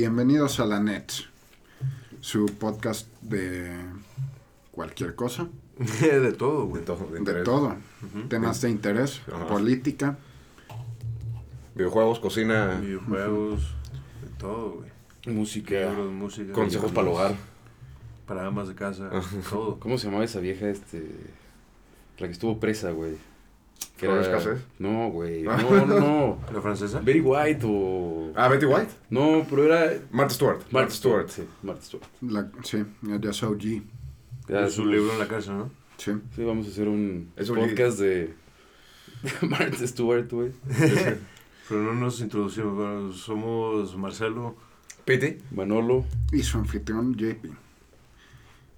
Bienvenidos a la NET, su podcast de cualquier cosa, de todo, güey. De todo. De, de temas de interés, Ajá. política, Videojuegos, cocina, Videojuegos, de todo, güey. Música. Libros, música. consejos para el hogar. Para amas de casa, todo. ¿Cómo se llamaba esa vieja, este... La que estuvo presa, güey? Que ¿Flores era- Cassés? No, güey. Ah. No, no, no. ¿La francesa? Betty White o... Ah, Betty White. No, pero era... Martha Stewart. Martha Stewart. Sí, Martha Stewart. la, sí, ya es OG, Ya Es su somos- libro en la casa, ¿no? sí. Sí, vamos a hacer un Es un podcast de... de Martha Stewart, güey. Pero no nos introducimos. Bueno, somos Marcelo. Pete. Manolo. y su anfitrión JP.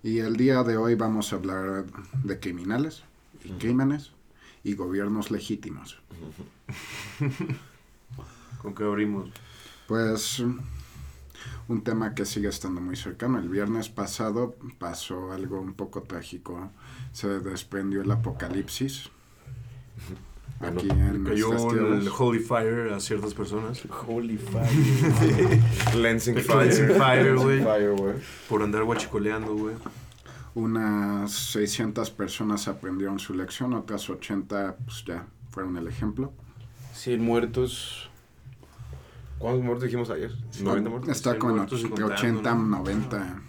Y el día de hoy vamos a hablar de criminales y crímenes y gobiernos legítimos. ¿Con qué abrimos? Pues un tema que sigue estando muy cercano. El viernes pasado pasó algo un poco trágico. Se desprendió el apocalipsis. Aquí en Cayó el. Holy Fire a ciertas personas. Holy. Lansing Lansing Fire. Fire, güey. Fire, güey. Por andar guachicoleando, güey. Unas 600 personas aprendieron su lección, otras 80 pues ya fueron el ejemplo. 100 muertos. ¿Cuántos muertos dijimos ayer? ¿90 muertos? Está con muertos y entre contando, 80 ¿no? 90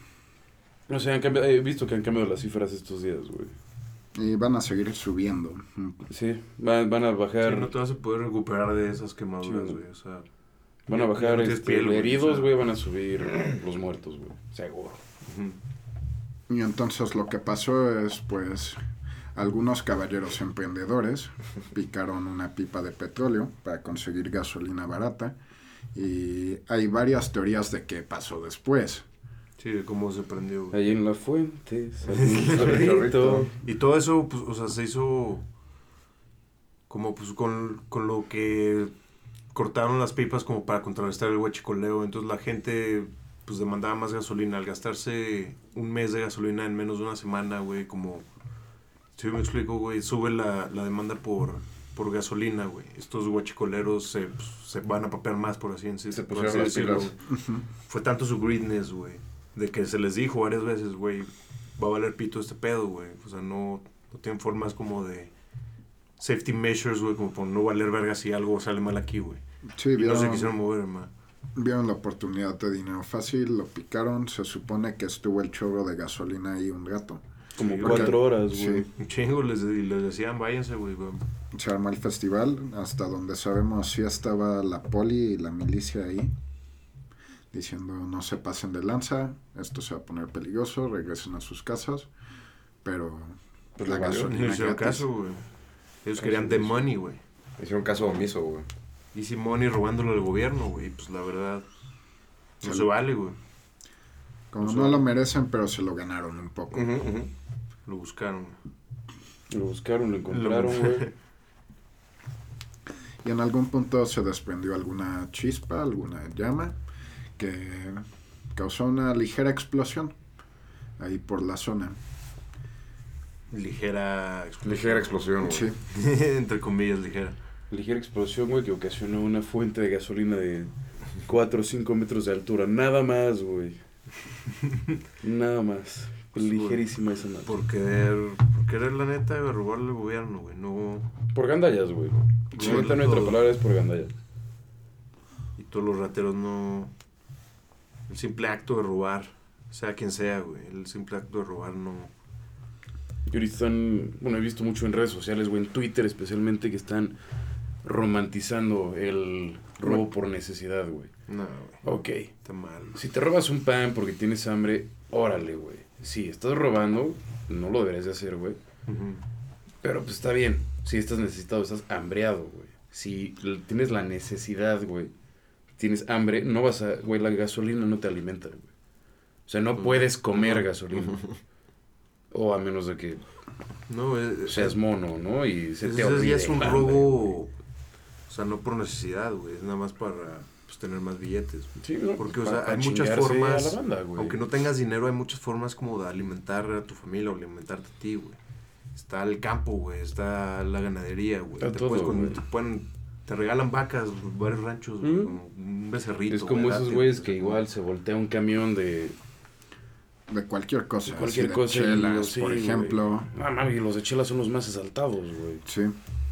No sé, han cambiado- he visto que han cambiado las cifras estos días, güey. y van a seguir subiendo. Sí, van, van a bajar... Sí, no te vas a poder recuperar de esas quemaduras, Sí. güey. O sea, Van a bajar no este, piel, güey, o heridos, sea. güey, van a subir los muertos, güey. Seguro. ujú. Y entonces lo que pasó es pues algunos caballeros emprendedores picaron una pipa de petróleo para conseguir gasolina barata y hay varias teorías de qué pasó después. Sí, de cómo se prendió. Ahí en la fuente. Y todo eso, pues, o sea, se hizo como pues con, con lo que cortaron las pipas como para contrarrestar el huachicoleo. Entonces la gente pues demandaba más gasolina. Al gastarse un mes de gasolina en menos de una semana, güey, como... Si me explico, güey, sube la, la demanda por, por gasolina, güey. Estos huachicoleros se, pues, se van a papear más, por así, decir- Se por pusieron así decirlo. Fue tanto su greedness, güey. De que se les dijo varias veces, güey, va a valer pito este pedo, güey. O sea, no, no tienen formas como de safety measures, güey, como por no valer verga si algo sale mal aquí, güey. Sí, Y no se quisieron mover, ma. Vieron la oportunidad de dinero fácil, lo picaron, se supone que estuvo el chorro de gasolina ahí un rato. Como Sí, cuatro horas, sí. güey. Un chingo les, y les decían, váyanse, güey. Se armó el festival, hasta donde sabemos sí estaba la poli y la milicia ahí, diciendo no se pasen de lanza, esto se va a poner peligroso, regresen a sus casas, pero Pues la valió. No gasolina hicieron caso, güey. Ellos querían the money, güey. Hicieron caso omiso, güey. Easy money robándolo al gobierno, güey. Pues la verdad, no Se se lo- vale, güey. Como no lo merecen, pero se lo ganaron un poco. Lo buscaron. Lo buscaron, lo encontraron, güey. Y en algún punto se desprendió alguna chispa, alguna llama, que causó una ligera explosión ahí por la zona. Ligera explosión. Ligera explosión, güey. Sí, Entre comillas, ligera. Ligera explosión, güey, que ocasionó una fuente de gasolina de 4 o 5 metros de altura. Nada más, güey. Nada más. Pues, Ligerísima esa madre. Por querer, por querer la neta, robarle al gobierno, güey. No. Por gandallas, güey. Sí, todo. palabra, es por gandallas. Y todos los rateros no. El simple acto de robar, sea quien sea, güey. El simple acto de robar no. Y ahorita están, bueno, he visto mucho en redes sociales, güey, en Twitter especialmente, que están romantizando el robo por necesidad, güey. No, güey. Ok, Está mal. si te robas un pan porque tienes hambre, órale, güey. Si estás robando, no lo deberías de hacer, güey. Pero pues está bien, si estás necesitado, estás hambreado, güey. Si tienes la necesidad, güey, tienes hambre, no vas a, güey, la gasolina no te alimenta, güey. O sea, no puedes comer gasolina. O a menos de que No, es, seas mono, ¿no? Y se ese te ya olvide es un robo. O sea, no por necesidad, güey. Es nada más para pues, tener más billetes. güey. Sí, ¿no? Porque, o sea, para hay muchas formas, a la banda, güey. Aunque no tengas dinero, hay muchas formas como de alimentar a tu familia o alimentarte a ti, güey. Está el campo, güey. Está la ganadería, güey. Está Te, todo, puedes con- güey. te pueden te regalan vacas, varios ranchos, güey, Mm. como un becerrito. Es como güey, esos güeyes que igual se voltea un camión de De cualquier cosa. De cualquier así de cosa y chelas, sí, por güey. ejemplo. Ah, mami, los de chela son los más exaltados, güey. Sí.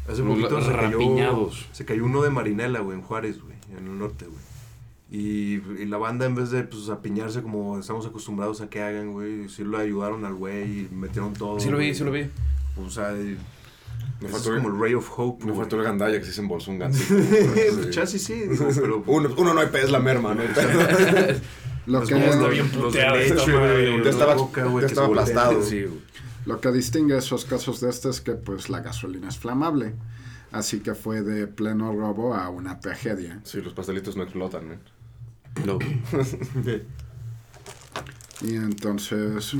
Hace poquito se cayó, se cayó uno de Marinela, güey, en Juárez, güey, en el norte, güey. Y, y la banda, en vez de pues, apiñarse como estamos acostumbrados a que hagan, güey, sí lo ayudaron al güey y metieron todo. Sí lo vi, güey. sí lo vi. O sea, y- Me es faltó, como el Ray of Hope. me güey. faltó el gandalla que sí se embolsó un gancito. Pues, Chasis sí, digo, pero... uno, uno no hay pez, la merma, ¿no? Lo que, está bien de de estaba- boca, güey, aplastado. Sí, güey. Lo que distingue esos casos de este es que pues la gasolina es flamable. Así que fue de pleno robo a una tragedia. Sí, los pastelitos no explotan, ¿no? No. Y entonces,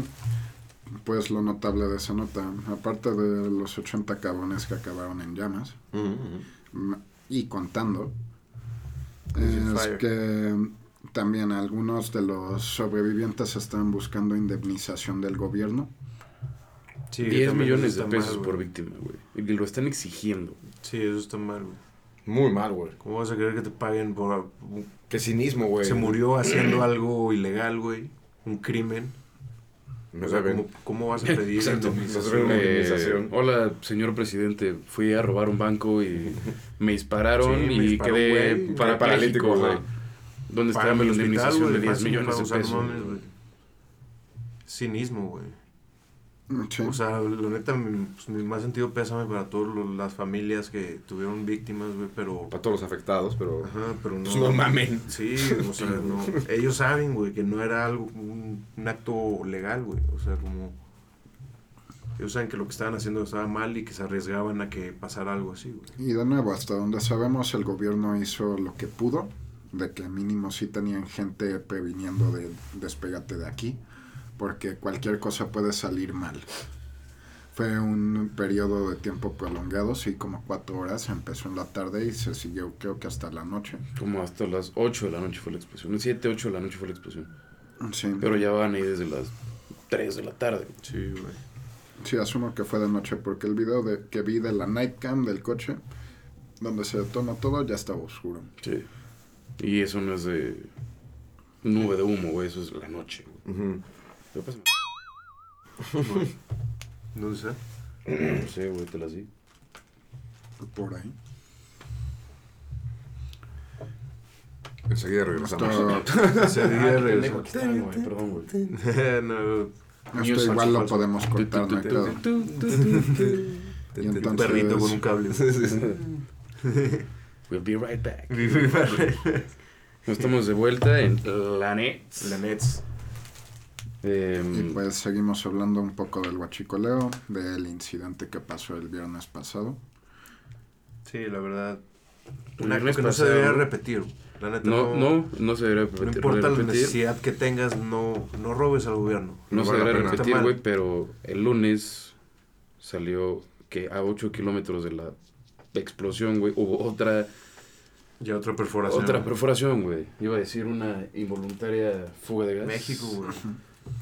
pues lo notable de esa nota, aparte de los 80 cabones que acabaron en llamas, m- y contando, es fire. que también algunos de los sobrevivientes están buscando indemnización del gobierno. Sí, 10 también millones de pesos mal, por víctima, güey. Y lo están exigiendo. Sí, eso está mal, güey. Muy mal, güey. ¿Cómo vas a querer que te paguen por... Qué cinismo, güey. Se murió haciendo algo ilegal, güey. Un crimen. No O sea, saben. ¿cómo, cómo vas a pedir Exacto. Eh, indemnización. hola, señor presidente. Fui a robar un banco y me dispararon Sí, me y disparó, quedé parapléjico, Paralítico, güey. ¿Dónde está la indemnización de 10 fácil, millones de pesos? mames, güey. Cinismo, güey. Sí. O sea, la neta, mi, pues, mi más sentido pésame para todas las familias que tuvieron víctimas, güey, pero... Para todos los afectados, pero. Ajá, pero no... Pues no mamen. Sí, o sea, no... Ellos saben, güey, que no era algo, un, un acto legal, güey. O sea, como... Ellos saben que lo que estaban haciendo estaba mal y que se arriesgaban a que pasara algo así, güey. Y de nuevo, hasta donde sabemos, el gobierno hizo lo que pudo, de que mínimo sí tenían gente previniendo de despegate de aquí, porque cualquier cosa puede salir mal. Fue un periodo de tiempo prolongado, sí, como cuatro horas, empezó en la tarde y se siguió creo que hasta la noche. Como hasta las 8 de la noche fue la explosión. 7, 8 de la noche fue la explosión. Sí, Pero ya van ahí desde las 3 de la tarde. Sí, güey. sí, asumo que fue de noche, porque el video de, que vi de la nightcam del coche, donde se detona todo, ya estaba oscuro. Sí. Y eso no es de nube de humo, güey. Eso es la noche, güey. Ujú. Pero pásame. No sé. No sé, güey, te las di. Por ahí. Enseguida regresamos. Aquí está, güey, perdón, güey. no, esto igual lo podemos cortar, no un perrito con un cable. We'll be right back. La Estamos de vuelta en la net. Em, Y pues seguimos hablando un poco del huachicoleo, del incidente que pasó el viernes pasado. Sí, la verdad. El Un acto viernes que no se debería repetir. La neta, no, no, no se debería No repetir. importa la repetir. necesidad que tengas, no, no robes al gobierno. No, No se la debería repetir, güey, pero el lunes salió que a 8 kilómetros de la explosión, güey, hubo otra Ya otra perforación. otra perforación, güey. Iba a decir una involuntaria fuga de gas. México, güey.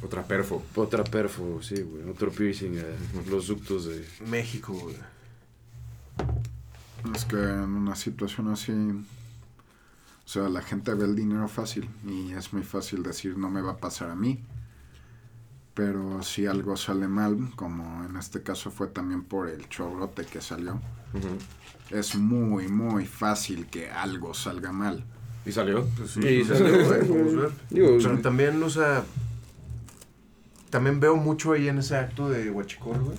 Otra perfo. Otra perfo, sí, güey. Otro piercing a los ductos de... México, güey. Es que en una situación así, o sea, la gente ve el dinero fácil y es muy fácil decir no me va a pasar a mí. Pero si algo sale mal, como en este caso fue también por el chorrote que salió, es muy, muy fácil que algo salga mal. ¿Y salió? Pues sí, Sí, salió, güey, güey. vamos a ver. Digo, O sea, también, o sea, también veo mucho ahí en ese acto de Huachicol, güey.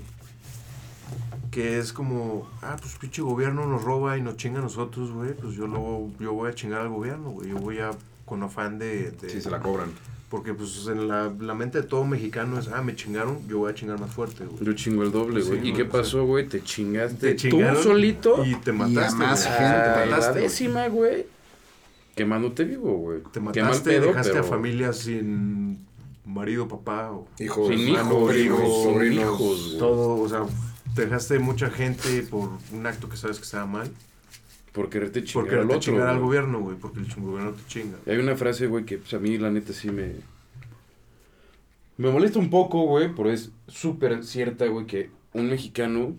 Que es como, ah, pues pinche gobierno nos roba y nos chinga a nosotros, güey. Pues yo lo, yo voy a chingar al gobierno, güey. Yo voy a, con afán de... de- Sí, se la cobran. Porque pues en la, la mente de todo mexicano es, ah, me chingaron, yo voy a chingar más fuerte, güey. yo chingo el doble, güey. Sí, ¿Y qué pasó, güey? Te chingaste Te chingaron tú solito Y te mataste, más güey. gente. Te a la mataste, güey. décima, güey. Quemándote vivo, güey. Te Qué mal mataste, pedo, dejaste pero a familias sin marido, papá, o Hijos, Sin hermanos, hijos, sobrinos. hijos, todo, o sea, dejaste mucha gente por un acto que sabes que estaba mal. Por quererte chingar Porque al te otro, chingar al gobierno, güey, porque el gobierno te chinga. Hay una frase, güey, que pues, a mí la neta sí me... Me molesta un poco, güey, pero es súper cierta, güey, que un mexicano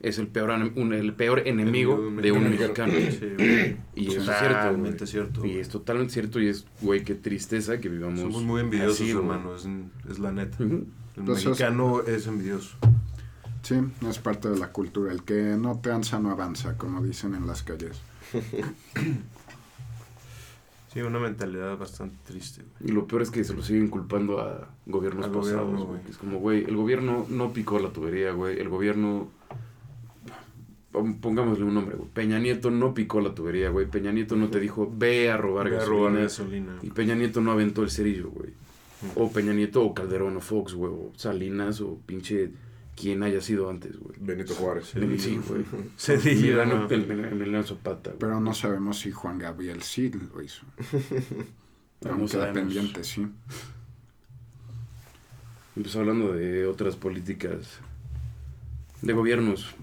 es el peor, un- el peor enemigo de un mexicano. mexicano. Sí, güey. Y eso es cierto, cierto. Y es totalmente cierto y es, güey, qué tristeza que vivamos Somos muy envidiosos, así, hermano, es, es la neta. El Pues es- mexicano es envidioso. Sí, es parte de la cultura. El que no tranza no avanza, como dicen en las calles. Sí, una mentalidad bastante triste, güey. Y lo peor es que se lo siguen culpando a gobiernos pasados, gobierno, güey. Es como, güey, el gobierno no picó la tubería, güey. El gobierno... pon- Pongámosle un nombre, güey. Peña Nieto no picó la tubería, güey. Peña Nieto no te dijo, ve a robar a gasolina. robar gasolina. Y Peña Nieto no aventó el cerillo, güey. O Peña Nieto o Calderón o Fox, güey. O Salinas o pinche quien haya sido antes, güey. Benito Juárez. Sí. Sí, güey. No. el- Emiliano Zapata. güey. Pero no sabemos si Juan Gabriel sí lo hizo. Queda sabemos. pendiente, sí. Y pues hablando de otras políticas de gobiernos.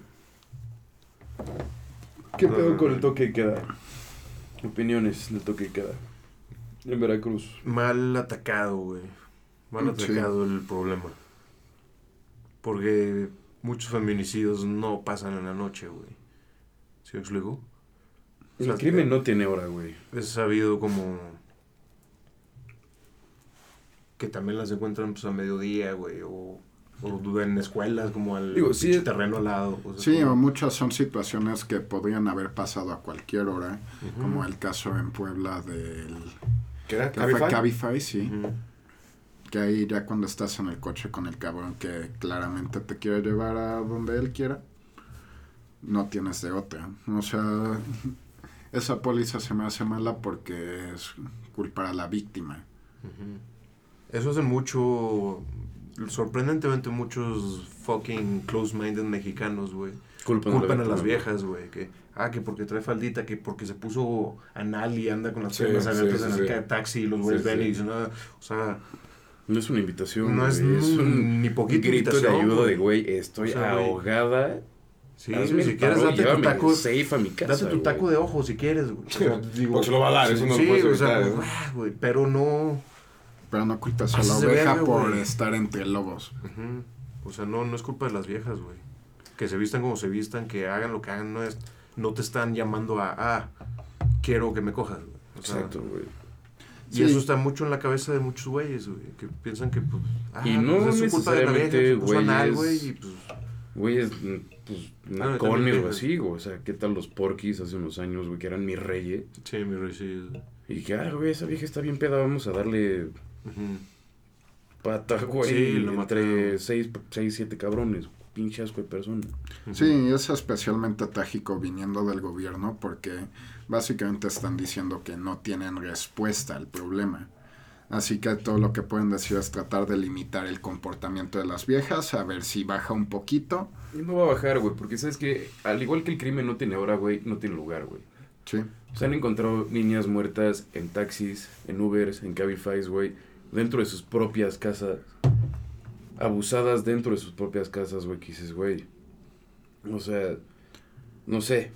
¿Qué pedo con el toque de queda? Opiniones del toque de queda. En Veracruz. Mal atacado, güey. Mal Sí. atacado el problema. Porque muchos feminicidios no pasan en la noche, güey. ¿Sí me explico? El sea, crimen no tiene hora, güey. Es sabido como... Que también las encuentran pues a mediodía, güey. O, o en escuelas como al Digo, sí, pinche terreno al lado. o sea, Sí, como- o muchas son situaciones que podrían haber pasado a cualquier hora, como el caso en Puebla del... ¿Qué era? ¿Cabify? Cabify, sí. Que ahí ya cuando estás en el coche con el cabrón que claramente te quiere llevar a donde él quiera, no tienes de otra. O sea, esa póliza se me hace mala porque es culpar a la víctima. Ujú. Eso hacen mucho, sorprendentemente muchos fucking close-minded mexicanos, güey. Culpan, Culpan a la las viejas, güey. Que, ah, que porque trae faldita, que porque se puso anal y anda con las Sí, piernas sí, abiertas sí, en el sí. ca- taxi y los güeyes Sí, ven sí. y dicen, ah, o sea, No es una invitación. No es güey, es un- un ni poquita grito de ayuda güey. de, güey, estoy O sea, güey. ahogada. sí, Hazme si el quieres paro, date tu taco, safe a mi casa. date tu güey. taco de ojo si quieres, güey. O sea, digo, Porque se lo va a dar, eso no sí, lo puedes o sea, pues, ¿no? ah, güey, pero no... Pero no culpas a la oveja verga, por estar entre lobos. O sea, no, no es culpa de las viejas, güey. Que se vistan como se vistan, que hagan lo que hagan, no es... No te están llamando a, ah, quiero que me cojas, güey. O sea, Exacto, güey. Y Sí. eso está mucho en la cabeza de muchos güeyes, güey. Que piensan que, pues, ah, Y no pues, es su culpa de la vieja, puso anal, güeyes- güey, y pues... Güeyes, pues, también nacones o así, güey. O sea, ¿qué tal los porquis hace unos años, güey, que eran mi rey? Sí, mi rey, sí. Y que, ah, güey, esa vieja está bien peda, vamos a darle Ujú. pata, güey. Sí, lo entre mataron. seis, seis, siete cabrones. Pinche asco de persona. Sí, es especialmente trágico viniendo del gobierno porque básicamente están diciendo que no tienen respuesta al problema. Así que todo lo que pueden decir es tratar de limitar el comportamiento de las viejas, a ver si baja un poquito. Y no va a bajar, güey, porque sabes que, al igual que el crimen no tiene hora, güey, no tiene lugar, güey. Sí, Se han encontrado niñas muertas en taxis, en Ubers, en Cabify, güey, dentro de sus propias casas. Abusadas dentro de sus propias casas, güey, que dices, güey. O sea, no sé.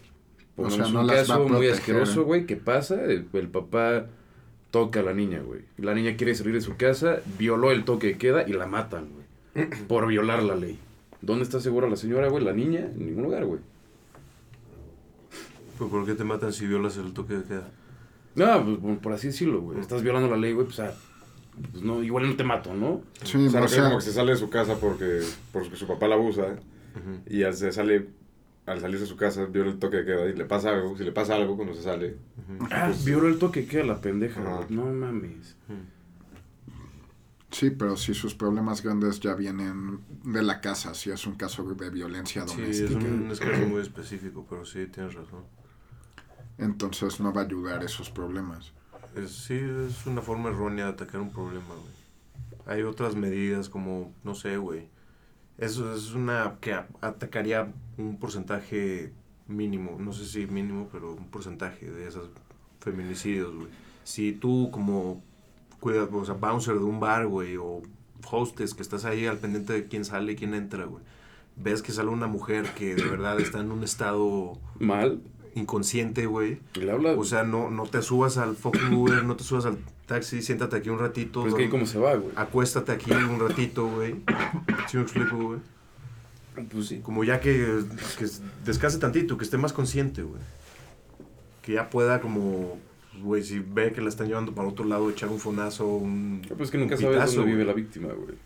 O sea, no un caso muy proteger, asqueroso, ¿eh? güey, que pasa, el, el papá toca a la niña, güey. La niña quiere salir de su casa, violó el toque de queda y la matan, güey. Por violar la ley. ¿Dónde está segura la señora, güey? La niña, en ningún lugar, güey. Pues, ¿por qué te matan si violas el toque de queda? No, pues por- por así decirlo, güey. Estás violando la ley, güey, pues, ah, pues no, igual no te mato, ¿no? sí, O sea, no o creo sea, como que se sale de su casa porque, porque su papá la abusa Ujú. y al, se sale, al salirse de su casa viola el toque de queda y le pasa algo. Si le pasa algo cuando se sale, Ujú. Ah, Pues- violó el toque, queda la pendeja. No mames. sí, pero si sus problemas grandes ya vienen de la casa, si es un caso de violencia Sí, es doméstica, un es caso muy específico, pero sí, tienes razón. entonces no va a ayudar esos problemas. Sí, es una forma errónea de atacar un problema, güey. Hay otras medidas como, no sé, güey. Eso es una que atacaría un porcentaje mínimo, no sé si mínimo, pero un porcentaje de esos feminicidios, güey. Si tú como cuida, o sea, bouncer de un bar, güey, o hostess que estás ahí al pendiente de quién sale y quién entra, güey. Ves que sale una mujer que de verdad está en un estado Mal. Inconsciente, güey. Y le habla. O sea, no, no te subas al fucking Uber, no te subas al taxi, siéntate aquí un ratito. pues es que ahí cómo se va, güey. Acuéstate aquí un ratito, güey. ¿Sí me explico, güey? Pues sí. Como ya que, que descanse tantito, que esté más consciente, güey. Que ya pueda como, güey, si ve que la están llevando para otro lado, echar un fonazo, un... Pues que nunca sabes pitazo, dónde vive la víctima, güey.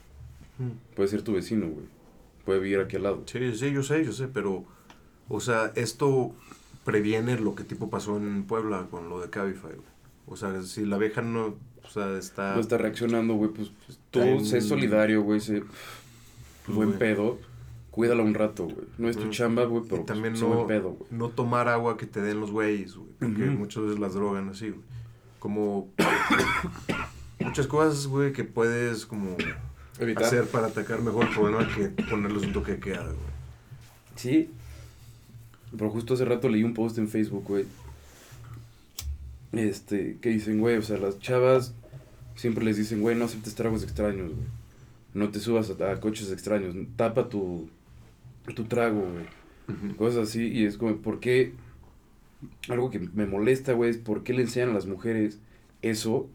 Puede ser tu vecino, güey. Puede vivir aquí al lado. Sí, sí, yo sé, yo sé, pero, o sea, esto previene lo que tipo pasó en Puebla con lo de Cabify, güey. O sea, si la vieja no, o sea, está... No está reaccionando, güey, pues tú en- sé solidario, güey, sé Pues, buen güey. pedo. Cuídala un rato, güey. No es tu Mm. chamba, güey, Y pero también pues, sé no, buen pedo, güey. no tomar agua que te den los güeyes, güey. Porque muchas veces las drogan así, güey. Como muchas cosas, güey, que puedes como Evitar. hacer para atacar mejor el problema que ponerles un toque de queda, güey. Sí. Pero justo hace rato leí un post en Facebook, güey. Este, que dicen, güey, o sea, las chavas siempre les dicen, güey, no aceptes tragos extraños, güey. No te subas a, a coches extraños. Tapa tu, tu trago, güey. Cosas así. Y es como, ¿por qué? Algo que me molesta, güey, es por qué le enseñan a las mujeres eso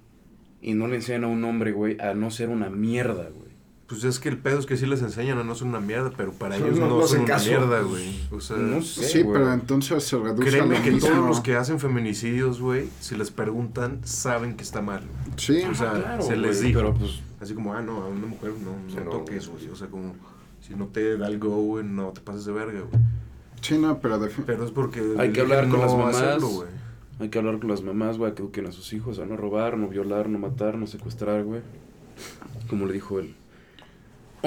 y no le enseñan a un hombre, güey, a no ser una mierda, güey. Pues es que el pedo es que sí les enseñan a no ser una mierda, pero para ellos no- no, no son una caso. mierda, güey. O sea, No sé, Sí, güey. pero entonces se reduce a créeme lo que mismo. todos los que hacen feminicidios, güey, si les preguntan, saben que está mal. güey. Sí, O sea, Claro, se les güey, dijo. Pero pues, Así como, ah, no, a una mujer no, no, toques, güey. O sea, como, si no te da el go, güey, no te pases de verga, güey. sí, no, pero defi- Pero es porque... Hay que hablar con las mamás. hacerlo, güey. Hay que hablar con las mamás, güey, que eduquen a sus hijos a no robar, no violar, no matar, no secuestrar, güey. Como le dijo el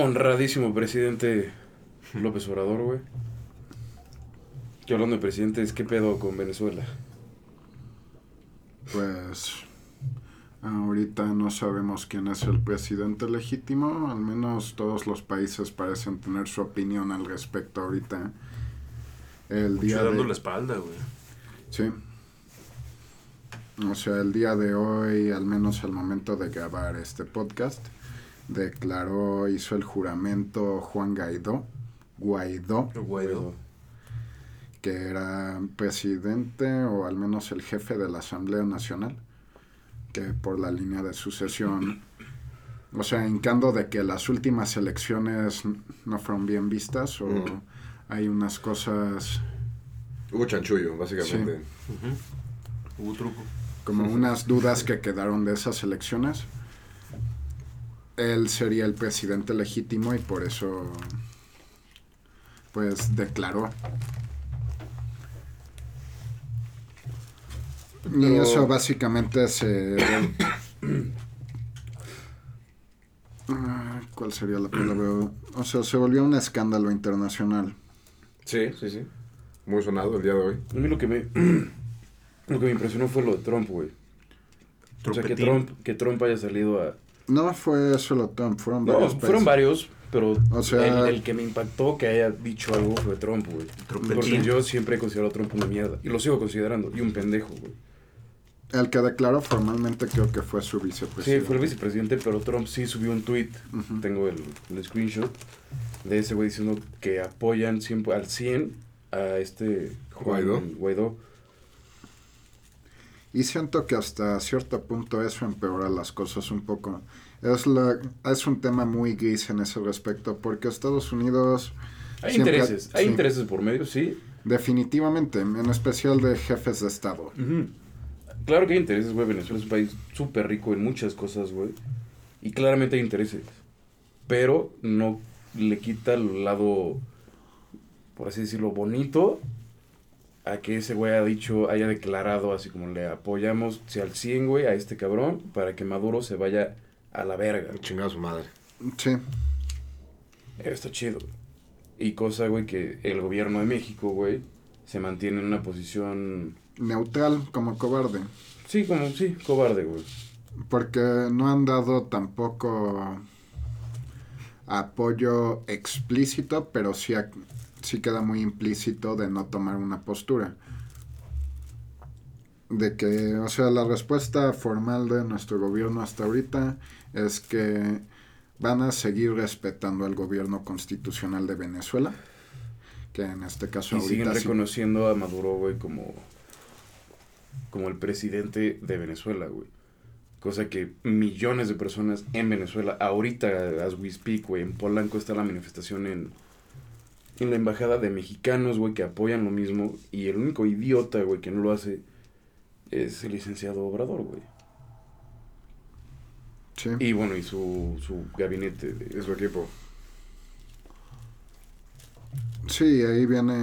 honradísimo presidente López Obrador, güey. Que hablando de presidentes, ¿qué pedo con Venezuela? pues ahorita no sabemos quién es el presidente legítimo, al menos todos los países parecen tener su opinión al respecto ahorita. El Mucho día dando de... la espalda, güey. Sí. O sea, el día de hoy, al menos al momento de grabar este podcast, declaró, hizo el juramento Juan Guaidó, Guaidó, Guaidó. que era presidente o al menos el jefe de la Asamblea Nacional, que por la línea de sucesión, o sea, hincando de que las últimas elecciones no fueron bien vistas o hay unas cosas Hubo chanchullo, básicamente. Hubo truco. como unas dudas que quedaron de esas elecciones. Él sería el presidente legítimo y por eso pues declaró. Y Pero- eso básicamente se... Ah, ¿Cuál sería la palabra? O sea, se volvió un escándalo internacional. Sí, sí, sí. Muy sonado el día de hoy. A mí lo que me, lo que me impresionó fue lo de Trump, güey. O sea, que. Trump, que Trump haya salido a... No fue solo Trump, fueron No, varios fueron países. varios, pero O sea- el, el que me impactó que haya dicho algo fue Trump, güey. Porque yo siempre he considerado a Trump una mierda. Y lo sigo considerando. Y un pendejo, güey. El que declaró formalmente creo que fue su Sí, vicepresidente. fue el vicepresidente, pero Trump sí subió un tweet. Tengo el, el screenshot de ese güey diciendo que apoyan siempre al 100 a este Juan Guaidó. Guaidó. Y siento que hasta cierto punto eso empeora las cosas un poco. Es, la, es un tema muy gris en ese respecto, porque Estados Unidos Hay intereses, hay sí. intereses por medio, sí. definitivamente, en especial de jefes de Estado. Claro que hay intereses, güey. Venezuela es un país súper rico en muchas cosas, güey. Y claramente hay intereses. Pero no le quita el lado, por así decirlo, bonito a que ese güey ha dicho, haya declarado así como le apoyamos si al 100, güey, a este cabrón para que Maduro se vaya a la verga. Chingada su madre. Sí, Está chido. Y cosa, güey, que el gobierno de México, güey, se mantiene en una posición, neutral como cobarde, sí, como, sí, cobarde, güey. porque no han dado tampoco apoyo explícito, pero sí, ha- sí queda muy implícito de no tomar una postura. De que, o sea, la respuesta formal de nuestro gobierno hasta ahorita es que van a seguir respetando al gobierno constitucional de Venezuela, que en este caso Y siguen sí- reconociendo a Maduro, güey, como, como el presidente de Venezuela, güey. Cosa que millones de personas en Venezuela, ahorita, as we speak, güey, en Polanco está la manifestación en, en la embajada de mexicanos, güey, que apoyan lo mismo. Y el único idiota, güey, que no lo hace es el licenciado Obrador, güey. Sí. Y bueno, y su, su gabinete de... Su equipo. Sí, ahí viene.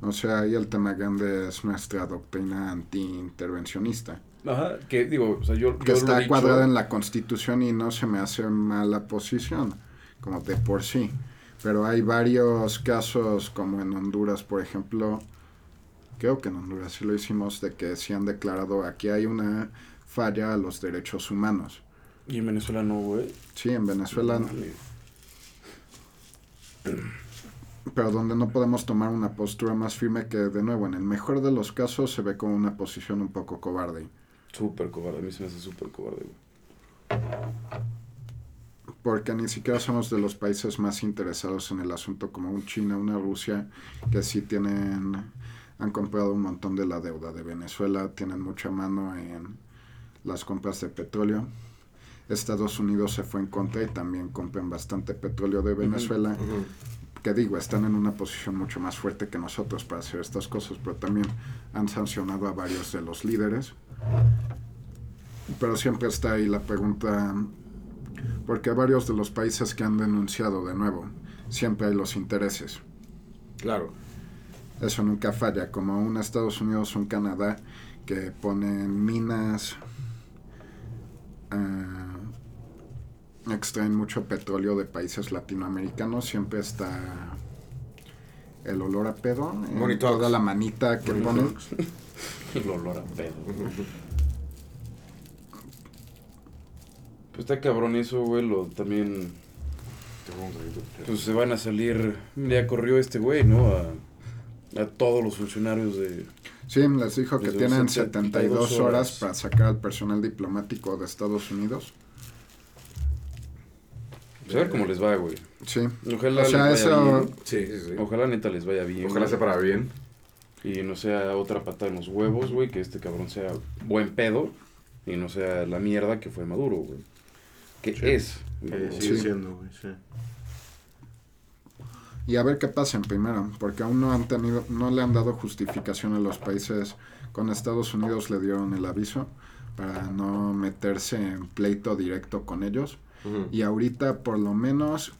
O sea, ahí el tema grande es nuestra doctrina anti-intervencionista. Ajá, que digo, o sea, yo... Que yo lo está dicho- cuadrada en la constitución y no se me hace mala posición, como de por sí. Pero hay varios casos, como en Honduras, por ejemplo. Creo que en Honduras sí lo hicimos, de que sí han declarado aquí hay una falla a los derechos humanos. Y en Venezuela no, güey. Sí, en Venezuela. No pero donde no podemos tomar una postura más firme que, de nuevo, en el mejor de los casos se ve como una posición un poco cobarde. Súper cobarde, a mí se me hace súper cobarde, güey. Porque ni siquiera somos de los países más interesados en el asunto, como un China, una Rusia, que sí tienen, han comprado un montón de la deuda de Venezuela, tienen mucha mano en las compras de petróleo. Estados Unidos se fue en contra y también compran bastante petróleo de Venezuela. que digo, están en una posición mucho más fuerte que nosotros para hacer estas cosas, pero también han sancionado a varios de los líderes. Pero siempre está ahí la pregunta, porque varios de los países que han denunciado de nuevo, siempre hay los intereses. Claro. Eso nunca falla, como un Estados Unidos, un Canadá, que ponen minas, ah, extraen mucho petróleo de países latinoamericanos, siempre está el olor a pedo, talks. toda la manita que ponen. El olor a pedo. Pues está cabrón eso, güey, lo también... Pues se van a salir... Ya corrió este güey, ¿no? A, a todos los funcionarios de... Sí, les dijo que tienen 72 72 horas horas. para sacar al personal diplomático de Estados Unidos. Pues a ver cómo les va, güey. Sí. Ojalá O sea, les vaya eso- bien. Sí, sí, sí. Ojalá neta les vaya bien. Ojalá güey. sea para bien. Y no sea otra pata en los huevos, güey, que este cabrón sea buen pedo y no sea la mierda que fue Maduro, güey. Que Sí. es. Que sigue Sí. siendo, güey, sí. Y a ver qué pasa en primero, porque aún no han tenido, no le han dado justificación a los países. Con Estados Unidos le dieron el aviso para no meterse en pleito directo con ellos. Y ahorita, por lo menos,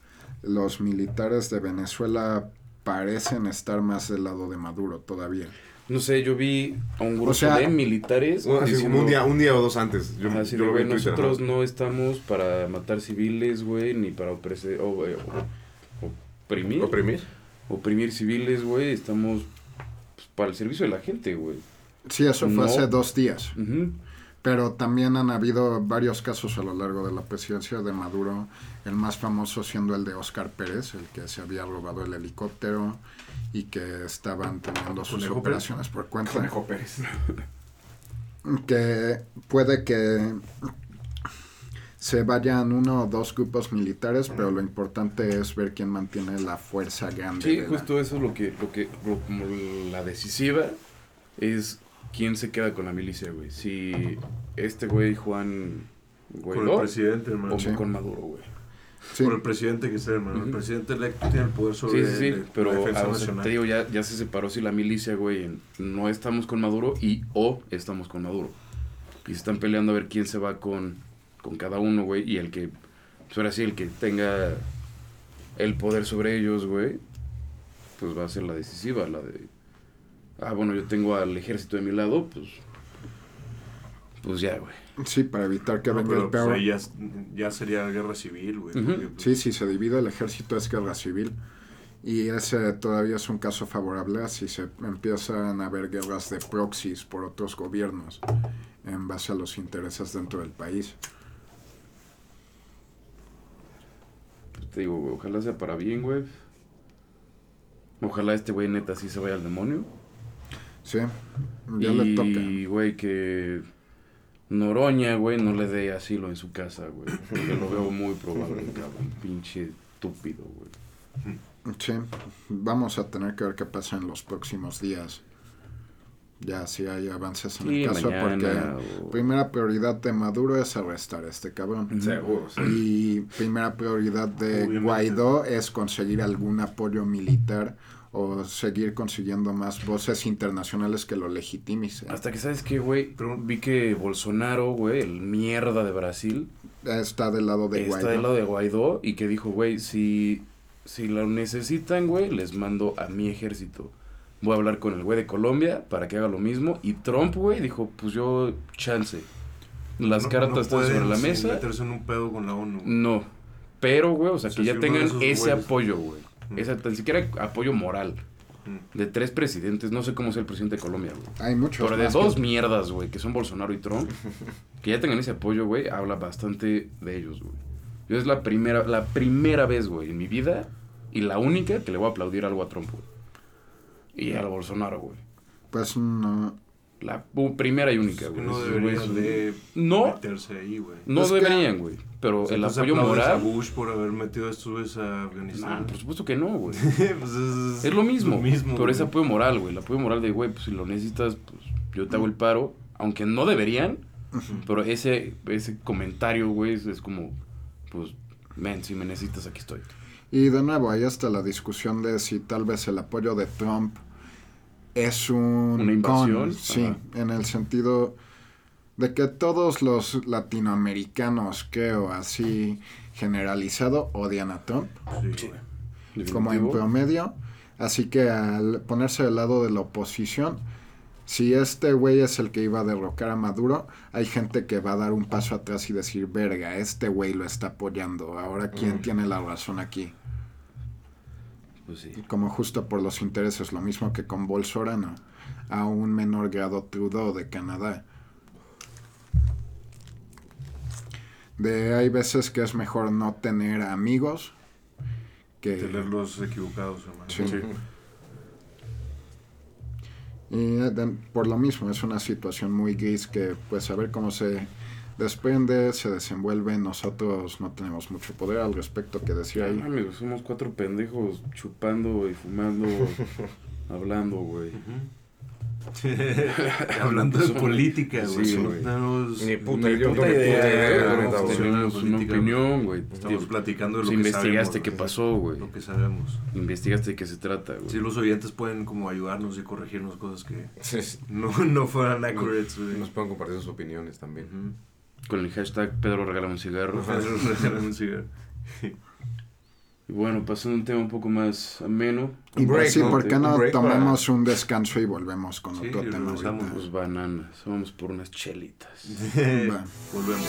los militares de Venezuela parecen estar más del lado de Maduro todavía. No sé, yo vi a un grupo sea, de militares. Bueno, diciendo- un día, un día o dos antes. Yo, así yo de, lo vi Twitter, nosotros no estamos para matar civiles, güey, ni para oprese- o- o- oprimir. ¿Oprimir? Oprimir civiles, güey. Estamos pues, para el servicio de la gente, güey. Sí, eso fue hace dos días. Ujú. Pero también han habido varios casos a lo largo de la presidencia de Maduro, el más famoso siendo el de Oscar Pérez, el que se había robado el helicóptero y que estaban teniendo sus Conejo operaciones por cuenta. Conejo Pérez. Que puede que se vayan uno o dos grupos militares, pero lo importante es ver quién mantiene la fuerza grande. Sí, de la- justo eso es lo que, lo que, lo- como la decisiva es quién se queda con la milicia, güey. Si este güey, Juan Con el presidente, hermano. o Sí. con Maduro, güey. Sí, Por el presidente que sea, hermano. El Ujú. presidente electo tiene el poder sobre Sí, sí, sí, el- pero la defensa ah, o sea, nacional. te digo, ya, ya se separó si la milicia, güey, en no estamos con Maduro y o estamos con Maduro. Y se están peleando a ver quién se va con, con cada uno, güey, y el que, pues ahora sí, el que tenga el poder sobre ellos, güey, pues va a ser la decisiva, la de, ah, bueno, yo tengo al ejército de mi lado, pues, pues ya, güey. sí, para evitar que No, venga pero el pues peor. ahí ya, ya sería guerra civil, güey. Porque, pues, Sí, si se divide el ejército es guerra civil. Y ese todavía es un caso favorable a si se empiezan a haber guerras de proxies por otros gobiernos en base a los intereses dentro del país. Pues te digo, güey, ojalá sea para bien, güey. Ojalá este güey neta sí se vaya al demonio. Sí, ya le toca. Y, güey, que Noroña, güey, no le dé asilo en su casa, güey. Porque lo veo muy probable, cabrón. Pinche estúpido, güey. Sí, vamos a tener que ver qué pasa en los próximos días. ya si hay avances en Sí, el caso, mañana, porque o- primera prioridad de Maduro es arrestar a este cabrón. Seguro, sí. Y primera prioridad de Obviamente. Guaidó es conseguir algún apoyo militar o seguir consiguiendo más voces internacionales que lo legitimicen. Hasta que, ¿sabes qué, güey? Vi que Bolsonaro, güey, el mierda de Brasil, Está del lado de está Guaidó. del lado de Guaidó y que dijo, güey, si, si lo necesitan, güey, les mando a mi ejército. Voy a hablar con el güey de Colombia para que haga lo mismo. Y Trump, güey, dijo, pues yo, chance. Las No- cartas no están sobre la mesa. meterse en un pedo con la ONU. güey. No. Pero, güey, o sea, O sea, que ya tengan ese güeyes- apoyo, güey. Mm. Ese, tan siquiera apoyo moral. Mm. De tres presidentes, no sé cómo sea el presidente de Colombia, güey. Hay muchos Pero de dos que- mierdas, güey, que son Bolsonaro y Trump, que ya tengan ese apoyo, güey, habla bastante de ellos, güey. Yo es la primera, la primera vez, güey, en mi vida, y la única que le voy a aplaudir algo a Trump, güey. Y a Bolsonaro, güey. Pues no. La primera y única, Que güey. no deberían de No, meterse ahí, güey. no Es que- deberían, güey. Pero O sea, el apoyo aplaudes a moral... Bush por haber metido a estos güeyes a Afganistán. Nah, por supuesto que no, güey. Pues es, Es lo mismo, pero güey. ese apoyo moral, güey. El apoyo moral de, güey, pues si lo necesitas, pues yo te hago el paro. Aunque no deberían, pero ese, ese comentario, güey, es, es como, pues, men, si me necesitas, aquí estoy. Y de nuevo, ahí está la discusión de si tal vez el apoyo de Trump es un Una invasión, con, sí, ajá. en el sentido de que todos los latinoamericanos, creo, así generalizado, odian a Trump, Sí, como en promedio. Así que al ponerse del lado de la oposición, si este güey es el que iba a derrocar a Maduro, hay gente que va a dar un paso atrás y decir, verga, este güey lo está apoyando. Ahora, ¿quién Mm. tiene la razón aquí? Pues sí. como justo por los intereses, lo mismo que con Bolsonaro, a un menor grado Trudeau de Canadá. De hay veces que es mejor no tener amigos que Tenerlos equivocados, hermano. Sí. y eh, de- por lo mismo es una situación muy gris que pues a ver cómo se desprende, se desenvuelve, nosotros no tenemos mucho poder al respecto que decir Ah, ahí. amigos, somos cuatro pendejos chupando y fumando, hablando, güey. Hablando de Sí, política, güey. sí, no güey. tenemos Ni puta ni idea, puta idea Tenemos una opinión, güey. Estamos platicando de lo si que investigaste sabemos, qué pasó, güey. Lo que sabemos. Investigaste de qué se trata, güey. Si los oyentes pueden como ayudarnos y corregirnos cosas que Sí, sí. no, no fueran accurate, güey. Nos pueden compartir sus opiniones también. Con el hashtag Pedro regala un cigarro. Pedro, regálame un cigarro. Y bueno, pasando a un tema un poco más ameno. Y Un break, sí, ¿no? ¿por qué Un no break para- tomamos un descanso y volvemos con Sí, otro y tema? Pues bananas. Vamos por unas chelitas. Va. Volvemos.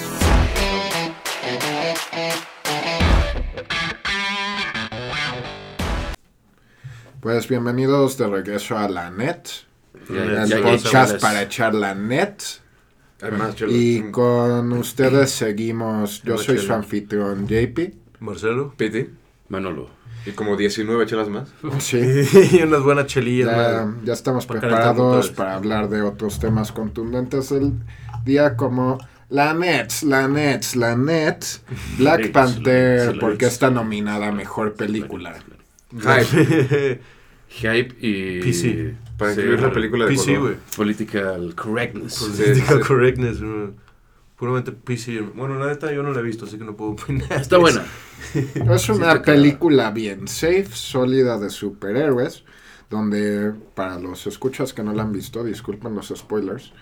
Pues bienvenidos de regreso a la net, Ya, el ya, ya, podcast ya, para echar la net. Además. Y con ustedes seguimos, yo soy su anfitrión JP. Marcelo. Piti. Manolo. Y como 19 chelas más. Sí, y unas buenas chelillas, ya, estamos Para preparados para hablar de otros temas contundentes el día como la net, la net, la net, Black Panther, porque está nominada a Mejor Película. Hype. Hype y... PC. Para Sí, incluir la película de PC, güey. Political correctness. Political sí. correctness. güey. Puramente PC. Bueno, la neta yo no la he visto, así que no puedo opinar. Está buena. Es una película bien safe, sólida de superhéroes, donde para los escuchas que no la han visto, disculpen los spoilers,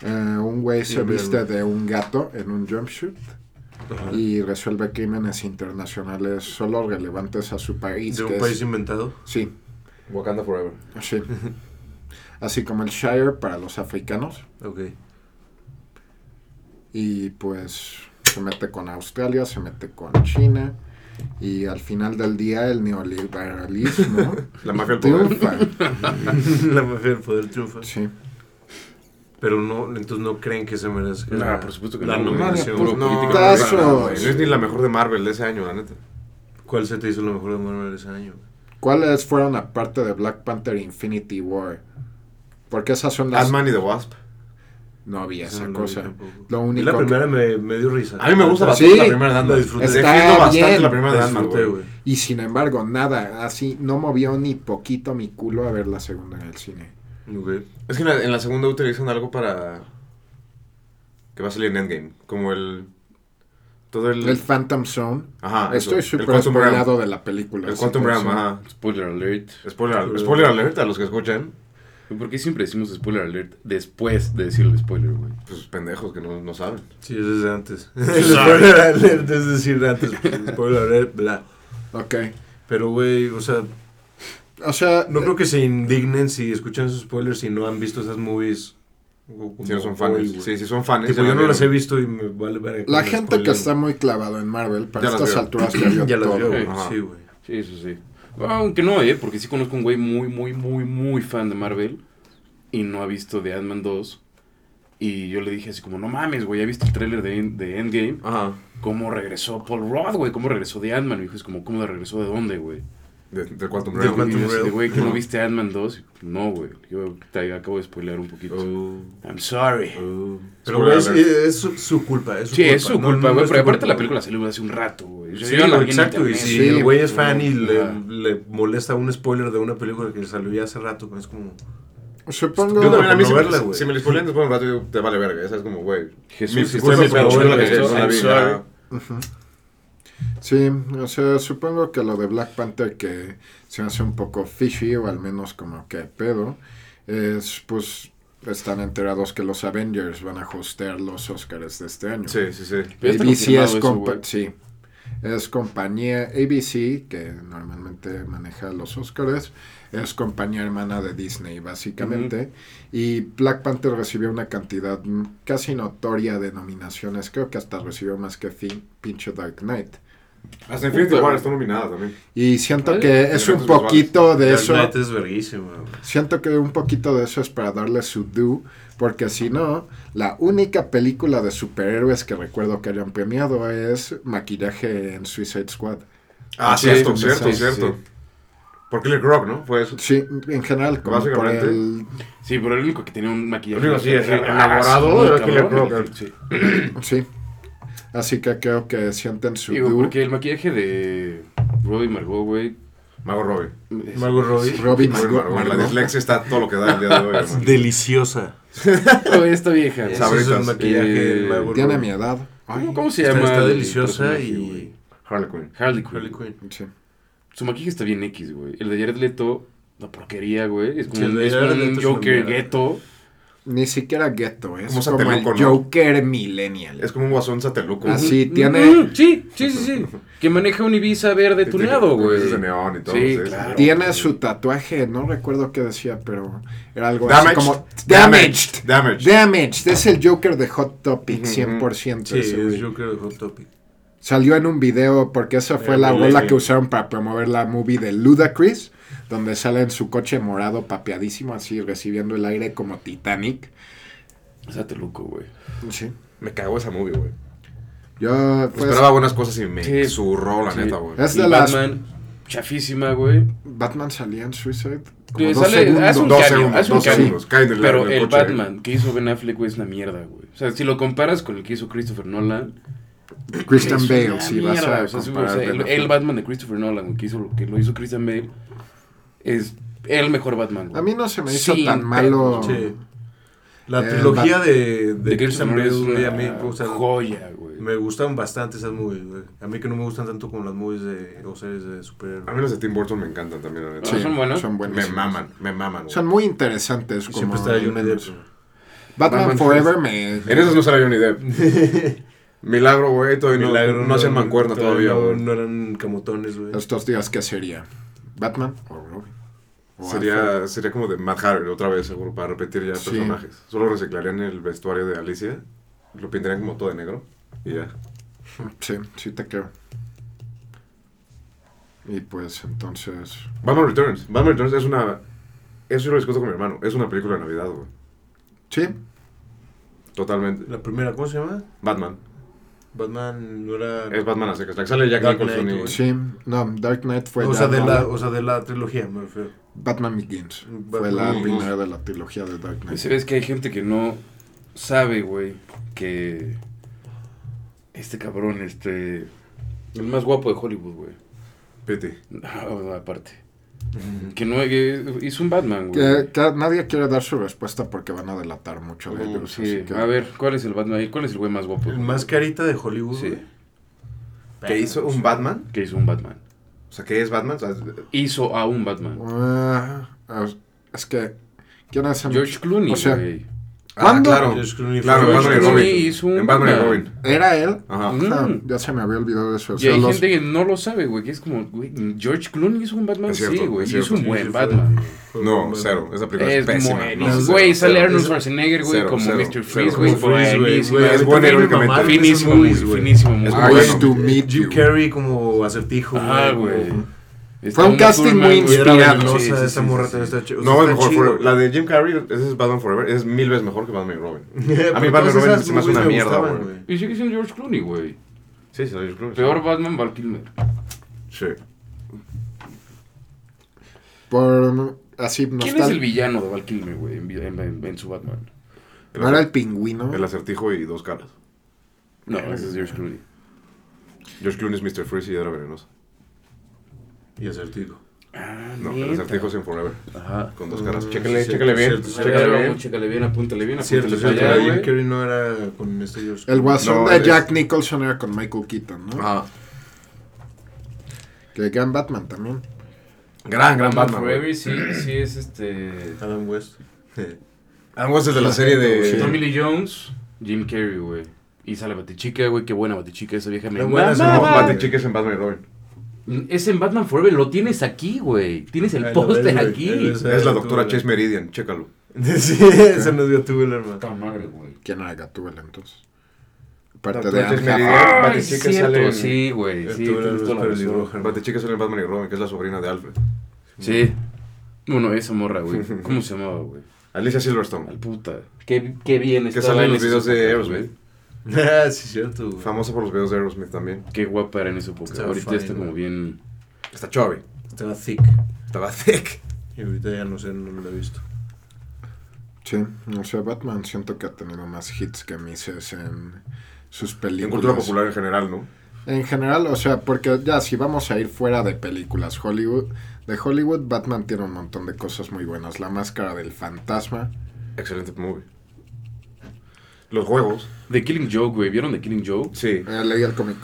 eh, un güey se Sí, bien. viste de un gato en un jumpsuit Ajá. y resuelve crímenes internacionales solo relevantes a su país. De que un país es- inventado. Sí, Wakanda Forever. sí. Así como el Shire para los africanos. Ok. Y pues se mete con Australia, se mete con China. Y al final del día el neoliberalismo La mafia del poder. triunfa. la mafia del poder triunfa. Sí. Pero no, entonces no creen que se merezca Nah, por supuesto que la no, nominación. No, no es ni la mejor de Marvel de ese año, la neta. ¿Cuál se te hizo lo mejor de Marvel ese año? ¿Cuáles fueron aparte de Black Panther Infinity War? Porque esas son las... Ant-Man y The Wasp. No vi Esa no cosa. Lo Y único la que- primera me, me dio risa. A mí me gusta Sí. bastante la primera de Ant-Man. Disfruté. Está bastante bien. la primera de Ant-Man. Y sin embargo, nada, así no movió ni poquito mi culo a ver la segunda en el cine. Es que en la, en la segunda utilizan algo para. que va a salir en Endgame. Como el. Todo el. El Phantom Zone. ajá. eso, Estoy el súper spoilado de la película. El Quantum Realm, ajá. Spoiler alert. Spoiler, spoiler alert a los que escuchan. ¿Por qué siempre decimos spoiler alert después de decir el spoiler, güey? Pues pendejos que no, no saben. Sí, es desde antes. El spoiler alert es decir antes. Spoiler alert, bla. Ok. Pero, güey, o sea, O sea, no creo que se indignen si escuchan esos spoilers y no han visto esas movies. como Si no son fans. Sí, sí son fans. Tipo, yo no las he visto y me vale ver. la gente que está muy clavado en Marvel, para Ya estas alturas ya vio Ya las vio, güey. Sí, güey. Sí, eso sí. Aunque no, ¿eh? Porque sí conozco un güey muy, muy, muy, muy fan de Marvel y no ha visto The Ant-Man 2. Y yo le dije así como, no mames, güey, ¿ya viste el tráiler de, de Endgame? Ajá. ¿Cómo regresó Paul Rudd, güey? ¿Cómo regresó de Ant-Man? Me dijo, es como, ¿cómo regresó de dónde, güey? De, del Quantum Realm. De, güey, ¿que no viste Ant-Man 2? No, güey. Yo te acabo de spoilear un poquito. Oh, I'm sorry. oh. Pero, Spoiler güey, es, es su, su culpa. Es su Sí, culpa. es su No, culpa, no, güey. no es pero tu aparte culpa, la película salió hace un rato, güey. Sí, en exacto. Y si Sí, el güey es fan y le, le molesta un spoiler de una película que salió ya hace rato, pues es como. Supongo. Yo también a mí si, no me- verla, güey. si me lo spoilean después de un rato, yo, te vale verga. Esa es como, güey. Jesús, mi- si estoy estás mi pedo, no la vi. Sí, o sea, supongo que lo de Black Panther que se hace un poco fishy o al menos como que pedo es pues están enterados que los Avengers van a hostear los Oscars de este año. Sí, sí, sí. ABC es, eso, compa- güey. sí, es compañía ABC que normalmente maneja los Oscars, es compañía hermana de Disney básicamente y Black Panther recibió una cantidad casi notoria de nominaciones, creo que hasta recibió más que fin, pinche Dark Knight. Hasta Infinity War está nominada también. Y siento Vale. que es un poquito de Dark eso, Knight es siento que un poquito de eso es para darle su due, porque si no, la única película de superhéroes que recuerdo que hayan premiado es maquillaje en Suicide Squad. Ah, Sí, cierto, sí, cierto, sí, cierto. Por Killer Croc, ¿no? Fue eso. Sí, en general, como por Básicamente. el... Sí, pero el único que tenía un maquillaje. El único, sí, Ah, elaborado, muy era Killer. Sí. Sí. Así que creo que sienten su Digo, porque el maquillaje de Robbie Margot, güey. Mago Robbie. es- Margot Robbie. Robbie Margot, La Margot. dislexia está todo lo que da el día de hoy, hermano. Deliciosa. Esta vieja. es el Sabritas. maquillaje de Eh, Margot Tiene Robbie. mi edad. ¿Cómo, cómo se llama? está el deliciosa y. Harley Quinn. Harley Quinn. Harley Quinn. Sí. Su maquillaje está bien X, güey. El de Jared Leto, una porquería, güey. Es como Sí, el un, de es un Joker mierda. Ni siquiera ghetto, es Como como, el. Joker millennial. Es como un guasón sateluco. Así Mm, tiene... mm, sí, sí, sí, sí. Que maneja un Ibiza verde tuneado, güey. luces de neón y todo. Sí, claro. Tiene su tatuaje, no recuerdo qué decía, pero era algo Damaged. así como... Damaged. Damaged. Damaged. Damaged. Es el Joker de Hot Topic, Ujú. 100%. Sí, es Joker de Hot Topic. Salió en un video porque esa fue Eh, la rola que usaron para promover la movie de Ludacris, donde sale en su coche morado papeadísimo, así recibiendo el aire como Titanic. Sateluco, güey. Sí. Me cagó esa movie, güey. Yo, pues, Esperaba buenas cosas y me Sí. zurró, la Sí. neta, güey. Es Y de las- Batman, chafísima, güey. Batman salía en Suicide. Como dos sale- segundos. hace un Dos cambio, segundos, hace un cambio. segundos. El, Pero el coche. Batman que hizo Ben Affleck, güey, es una mierda, güey. O sea, si lo comparas con el que hizo Christopher Nolan. Christian Bale, si vas a o sea, sí, comparar o sea, Ben el, el Batman de Christopher Nolan, que, hizo, lo- que lo hizo Christian Bale, es el mejor Batman, güey. A mí no se me hizo tan malo. Sí. La Eh, trilogía de, de, De güey, es a mí, o sea, joya, güey. me gustan bastante esas movies, güey. A mí que no me gustan tanto como las movies de, o series de superhéroes. A mí los de Tim Burton me encantan también, la neta. Ah, ¿son buenos? Son Me maman, me maman, güey. Son muy interesantes. Como siempre está Johnny Depp. Batman, Batman Forever me. En esas no sale Johnny Depp. Milagro, güey, todavía no, Milagro, no hacían mancuerna todavía, no, no eran camotones, güey. Estos días, ¿qué sería? ¿Batman o Robin? Sería, sería como de Matt Harry otra vez, seguro, para repetir ya Sí. personajes. Solo reciclarían el vestuario de Alicia, lo pintarían como todo de negro y ya. Sí, sí te creo. Y pues entonces. Batman Returns. Batman Returns es una... Eso yo lo discuto con mi hermano. Es una película de Navidad, güey. Sí, Totalmente. La primera, ¿cómo se llama? Batman. Batman no era... Es Batman a secas. La que sale Jack Dark Nicholson Knight, y... sí. No, Dark Knight fue o, ya sea, de no- la, o sea, de la trilogía, me refiero. Batman Begins. Fue la Begins. primera de la trilogía de Dark Y Knight. se ves que hay gente que no sabe, güey, que este cabrón, este, el más guapo de Hollywood, güey. No, aparte. Que no que hizo un Batman, güey. Que, que nadie quiere dar su respuesta porque van a delatar mucho de Uh, ellos. sí. que- A ver, ¿cuál es el Batman? ¿Cuál es el güey más guapo? El más carita de Hollywood. Sí. ¿Que hizo un Batman? Que hizo un Batman. O sea, ¿qué es Batman? O sea, Hizo a un Batman. Ah, es que. ¿Quién es el- George Clooney, O sea, güey. Ah, ¿Cuándo? claro. George Clooney Claro, fue- en Batman Robin. hizo un En Batman y. Robin. ¿Era él? Ajá. Mm. Ah, ya se me había olvidado eso. O Y hay los- gente que no lo sabe, güey, que es como, güey, George Clooney hizo un Batman, Es cierto, sí, güey, es es cierto. un buen Batman. fue No, cero. Esa película es, Es pésima. No, Güey, cero, sale. Arnold Es- Schwarzenegger, güey, como cero, Mr. Freeze, güey, güey, güey, Es irónicamente. mamaron Finísimo, güey, güey. finísimo. Es muy bueno. Nice bueno. to meet Jim you. Carrey como acertijo, Ah, como- güey. Está Fue un casting muy inspirado. Sí, sí, morra sí, también sí. está ch- o sea, No, es está mejor. chido. Forever. La de Jim Carrey, ese es Batman Forever. Es mil veces mejor que Batman y Robin. A mí Batman y Robin se me hace una me mierda, güey. Y sigue siendo George Clooney, güey. Sí, sí, George Clooney. Peor Batman, Val Kilmer. Sí. Por así ¿Quién es el villano de Val Kilmer, güey, en, vi- en- en- en su Batman? El, ¿No era el pingüino? el acertijo y dos caras. No, ese es George Clooney. George Clooney es Mr. Freeze y era venenoso. Y acertijo. Ah, No, el acertijo es en Forever. Ajá. Con dos caras. Chécale, sí, chécale bien. Chécale Chécale, bien. chécale bien, apúntale bien, Cierto, apúntale cierto. allá, Jim. Carrey no era con este George El guasón No, de es- Jack Nicholson era con Michael Keaton, ¿no? Ajá. Que gran Batman también. Gran, gran Batman. Forever sí, sí es este... Adam West. Adam West es de la serie de. Tommy Lee Jones, Jim Carrey, güey. Y sale Batichica, güey, qué buena Batichica, esa vieja me buena es en Batman y Robin. Es en Batman Forever, lo tienes aquí, güey. Tienes el póster aquí. Es la doctora Chase Meridian, chécalo. Sí, ese nos dio tu hermano. Madre, güey. ¿Quién era Gatúbela entonces? Parte de. Ah, Batichica es cierto, sale en- sí, güey. Sí, Gatúbela es sale en Batman y Robin, que es la sobrina de Alfred. Sí. Bueno, esa morra, güey. ¿Cómo se llamaba, güey? Alicia Silverstone. Al puta. Qué, qué bien Que sale en los videos de Aerosmith. Ah, sí, cierto. güey. Famosa por los videos de Aerosmith también. Qué guapa era en esa época. Estaba Ahorita fine, está como güey. bien... Está chubby. Estaba thick. Estaba thick. Y ahorita ya no sé, no lo he visto. Sí, o sea, Batman siento que ha tenido más hits que Mises en sus En películas. cultura popular en general, ¿no? En general, o sea, porque ya si vamos a ir fuera de películas Hollywood, de Hollywood, Batman tiene un montón de cosas muy buenas. La máscara del fantasma. Excelente movie. Los juegos. The Killing Joke, güey. ¿Vieron The Killing Joke? Sí. Eh, leí el cómic.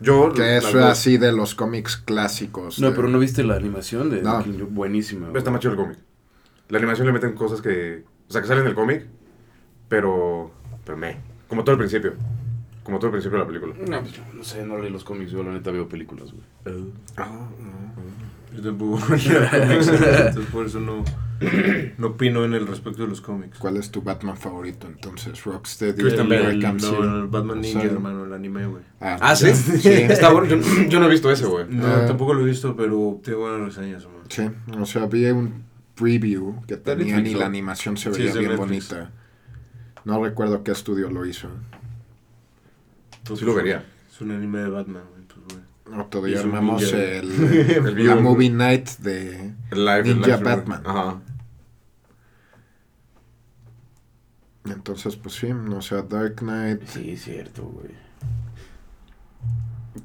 Yo. Que las es así de los cómics clásicos. No, de- pero no viste la animación de No. The Killing Joke. Buenísima. Está chido el cómic. La animación le meten cosas que. O sea, que salen del cómic. Pero. Pero me. Como todo el principio. Como todo el principio de la película. No, pues, yo no sé, no leí los cómics. Yo la neta veo películas, güey. Yo tampoco leo cómics, entonces por eso no, no opino en el respecto de los cómics. ¿Cuál es tu Batman favorito entonces? Rocksteady, Christian El, Bale, no, City. el Batman Ninja, hermano, el anime, güey. Ah, sí. Sí. Está bueno. Yo, yo no he visto ese, güey. No, Ah. tampoco lo he visto, pero tiene buenas reseñas, hermano. Sí, o sea, vi un preview que De tenía Netflix, y ¿no? la animación se Sí, veía de bien Netflix. bonita. No recuerdo qué estudio lo hizo. Entonces, Sí lo vería. Es un anime de Batman, güey. Otro día armamos el, El la movie night de... Live, Ninja Batman. Ajá. Entonces, pues sí, o sea, Dark Knight. Sí, cierto, güey.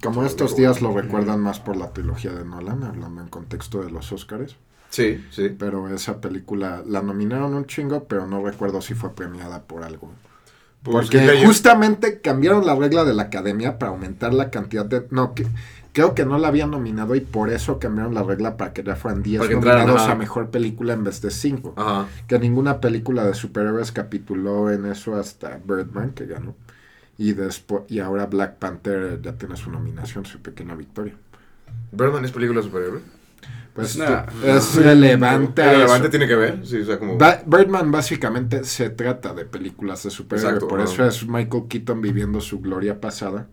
Como estos días lo recuerdan más por la trilogía de Nolan, hablando en contexto de los Oscars. Sí, sí. Pero esa película la nominaron un chingo, pero no recuerdo si fue premiada por algo. Porque justamente cambiaron la regla de la academia para aumentar la cantidad de... No, que, creo que no la habían nominado y por eso cambiaron la regla para que ya fueran 10 Para que entraran, nominados a Mejor Película en vez de 5. Ajá. Que ninguna película de superhéroes capituló en eso hasta Birdman, que ganó. Y, después, y ahora Black Panther ya tiene su nominación, su pequeña victoria. ¿Birdman es película de superhéroe? Pues Nah. es relevante. a relevante tiene que ver. Sí, o sea, como. Ba- Birdman básicamente se trata de películas de superhéroes. Por eso es Michael Keaton viviendo su gloria pasada.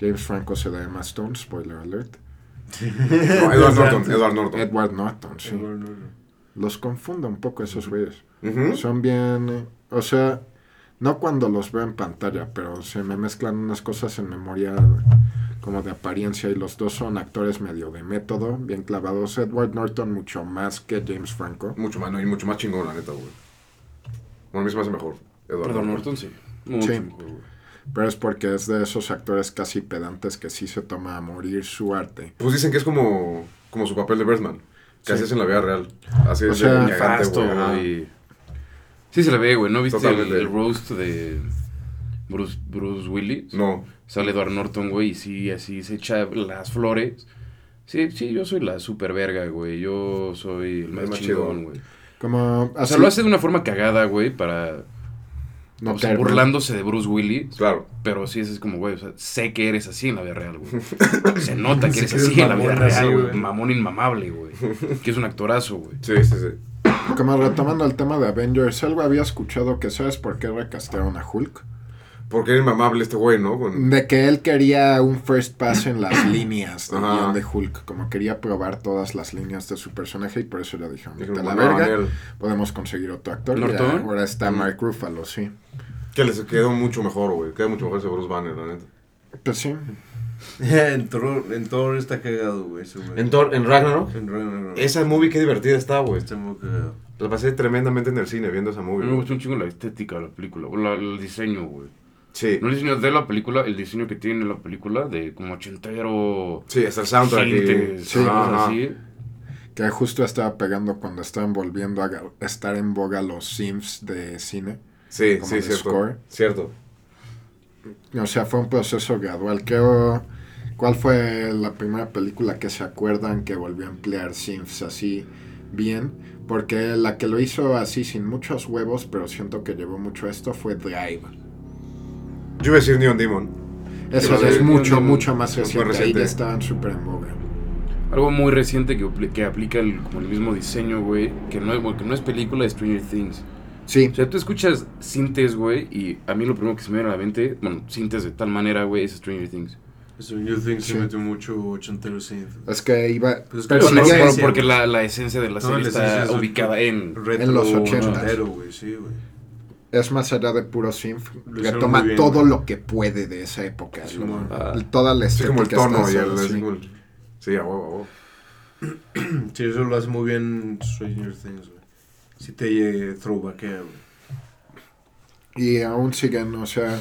James Franco se da Emma Stone, spoiler alert. No, Edward Norton. Edward Norton. Edward Norton, sí. Edward Norton. Los confundo un poco esos güeyes. Son bien... eh, O sea, no cuando los veo en pantalla, pero se me mezclan unas cosas en memoria como de apariencia y los dos son actores medio de método, bien clavados. Edward Norton mucho más que James Franco. Mucho más, no, y mucho más chingón, la neta, güey. Bueno, a mí se me hace mejor. Edward Perdón, Norton sí. Mucho Sí. mejor. Pero es porque es de esos actores casi pedantes que sí se toma a morir su arte. Pues dicen que es como, como su papel de Birdman. Casi Sí. es en la vida real. Así O es sea, Nefasto, güey. Sí se le ve, güey. ¿No viste el, el roast de Bruce, Bruce Willis? No. Sale Edward Norton, güey, y sí, así se echa las flores. Sí, sí, yo soy la super verga, güey. Yo soy el más, más chingón, güey. Como O así, sea, lo hace de una forma cagada, güey, para... no o sea, burlándose de Bruce Willis. Claro. Pero sí, ese es como, güey, o sea, sé que eres así en la vida real, güey. Se nota que Sí, eres que eres así en la vida real, güey. güey. Mamón inmamable, güey. Que es un actorazo, güey. Sí, sí, sí. Como retomando el tema de Avengers, algo había escuchado que sabes por qué recastearon a Hulk. Porque era inmamable este güey, ¿no? Con... De que él quería un first pass en las líneas del guion de Hulk. Como quería probar todas las líneas de su personaje y por eso le dijeron, Dijeron, "Vete a la "No, verga, Daniel". podemos conseguir otro actor. Ahora está Mm. Mark Ruffalo, sí. Que les quedó mucho mejor, güey. Queda mucho mejor ese Bruce Banner, la neta. Pues sí. en, Thor, en Thor está cagado, güey. En, Thor, en Ragnarok, En Ragnarok. esa movie qué divertida está, güey. Está muy cagado. La pasé tremendamente en el cine viendo esa movie. me gustó un chingo la estética de la película, el diseño, güey. Sí. No el diseño de la película, el diseño que tiene la película de como ochentero. Sí, hasta el soundtrack. y- Gentes, Sí. cosas Ajá. así. Que justo estaba pegando cuando estaban volviendo a estar en boga los sims de cine. Sí, Como sí, de cierto. score. Cierto. O sea, fue un proceso gradual. Creo, ¿Cuál fue la primera película que se acuerdan que volvió a emplear sims así bien? Porque la que lo hizo así sin muchos huevos, pero siento que llevó mucho a esto, fue Drive. Yo iba a decir Neon Demon. Eso es mucho, mucho más fue reciente. Ahí reciente. ya estaban súper en boga. Algo muy reciente que, que aplica el, como el mismo diseño, güey. Que no, es, que no es película de Stranger Things. Sí, O sea, tú escuchas sintes, güey, y a mí lo primero que se me viene a la mente, bueno, sintes de tal manera, güey, es Stranger Things. Stranger Things Sí. se metió mucho ochentero synth. es que iba... Pues es que pero sí, porque la, la esencia de la No, serie la está ubicada en... Retro En los ochentas. güey, sí, güey. Es más allá de puro synth. Lo hicieron Retoma muy bien, todo lo que puede de esa época. Sí. Ah. toda la Sí, como el estética tono está y el. sí. el- Sí, a huevo, a huevo. Sí, eso lo hace muy bien Stranger Things, güey. Sí te eh, throwbackea, güey. Y aún siguen, o sea,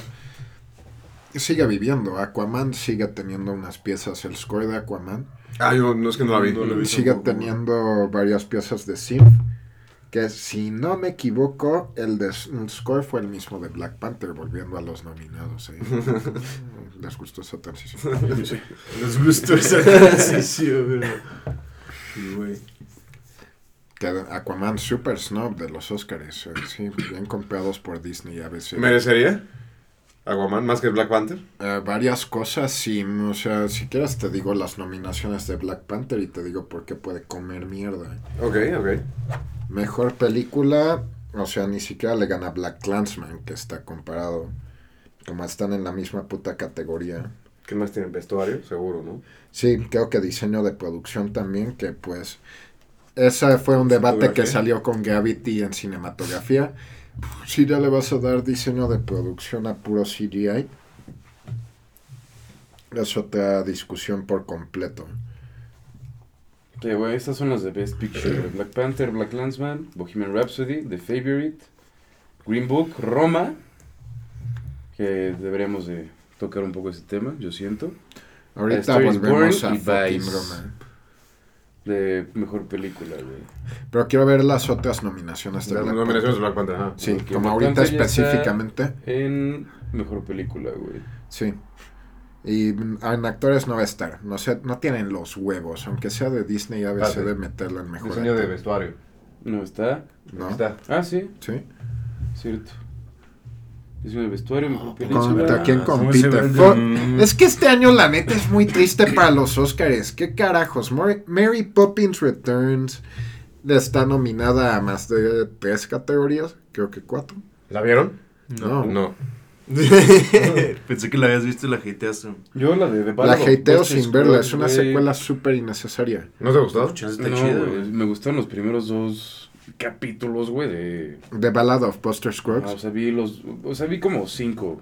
sigue viviendo. Aquaman sigue teniendo unas piezas, el score de Aquaman Ah, yo no es que no la vi. No la vi. sigue tampoco, teniendo varias piezas de synth. Que si no me equivoco, el, de, el score fue el mismo de Black Panther, volviendo a los nominados. ¿eh? Les gustó esa transición. Les gustó esa transición, güey. Que Aquaman Super Snob de los Oscars, eh, sí, bien comprados por Disney a veces. ¿Merecería? ¿Aquaman más que Black Panther? Eh, varias cosas, sí, o sea, si quieres te digo las nominaciones de Black Panther y te digo por qué puede comer mierda. Ok, ok. Mejor película, o sea, ni siquiera le gana Black Clansman, que está comparado, como están en la misma puta categoría. ¿Qué más tienen? Vestuario, seguro, ¿no? Sí, creo que diseño de producción también, que pues, ese fue un debate que salió con Gravity en cinematografía. Si ya le vas a dar diseño de producción a puro CGI, es otra discusión por completo. Sí, güey, estas son las de Best Picture. Black Panther, Black Landsman, Bohemian Rhapsody, The Favorite, Green Book, Roma, que deberíamos de tocar un poco ese tema, yo siento. Ahorita volvemos a. Roma. De mejor película, güey. Pero quiero ver las otras nominaciones de Las Black nominaciones de. Black Panther, ajá. Sí, Porque como Black ahorita específicamente. En mejor película, güey. Sí. Y en actores no va a estar. No, sé, no tienen los huevos. Aunque sea de Disney, a veces de meterlo en mejor. Diseño de vestuario. No está. ¿No? Está. Ah, sí, Sí. cierto. Diseño de vestuario, mejor ¿Contra película. quién ¿cómo se compite? Mm. Es que este año, la neta, es muy triste para los Oscars. ¿Qué carajos? Mor- Mary Poppins Returns está nominada a más de tres categorías. Creo que cuatro. ¿La vieron? No. No. Pensé que la habías visto y la hateaste. Yo la de The La Ballad of hateo sin verla. Es una secuela súper innecesaria. ¿No te gustó? Está No, chida, güey, güey. me gustaron los primeros dos capítulos, güey, de... The Ballad of Buster Ah, Scruggs. o sea, vi los... O sea, vi como cinco.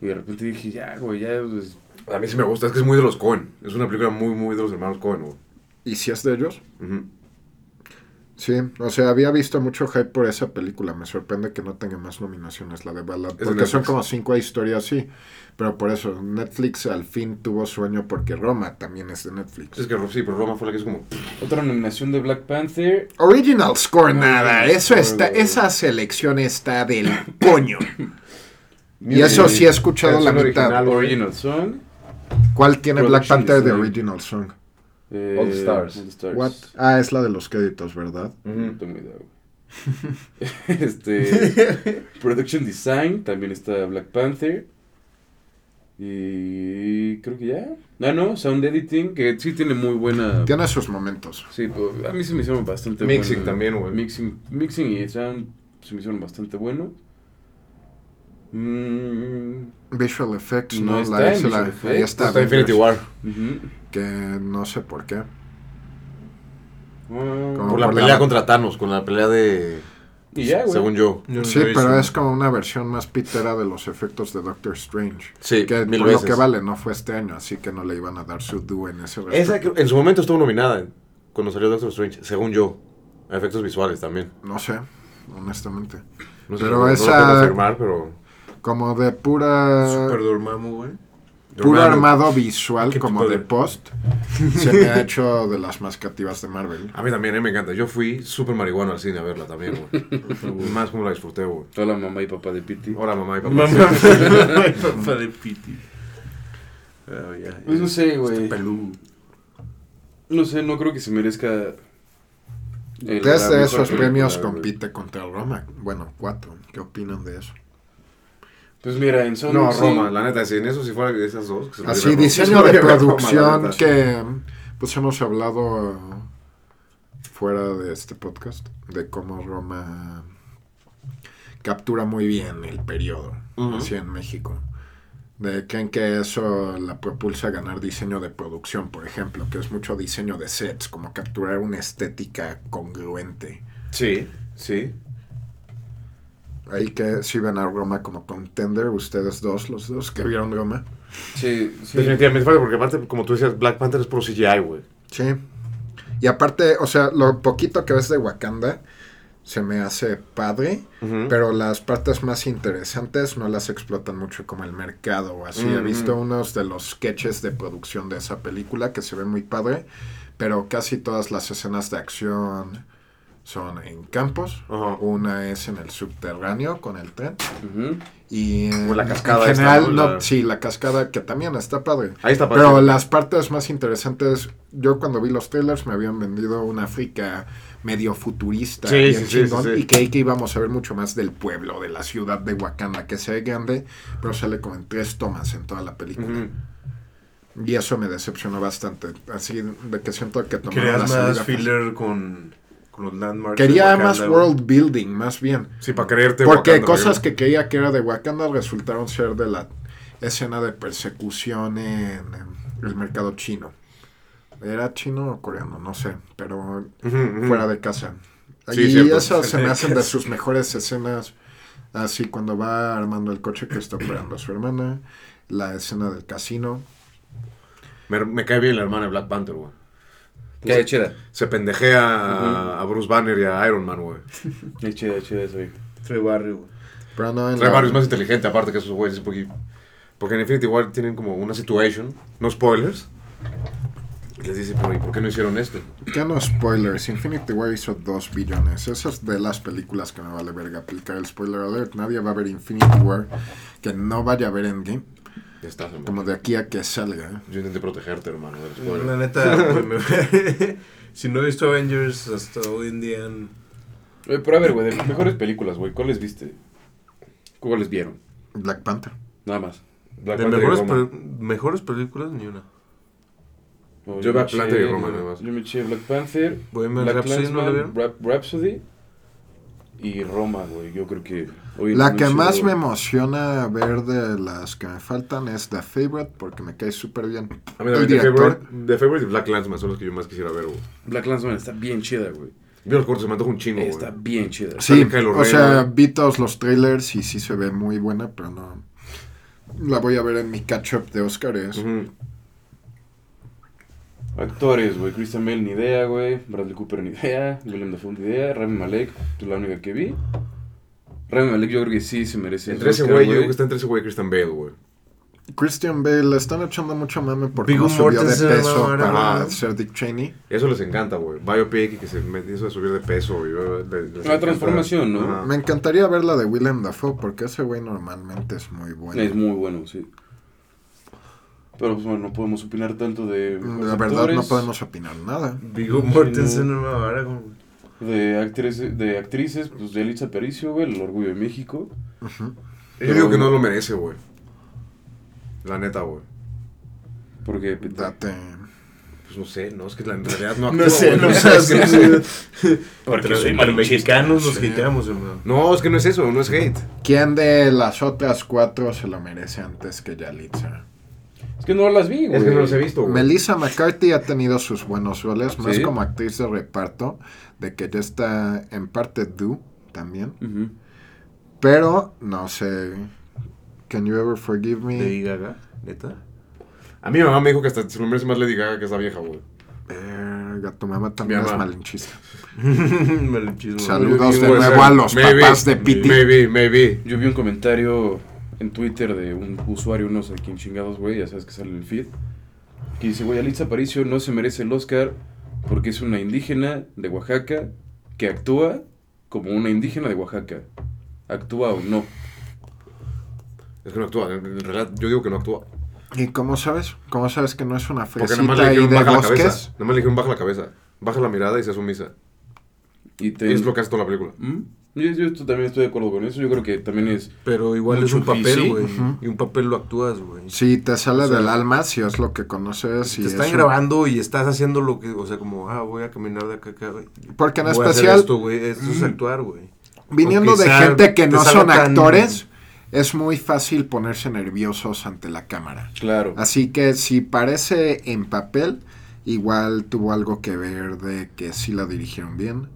Y de repente dije, ya, güey, ya... pues, A mí sí me gusta, es que es muy de los Cohen. Es una película muy, muy de los hermanos Cohen, güey. ¿Y si es de ellos? Ujú. Sí, o sea, había visto mucho hype por esa película. Me sorprende que no tenga más nominaciones, la de Ballad. Porque son como cinco historias, sí. Pero por eso, Netflix al fin tuvo sueño porque Roma también es de Netflix. Es que sí, pero Roma fue la que es como. Otra nominación de Black Panther. Original score, No, nada. no, Eso no, está, no. esa selección está del coño. Y eso sí he escuchado la mitad. original, Song. ¿Cuál tiene Black Panther de. Original Song? Eh, All the Stars. All the Stars. What? Ah, es la de los créditos, ¿verdad? No Ujú. tengo idea, güey. este. Production Design. También está Black Panther. Y. Creo que ya. Ah, no. Sound Editing. Que sí tiene muy buena. Tiene sus momentos. Sí, pues, a mí se me hicieron bastante Mixing bueno. también, güey. Mixing, mixing y sound se me hicieron bastante bueno. Mm, Visual Effects, No ¿no? está la, en esa la- Visual ahí está. Está Infinity War. Que no sé por qué. Como Por la por pelea la- contra Thanos, con la pelea de. y ya, güey. Según yo. Yo no Sí, pero es como una versión más pitera de los efectos de Doctor Strange. Sí, Que mil por lo que vale, no fue este año, así que no le iban a dar su due en ese Esa que en su momento estuvo nominada cuando salió Doctor Strange, según yo. Efectos visuales también. No sé, honestamente. No sé, Pero no, no esa- lo puedo confirmar, pero. Como de pura... Super Dormammu, güey. Puro armado visual, como de de- post, se me ha hecho de las más creativas de Marvel. A mí también, eh, me encanta. Yo fui súper marihuano al cine a verla también, güey. Más como la disfruté, güey. Hola mamá y papá de Pity. Hola, mamá y papá. Mamá, papá de Piti. Ah, Pues no sé, güey. Este. No sé, no creo que se merezca. el- Tres de esos premios compite contra Roma. Bueno, cuatro. ¿Qué opinan de eso? Pues mira, en Sound No, Roma, la neta, si en eso si fuera de esas dos. que se lo Así, Roma. diseño de Roma, producción que pues hemos hablado uh, fuera de este podcast de cómo Roma captura muy bien el periodo así en México. De, creen que eso la propulsa a ganar diseño de producción, por ejemplo, que es mucho diseño de sets, como capturar una estética congruente. Sí, sí. Ahí que si ven a Roma como contender, ustedes dos, los dos que vieron Roma. Sí, sí. Definitivamente, porque aparte, como tú decías, Black Panther es puro CGI, güey. Sí. Y aparte, o sea, lo poquito que ves de Wakanda se me hace padre, pero las partes más interesantes no las explotan mucho como el mercado o así. He visto unos de los sketches de producción de esa película que se ve muy padre, pero casi todas las escenas de acción son en campos. Una es en el subterráneo con el tren. Y O la en- cascada en general, ¿no? no, La- sí, la cascada que también está padre. Ahí está padre. Pero las partes más interesantes, yo cuando vi los trailers me habían vendido una África medio futurista Sí, bien sí, chingón, sí, sí. y creí que íbamos a ver mucho más del pueblo, de la ciudad de Wakanda, que se ve grande, pero sale como en tres tomas en toda la película. Y eso me decepcionó bastante, así de que siento que tomaron Querías la más filler con, con los landmarks. de Quería más world building, más bien. Sí, para creerte. Porque Wakanda, cosas que creía que era de Wakanda resultaron ser de la escena de persecución en, el mercado chino. ¿Era chino o coreano? No sé, pero fuera de casa. Sí, y cierto. esas se me hacen de sus mejores escenas. Así cuando va armando el coche que está operando a su hermana. La escena del casino. Me, me cae bien la hermana de Black Panther, güey. Qué chida. Se pendejea a, a Bruce Banner y a Iron Man, güey. Qué chida, chida eso. güey. Trey Barry, güey. Trae la- varios más inteligente, aparte que esos güeyes. Porque, porque en Infinity War tienen como una situation, no spoilers. Y les dice, pero ¿y por qué no hicieron esto? ¿Qué no spoilers? Infinity War hizo 2 billones. Esas es de las películas que me vale verga aplicar el spoiler alert. Nadie va a ver Infinity War que no vaya a ver Endgame. Ya estás, hermano. Como de aquí a que salga. ¿eh? Yo intenté protegerte, hermano. del spoiler. La neta, si no he visto Avengers hasta hoy en día. en- Oye, pero a ver, güey, de las mejores películas, güey, ¿cuáles viste? ¿Cuáles vieron? Black Panther. Nada más. Black De Panther mejores, pe- mejores películas, ni una. No, Yo me Black Panther y eché- Roma, nada más. Yo me eché Black Panther, Bohemian Black Rhapsody, ¿no la vieron? Rhapsody y Roma, güey. Yo creo que... hoy La que más me emociona ver de las que me faltan es The Favorite porque me cae súper bien. A mí El también, The. Favorite, The Favorite y Black Landsman son los que yo más quisiera ver, güey. Black Clansman está bien chida, güey. Vi los cortos, se me antoja un chingo, güey. Está bien chida. Sí, o sea, güey. vi todos los trailers y sí se ve muy buena, pero no. La voy a ver en mi catch-up de Oscars. Ujú. Actores, güey. Christian Bale, ni idea, güey. Bradley Cooper, ni idea. William Dafoe, ni idea. Rami Malek, tú la única que vi. Rami Malek yo creo que sí se merece. Entre ese güey, yo creo que está entre ese güey Christian Bale, güey. Christian Bale le están echando mucho mame porque no subió de peso para ser Dick Cheney. Eso les encanta, güey. Biopic y que se eso de subir de peso, les La encanta. transformación, ¿no? Me encantaría ver la de Willem Dafoe porque ese güey normalmente es muy bueno. Es muy bueno, sí. Pero pues bueno, no podemos opinar tanto de. La los verdad no podemos opinar nada. Vigo Mortensen no. no me. De actrices, de actrices, pues de Elisa Aparicio, güey, El Orgullo de México. Ujú. Yo digo que no lo merece, güey. La neta, güey. Porque. Date. Pues no sé, no, es que la, en realidad no No actúa, sé, güey. no Es sé. que no sé. Porque malinchista. mexicanos nos Sí. hiteamos, hermano. No, es que no es eso, no es hate. ¿Quién de las otras cuatro se lo merece antes que Yalitza? Es que no las vi, güey. Es que no los he visto, güey. Melissa McCarthy ha tenido sus buenos roles, más Sí. como actriz de reparto, de que ya está en parte Do también. Pero, no sé. Can you ever forgive me? Lady Gaga, neta. A mi mamá me dijo que hasta se lo merece más Lady Gaga que esa vieja, güey. Verga, tu mamá también Mi es mamá. malinchista. Malichismo. Saludos de nuevo a los Maybe, papás de Piti. Maybe, maybe. Yo vi un comentario en Twitter de un usuario, no sé quién chingados, güey, ya sabes que sale en el feed, que dice, güey, Alitza Aparicio no se merece el Oscar porque es una indígena de Oaxaca que actúa como una indígena de Oaxaca. Actúa o no. Es que no actúa, en realidad yo digo que no actúa. ¿Y cómo sabes? ¿Cómo sabes que no es una Porque nada fresita más le ahí dijeron de baja la cabeza. le dijeron baja la cabeza. Baja la mirada y se sumisa. Y te... Es lo que hace toda la película. ¿Mm? Yo, yo esto- también estoy de acuerdo con eso. Yo creo que también es... Pero igual es un papel, güey. Y un papel lo actúas, güey. Si te sale O sea, del alma, si es lo que conoces. Te y están grabando y estás haciendo lo que, o sea, como, ah, voy a caminar de acá acá, güey. Porque en Voy a hacer especial, esto, güey. Esto es actuar, güey. viniendo de gente que no son tan- actores, es muy fácil ponerse nerviosos ante la cámara. Claro. Así que si parece en papel, igual tuvo algo que ver de que sí la dirigieron bien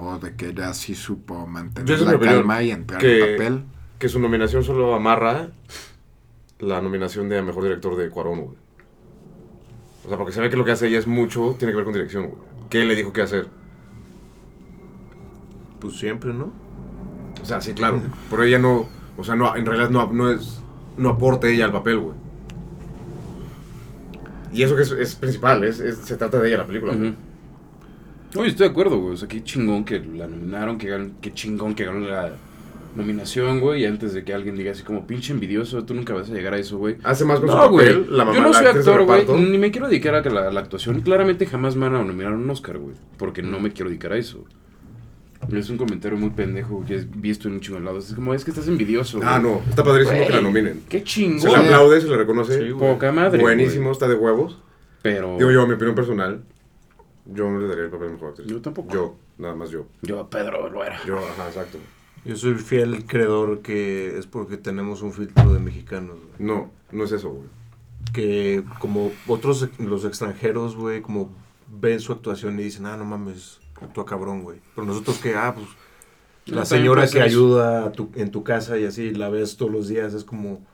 o de que ya sí supo mantener la calma y entrar que- en papel. Que su nominación solo amarra la nominación de a mejor director de Cuarón, güey. O sea, porque se ve que lo que hace ella es mucho, tiene que ver con dirección, güey. ¿Qué le dijo que hacer? Pues siempre, ¿no? O sea, sí, claro. Pero ella no, o sea, no, en realidad no, no es, no aporta ella al papel, güey. Y eso que es, es principal, es, es- se trata de ella la película. güey. Oye, estoy de acuerdo, güey. O sea, qué chingón que la nominaron, que gan- qué chingón que ganó la nominación, güey. Y antes de que alguien diga así como pinche envidioso, tú nunca vas a llegar a eso, güey. Hace más con No, su papel, la mamá, Yo no la soy actor, güey. Ni me quiero dedicar a la, la actuación. Claramente jamás me van a nominar a un Oscar, güey. Porque no me quiero dedicar a eso. Es un comentario muy pendejo que he visto en un chingo de lados. Es como, es que estás envidioso, Ah, güey. no, está padrísimo que la nominen. Qué chingón. Se le aplaude, se le reconoce. Sí. Poca madre. Buenísimo, güey. está de huevos. Pero. Digo yo, mi opinión personal, yo no le daría el papel mejor actriz. Yo tampoco. Yo, nada más yo. Yo a Pedro lo era. Yo, ajá, exacto. Yo soy fiel creedor que es porque tenemos un filtro de mexicanos, güey. No, no es eso, güey. Que como otros, los extranjeros, güey, como ven su actuación y dicen, ah, no mames, actúa cabrón, güey. Pero nosotros que, ah, pues, la No, señora que ayuda a tu- en tu casa y así, la ves todos los días, es como,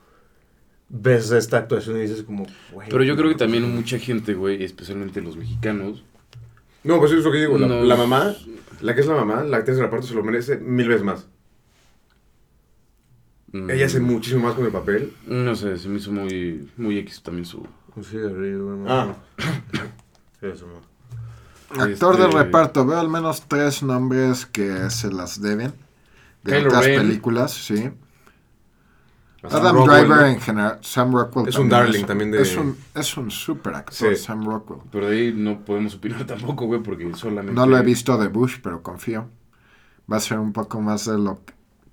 ves esta actuación y dices como, güey. Pero yo creo que también mucha gente, güey, especialmente los mexicanos, No, pues eso es lo que digo. La, No. la mamá, la que es la mamá, la actriz de reparto se lo merece mil veces más. mm, Ella hace muchísimo más con el papel. No sé, se me hizo muy, muy X también su... Cigarrillo, güey. Ah. Eso, no. Actor de Este- reparto, veo al menos tres nombres que se las deben. De Kylo otras películas, sí. Adam Rockwell, Driver ¿no? en general, Sam Rockwell Es un darling también de- Es un, es un super actor, Sí. Sam Rockwell. Pero de ahí no podemos opinar tampoco, güey, porque solamente... No lo he visto de Bush, pero confío. Va a ser un poco más de lo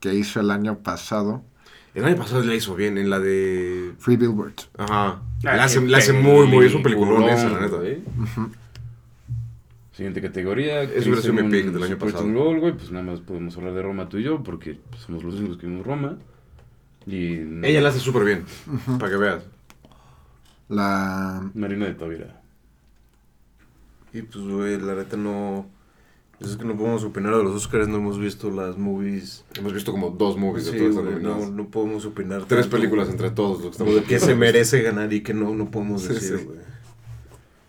que hizo el año pasado. El año pasado la hizo bien, en la de... Free Billboard. Ajá. Ah, la hace, la hace muy, muy... Es un peliculón esa, la neta. güey. Siguiente categoría. Eso hubiera sido mi pick del año pasado. Role, güey, pues nada más podemos hablar de Roma tú y yo, porque pues, somos los únicos que vimos Roma. Y... Ella la hace súper bien, para que veas. La... Marina de Tavira. Y pues, güey, la neta no. Es que no podemos opinar de los Oscars, no hemos visto las movies. Hemos visto como dos movies Sí, de todas güey, no, nominadas. no podemos opinar. Tres películas güey. entre todos los que estamos de que se merece ganar y que no, no podemos Sí, decir, sí.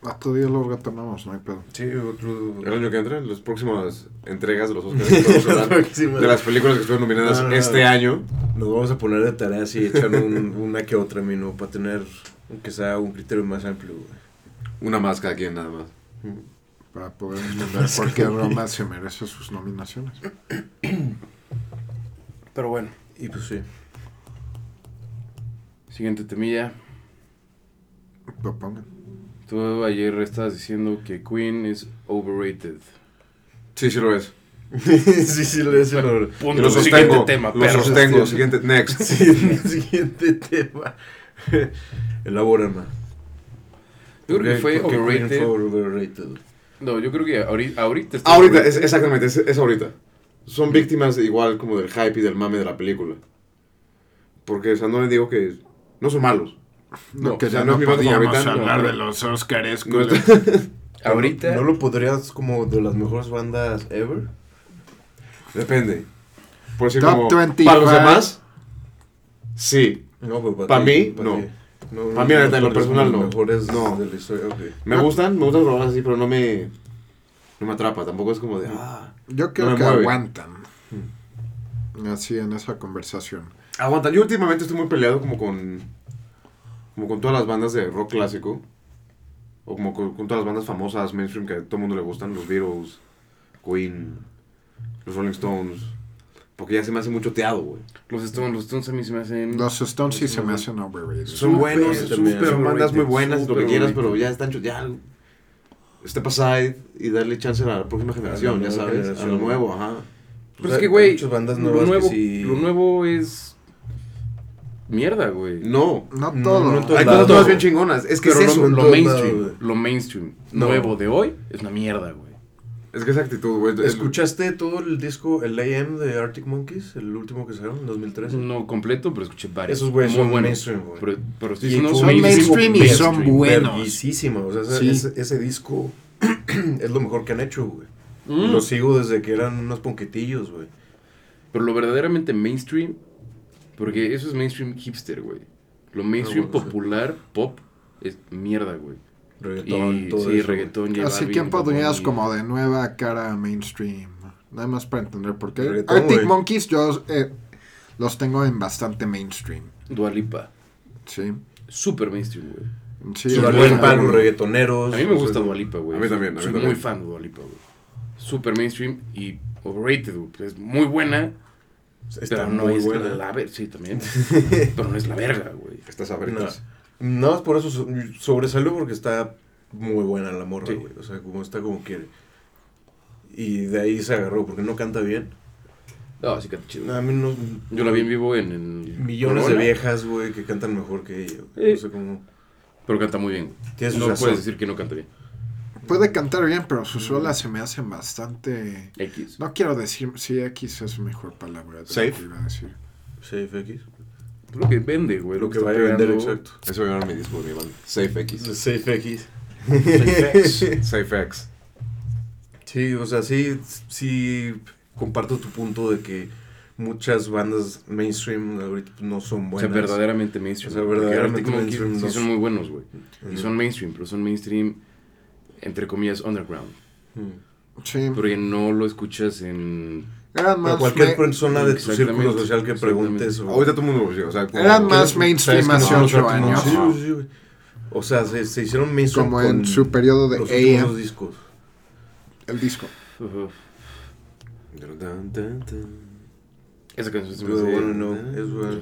Otro día lo retomamos, no hay pedo. Sí, otro... El año que entra, las próximas entregas de los Oscars. de las películas que estuvieron nominadas No, no, no. este año. Nos vamos a poner de tarea así, echar un- una que otra, mino, para tener, aunque sea un criterio más amplio, güey. Una más cada quien, nada más. Para poder entender por qué Roma se merece sus nominaciones. Pero bueno, Y pues sí. siguiente temilla. Lo pongan. Tú ayer estabas diciendo que Queen es overrated. Sí, sí lo es. sí, sí, lo es. Pero... Punto. Lo Siguiente sostengo. tema, lo perro. sostengo. Siguiente, next. Sí, siguiente tema. Elabora, man. Yo creo que fue ¿Por qué Queen overrated. fue overrated? No, yo creo que ahorita, ahorita es, exactamente, es, es ahorita. Son víctimas igual como del hype y del mame de la película. Porque, o sea, no les digo que no son malos. No, No, que ya no no, podíamos hablar no, de los Oscars. Ahorita. ¿No lo podrías como de las mejores bandas ever? Depende. Por decir Top como, 25. para los demás, sí. No, pues para mí, pa' no. Pa' mí, en lo los personal, no. mejores No. de la historia, ok. Me gustan, me gustan rolas así, pero no me, no me atrapa. Tampoco es como de, ah. Yo creo No que mueve. aguantan. Así en esa conversación. Aguanta, yo últimamente estoy muy peleado como con, como con todas las bandas de rock clásico. O como con, con todas las bandas famosas, mainstream, que a todo el mundo le gustan. Los Beatles, Queen, los Rolling Stones. Porque ya se me hace mucho teado, güey. Los Stones, los Stones a mí se me hacen. Los Stones sí se me hacen overrated. Son buenos, Súper bandas muy buenas, lo que quieras, pero ya están, ya, step aside y darle chance a la próxima generación, ya sabes, a lo nuevo, ajá. Pero O es que, güey, lo nuevo es. Mierda, güey. No, No No, todo. no hay lado. cosas todas bien chingonas, es que Pero es lo, mainstream, lados, lo mainstream No. nuevo de hoy es una mierda, güey. es que esa actitud, güey. es- ¿Escuchaste todo el disco, el AM de Arctic Monkeys, el último que sacaron en 2013? No completo, pero escuché varios. Esos güeyes son buenos. mainstream, güey. Pero, pero Y diciendo son mainstream y son buenos. Verguísima, o sea, ese, Sí. ese, ese disco es lo mejor que han hecho, güey. Mm. Lo sigo desde que eran unos ponquetillos, güey. Pero lo verdaderamente mainstream, porque eso es mainstream hipster, güey. Lo mainstream Ah, sí. popular, pop, es mierda, güey. Reggaetón, Y todo sí, eso, reggaetón Así que podrías Bunny. como de nueva cara mainstream. Nada más para entender por qué. Reggaetón, Arctic güey. Monkeys yo eh, los tengo en bastante mainstream. Dua Lipa. Sí. Super mainstream, güey. Sí, es buen para los reggaetoneros. A mí me o sea, gusta Dua Lipa, güey. A mí también, a mí Soy también. muy fan de Dua Lipa, güey. Super mainstream y overrated, güey. Es muy buena, Está pero no muy es buena. la verga. Sí, también. pero no es la verga, güey. Estas No, abritas. no, es por eso so- sobresalió porque está muy buena la morra, Sí. güey. O sea, como está como quiere. Y de ahí se agarró porque no canta bien. No, sí canta chido. A mí no. Yo la vi en vivo en, en Millones Corona, de viejas, güey, que cantan mejor que ella. güey. Eh. O sea, como. Pero canta muy bien. No razón. puedes decir que no canta bien. Puede cantar bien, pero sus rolas se me hacen bastante... X. No quiero decir... Sí, X es mejor palabra. de lo Safe. que iba a decir. Safe X. Lo que vende, güey. Lo que vaya a vender, exacto. Eso va a mi disco de mi banda. Safe X. Safe X. Safe X. Sí, o sea, sí, sí comparto tu punto de que muchas bandas mainstream ahorita no son O sea, buenas. verdaderamente mainstream. O sea, verdaderamente mainstream, Sí son muy buenos, güey. Y Ujú. son mainstream, pero son mainstream, entre comillas, underground. Mm. Sí. Porque no lo escuchas en... Eran más... cualquier persona de tu círculo social que preguntes. o- Ahorita todo el mundo o sea, Eran más mainstream ¿Sabes hace que no? ocho Los Arctic años. O sea, se, se hicieron mainstream Como en su periodo de los AM. discos. El disco. Dun, dun. Esa canción se me hace- bueno, no, es bueno.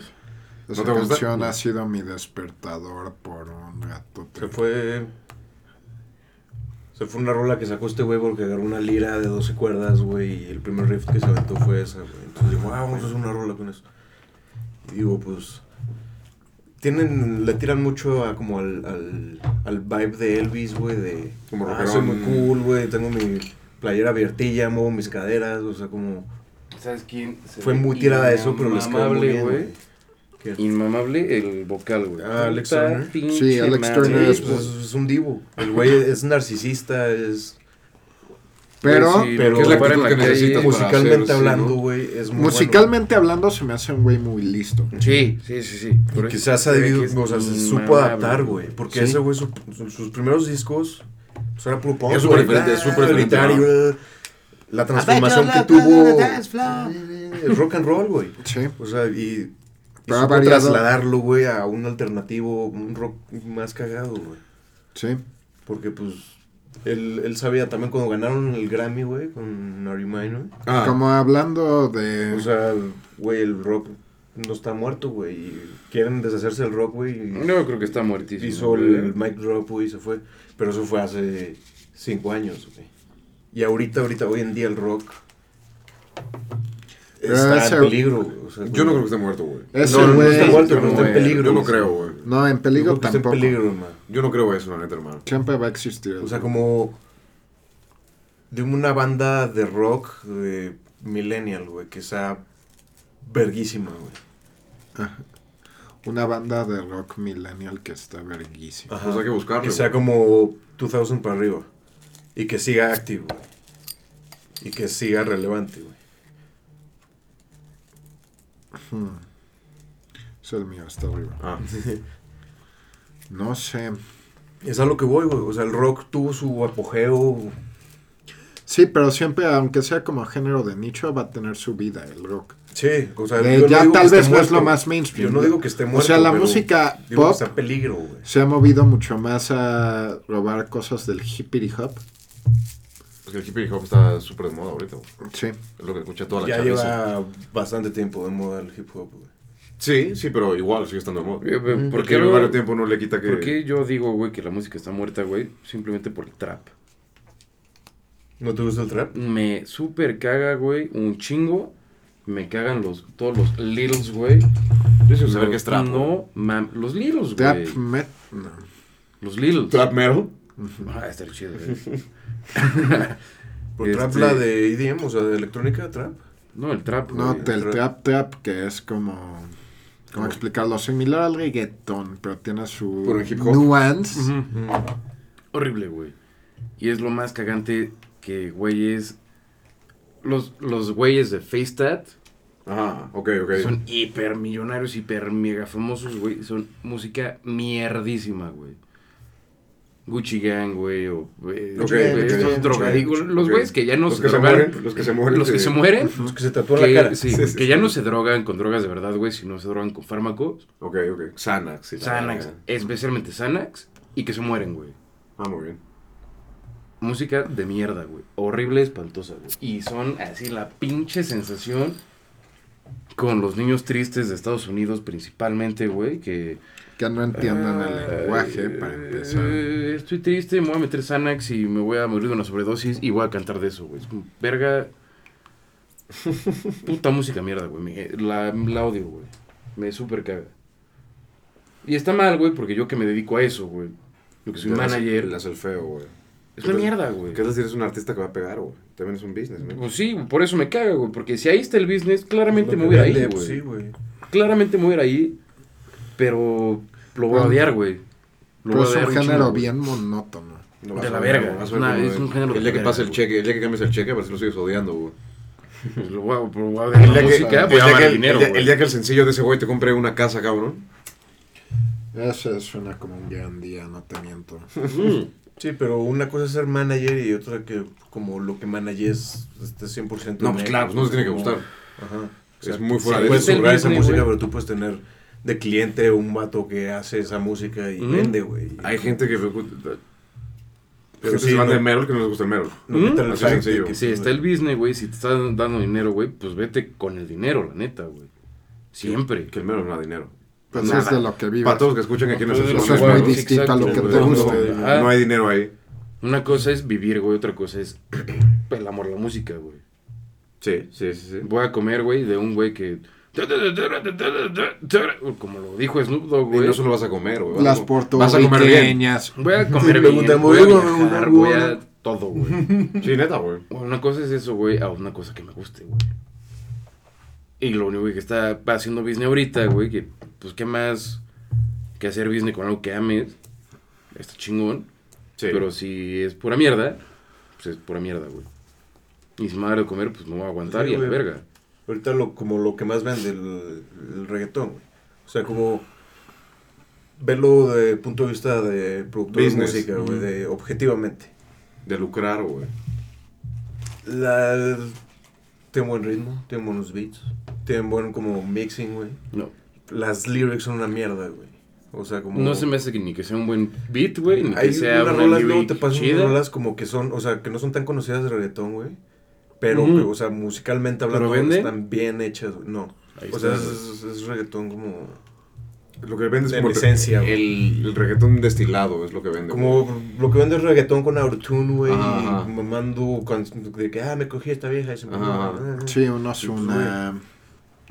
Esa gusta? canción ha sido mi despertador por un rato. Se fue. Se fue una rola que sacó este güey porque agarró una lira de 12 cuerdas, güey, y el primer riff que se aventó fue esa, güey. Entonces dijo, ah, vamos a hacer una rola con eso. Y digo, pues. Tienen, le tiran mucho a como al, al, al vibe de Elvis, güey, de. Como ah, soy muy cool, güey, tengo mi playera abiertilla, muevo mis caderas, o sea, como. ¿Sabes quién? Se Fue muy tirada a eso, pero les quedó muy inmamable, bien, güey. Inmamable el vocal, güey. Ah, Alex Turner. Sí, Alex madre, Turner es- pues, es, un divo. El güey es narcisista, es. Pero sí, pero que es la que calle- necesitas musicalmente hacer, sí, hablando, ¿no? güey, es muy musicalmente hablando se me hace un güey muy listo. Sí, sí, sí, sí. Por Quizás se ha debido, que o sea, se supo adaptar, güey. Porque Sí. ese güey, su- su- sus primeros discos, pues era puro punk. Es súper ¿no? güey, La transformación que tuvo el rock and roll, güey. Sí. O sea, y Pero supo trasladarlo, güey, a un alternativo, un rock más cagado, güey. Sí. Porque, pues, él, él sabía también cuando ganaron el Grammy, güey, con Mine, güey. Ah, Como hablando de... O sea, güey, el rock no está muerto, güey. Quieren deshacerse del rock, güey. No, creo que está muertísimo. hizo güey. el mic drop, güey, y se fue. Pero eso fue hace cinco años, güey. Y ahorita, ahorita, hoy en día el rock está ese- en peligro, güey. O sea, yo no creo que esté muerto, güey. Ese no, no güey... está muerto, pero no, está en güey, peligro. Yo no creo, güey. No, en peligro creo que está en tampoco. peligro, hermano. Yo no creo eso, la neta, hermano. Siempre va a existir. O sea, como de una banda de rock de millennial, güey, que sea verguísima, güey. Una banda de rock millennial que está verguísima. Ajá. Pues hay que buscarlo. Que sea como 2000 para arriba. Y que siga activo, güey. Y que siga relevante, güey. Hmm. Es el mío, está arriba. Ah, No sé. Es a lo que voy, güey. O sea, el rock tuvo su apogeo. Sí, pero siempre, aunque sea como género de nicho, va a tener su vida el rock. Sí, o sea, Eh, no ya tal vez no es lo más mainstream. Yo no digo que esté muerto. O sea, la pero música pop está en peligro, güey. se ha movido mucho más a robar cosas del hippity hop. Porque el hippie hop está súper de moda ahorita, güey. Sí. Es lo que escucha toda la Ya chaviza. lleva bastante tiempo de moda el hip hop, güey. Sí, sí, pero igual sigue estando de moda. Eh, eh, ¿Por Porque qué, varios tiempo no le quita que... por qué yo digo, güey, que la música está muerta, güey? Simplemente por el trap. ¿No te gusta el trap? Me super caga, güey, un chingo. Me cagan los, todos los littles, güey. Yo saber qué es trap. güey. No, mam, los littles, Trap güey. met... no. Los littles. Trap metal. Ah, está chido, güey. Por Este- trap la de EDM, o sea, de electrónica, trap. No, el trap, No, güey. el trap. trap que es como... ¿Cómo explicarlo? Similar al reggaetón, pero tiene su nuance. Horrible, güey. Y es lo más cagante que güeyes. Los, los güeyes de FaceTat Ajá, ok, ok. son hiper millonarios, hiper mega famosos, güey. Son música mierdísima, güey. Gucci Gang, güey, o eh, estos los güeyes que ya no los se que se mueren, los que se mueren. los que sí. se mueren, Los que se tatúan que, la cara. sí, Sí, sí, que sí. ya no se drogan con drogas de verdad, güey, sino se drogan con fármacos, Ok, ok. Xanax. sí, Xanax, especialmente Xanax, y que se mueren, güey. Ah, muy bien. Música de mierda, güey. Horrible, espantosa, güey. Y son así la pinche sensación con los niños tristes de Estados Unidos principalmente, güey, que... Que no entienden el lenguaje, para empezar. eh, estoy triste, me voy a meter Xanax y me voy a morir de una sobredosis y voy a cantar de eso, güey. Es como, verga... Puta música mierda, güey. La, la odio, güey. Me super caga. Y está mal, güey, porque yo que me dedico a eso, güey. Yo que soy manager. Le hace el feo, güey. Es una mierda, güey. ¿Qué tal si eres un artista que va a pegar, güey? También es un business, ¿no? Pues sí, por eso me caga, güey. Porque si ahí está el business, claramente me Lo voy a ir vende, güey. pues, Sí, güey. Claramente me voy a ir ahí, pero lo voy a Bueno. odiar, güey. Lo Pero voy a es odiar un un género bien monótono. No De la ver, verga, es ver un género El día que pase el cheque, el día que cambies el cheque, a ver si lo sigues odiando, güey. Lo voy a, pero voy a odiar El día que- música, el voy a día amar que el el- dinero, el día- güey. el día que el sencillo de ese güey te compre una casa, cabrón. Ese suena como un gran día, no te miento. Sí, pero una cosa es ser manager y otra que como lo que manages esté 100% No, pues claro, pues no te tiene que gustar. Ajá. Es muy fuera Sí, de Puedes es el cobrar esa música, pero tú puedes tener de cliente un vato que hace esa música y vende, güey. Hay gente que... Pero Pero sí, se van no- de Merol que no les gusta el Merol. No el Así sencillo. que- Si está el business, güey, si te están dando dinero, güey, pues vete con el dinero, la neta, güey. Siempre. Que el Merol no da dinero. Pues Nada. es de lo que vives. Para todos que escuchan aquí no Pues Eso es que muy vives, distinto a lo que te gusta. No hay dinero ahí. Una cosa es vivir, güey, otra cosa es el amor a la música, güey. Sí, sí, sí. sí. Voy a comer, güey, de un güey que... Como lo dijo Snoop Dogg, Y güey. no solo vas a comer, güey. Las Vas a comer bien. puertorriqueñas. Voy a comer Me bien, voy a viajar, voy todo, güey. Sí, neta, güey. Una cosa es eso, güey, a una cosa que me guste, güey. Y lo único que está haciendo business ahorita, güey, que pues qué más que hacer business con algo que ames. Está chingón. Sí. Pero si es pura mierda, pues es pura mierda, güey. Y si me va a dar de comer, pues no voy a aguantar Sí, y a la verga. Ahorita lo, como lo que más vende el, el reggaetón, güey. O sea, como verlo de punto de vista de productor Business. de música, güey, de objetivamente. De lucrar, güey. La, tiene buen ritmo, tiene buenos beats, tienen buen como mixing, güey. No. Las lyrics son una mierda, güey. O sea, como... No se me hace que ni que sea un buen beat, güey, ni que Hay sea unas una rolas, luego te pasan unas rolas como que son, o sea, que no son tan conocidas de reggaetón, güey. Pero, o sea, musicalmente hablando, están bien hechas. No. Ahí O sea, es, es- es reggaetón como... Lo que vende es como esencia, güey. el, el reggaetón destilado, es lo que vende. Como lo que vende es reggaetón con autotune, güey. Mamando con, de que, ah, me cogí esta vieja y se me Ajá. Sí, uno es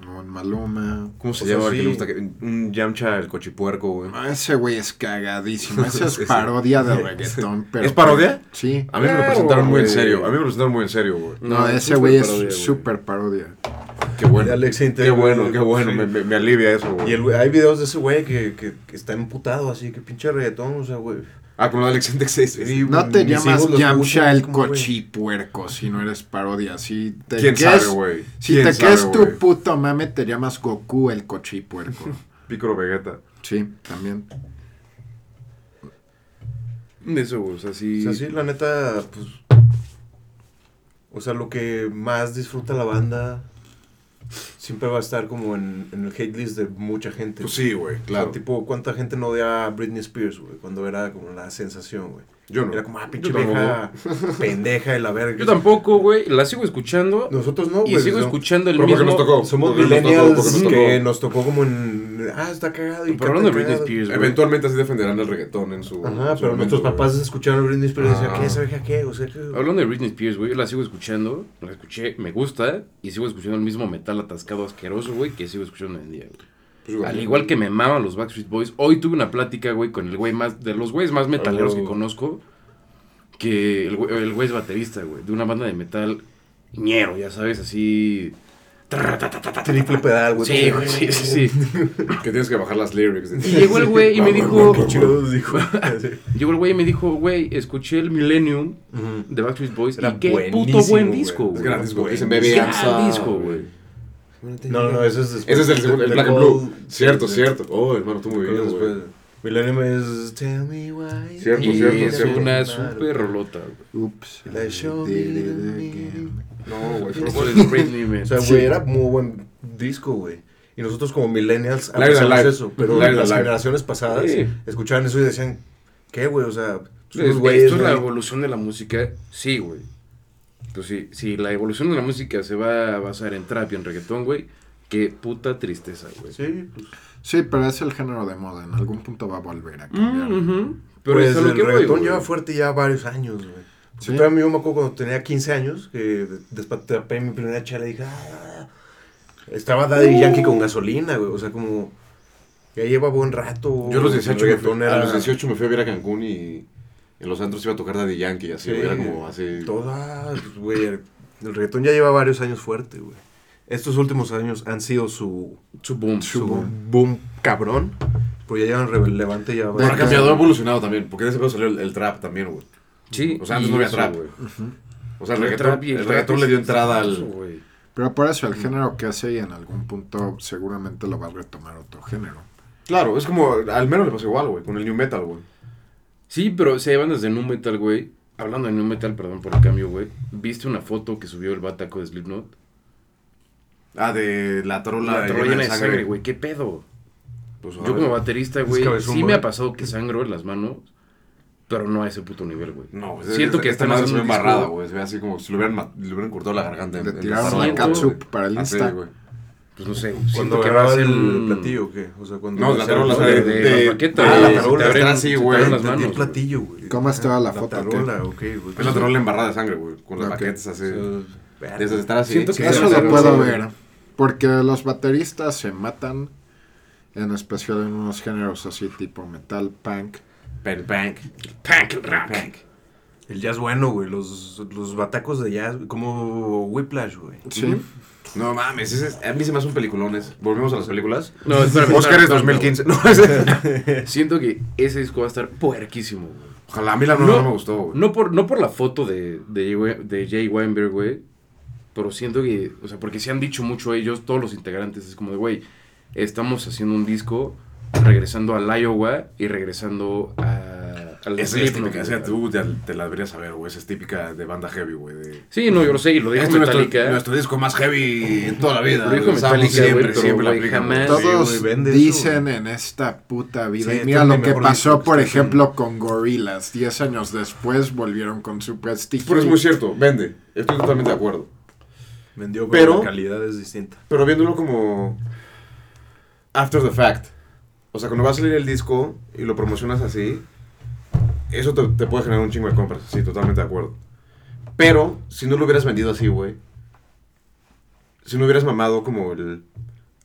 una. Un Maluma. ¿Cómo se O sea, llama? el que sí. le gusta? que- Un Yamcha, el cochipuerco, güey. Ah, Ese güey es cagadísimo. Esa es parodia de reggaetón. Pero ¿Es parodia? Sí. A mí me lo presentaron muy en serio. A mí me lo presentaron muy en serio, güey. No, No, ese güey es súper parodia. Qué bueno. Alex Qué bueno, qué bueno. Sí. Me, me- me alivia eso, güey. Y el, güey- hay videos de ese güey que, que, que está emputado, así que pinche reggaetón, o sea, güey. Ah, con lo de Alex Intec, sí, No te llamas Yamcha el cochipuerco si no eres parodia. Si te ¿Quién crees- sabe, güey? Si ¿Quién te crees tu puto mame, te llamas Goku el cochipuerco. Picoro Vegeta. sí, también. Eso, güey, o sea, sí. O sea, sí, la neta, pues. O sea, lo que más disfruta la banda siempre va a estar como en, en el hate list de mucha gente. Pues sí, güey, O sea, claro. tipo, ¿cuánta gente no odia a Britney Spears, güey? Cuando era como la sensación, güey. Yo no. Era como, ah, pinche vieja pendeja de la verga. Yo tampoco, güey, la sigo escuchando Nosotros no, y güey. sigo no. escuchando el Pero mismo. nos tocó. Somos Porque nos tocó, millennials porque nos tocó. que nos tocó como en... Ah, está cagado y Pero hablando de Britney. Spears, güey. Eventualmente así defenderán el reggaetón en su. Ajá, en su pero momento, nuestros papás escucharon a Britney Spears y decían, Ah. ¿qué? ¿Esa vieja qué? O sea, que... Hablando de Britney Spears, güey, yo la sigo escuchando, la escuché, me gusta, y sigo escuchando el mismo metal atascado asqueroso, güey, que sigo escuchando hoy en día, güey. Pues, güey. Al igual que me maman los Backstreet Boys, hoy tuve una plática, güey, con el güey más, de los güeyes más metaleros que conozco, que el güey, el güey es baterista, güey, de una banda de metal ñero, ya sabes, así... Triple pedal, güey. Sí, güey, sí, sí, sí. Que tienes que bajar las lyrics. Y llegó el güey y me dijo... Llegó el güey y me dijo, güey, escuché el Millennium de Backstreet Boys y qué puto buen güey. disco, Es güey. gran disco. güey. Gran disco, güey. No, no, ese es después. Ese es el segundo, el Black and Blue. Cierto, cierto. Oh, hermano, tú muy bien, güey. Millennium es Tell me why. Cierto, Y cierto, es cierto. una super rolota, güey. Ups. La show me did it little again. No, güey. Eso es Britney, man. O sea, güey, era muy buen disco, güey. Y nosotros como millennials Alive. eso. Pero las generaciones pasadas Sí. escuchaban eso y decían, ¿qué, güey? O sea, son Es- unos güeyes, Esto es la güey. evolución de la música, sí, güey. Pues sí, si la evolución de la música se va a basar en trap y en reggaetón, güey, qué puta tristeza, güey. Sí, pues. Sí, pero es el género de moda. En algún punto va a volver a cambiar. Mm, ujú. Pero pues es a lo el que voy, reggaetón güey. lleva fuerte ya varios años, güey. Sí. Yo me acuerdo cuando tenía 15 años, que despatapé mi primera chela y dije, "Ah". estaba Daddy Uh. Yankee con gasolina, güey. O sea, como, ya lleva buen rato. Yo a los el 18 me fui, reggaetón a los 18 me fui a ver a Cancún y en los antros iba a tocar Daddy Yankee, así, Sí. güey, era como así. Toda, pues, güey, el el reggaetón ya lleva varios años fuerte, güey. Estos últimos años han sido su, Su boom. su Su boom. boom cabrón. Pero ya llevan relevante ya. Pero ha cambiado, ha evolucionado también, porque de ese pedo salió el, el trap también, güey. Sí. O sea, antes no había eso, trap. güey. O sea, el El reggaetón, trap y el reggaetón le dio entrada eso, al... güey. Pero por eso el género que hace y en algún punto seguramente lo va a retomar otro género. Claro, es como, al menos le pasó igual, güey, con el new metal, güey. Sí, pero se llevan desde Nu Metal, güey. Hablando de Nu Metal, perdón por el cambio, güey. ¿Viste una foto que subió el bataco de Slipknot? Ah, de la trola, La trola llena de sangre, güey. ¿Qué pedo? Pues, Yo como baterista, Es güey, sí me güey. ha pasado que sangro en las manos, pero no a ese puto nivel, güey. No, güey, Siento esta- que esta están madre se ve embarrada, güey. Se ve así como si le hubieran, ma- le hubieran cortado la garganta. en- Le en tiraron la catsup para el Así, Insta. güey. Pues no sé. Cuando Siento que va a ser el platillo, ¿o qué? O sea, cuando... No, la tarola, de- de de- las Ah, güey, la tarola, está así, güey. el platillo, güey. ¿Cómo estaba la La foto, tarola, ok, güey. Es la tarola embarrada de sangre, güey. Con las Ok. baquetas así. Desde estar así. Siento que Eso lo puedo ver. Porque los bateristas se matan, en especial en unos géneros así tipo metal, punk. Pen, punk. Punk, el rock. Punk. El jazz bueno, güey. Los, los batacos de jazz, como Whiplash, güey. Sí. No mames, ese es- a mí se me hace un peliculones. Volvemos a las películas. No, espérame, Oscar es espérame, 2015. No, ese- Siento que ese disco va a estar puerquísimo, güey. Ojalá, a mí la nueva No. no me gustó, güey. No por, no por la foto de, de, Jay- de Jay Weinberg, güey. Pero siento que, o sea, porque se han dicho mucho ellos, todos los integrantes, es como de, güey, estamos haciendo un disco regresando al Iowa y regresando a, al Esa es típica, esa tú ya te la deberías saber, güey. Esa es típica de banda heavy, güey. de- Sí, no, yo lo sé, y lo dijo Este nuestro, Metallica. nuestro disco más heavy en toda la vida. Lo dijo Metallica, siempre, pero, siempre la jamás- Todos Sí, dicen en esta puta vida. Sí, y mira lo que pasó, disco, por ejemplo, con Gorillaz. Diez años después volvieron con su prestigio. Pero es muy cierto, vende. Estoy totalmente de acuerdo. Vendió, pero, Pero- la calidad es distinta. Pero viéndolo como after the fact. O sea, cuando va a salir el disco y lo promocionas así, eso te, te puede generar un chingo de compras. Sí, totalmente de acuerdo. Pero, si no lo hubieras vendido así, güey. Si no hubieras mamado como el...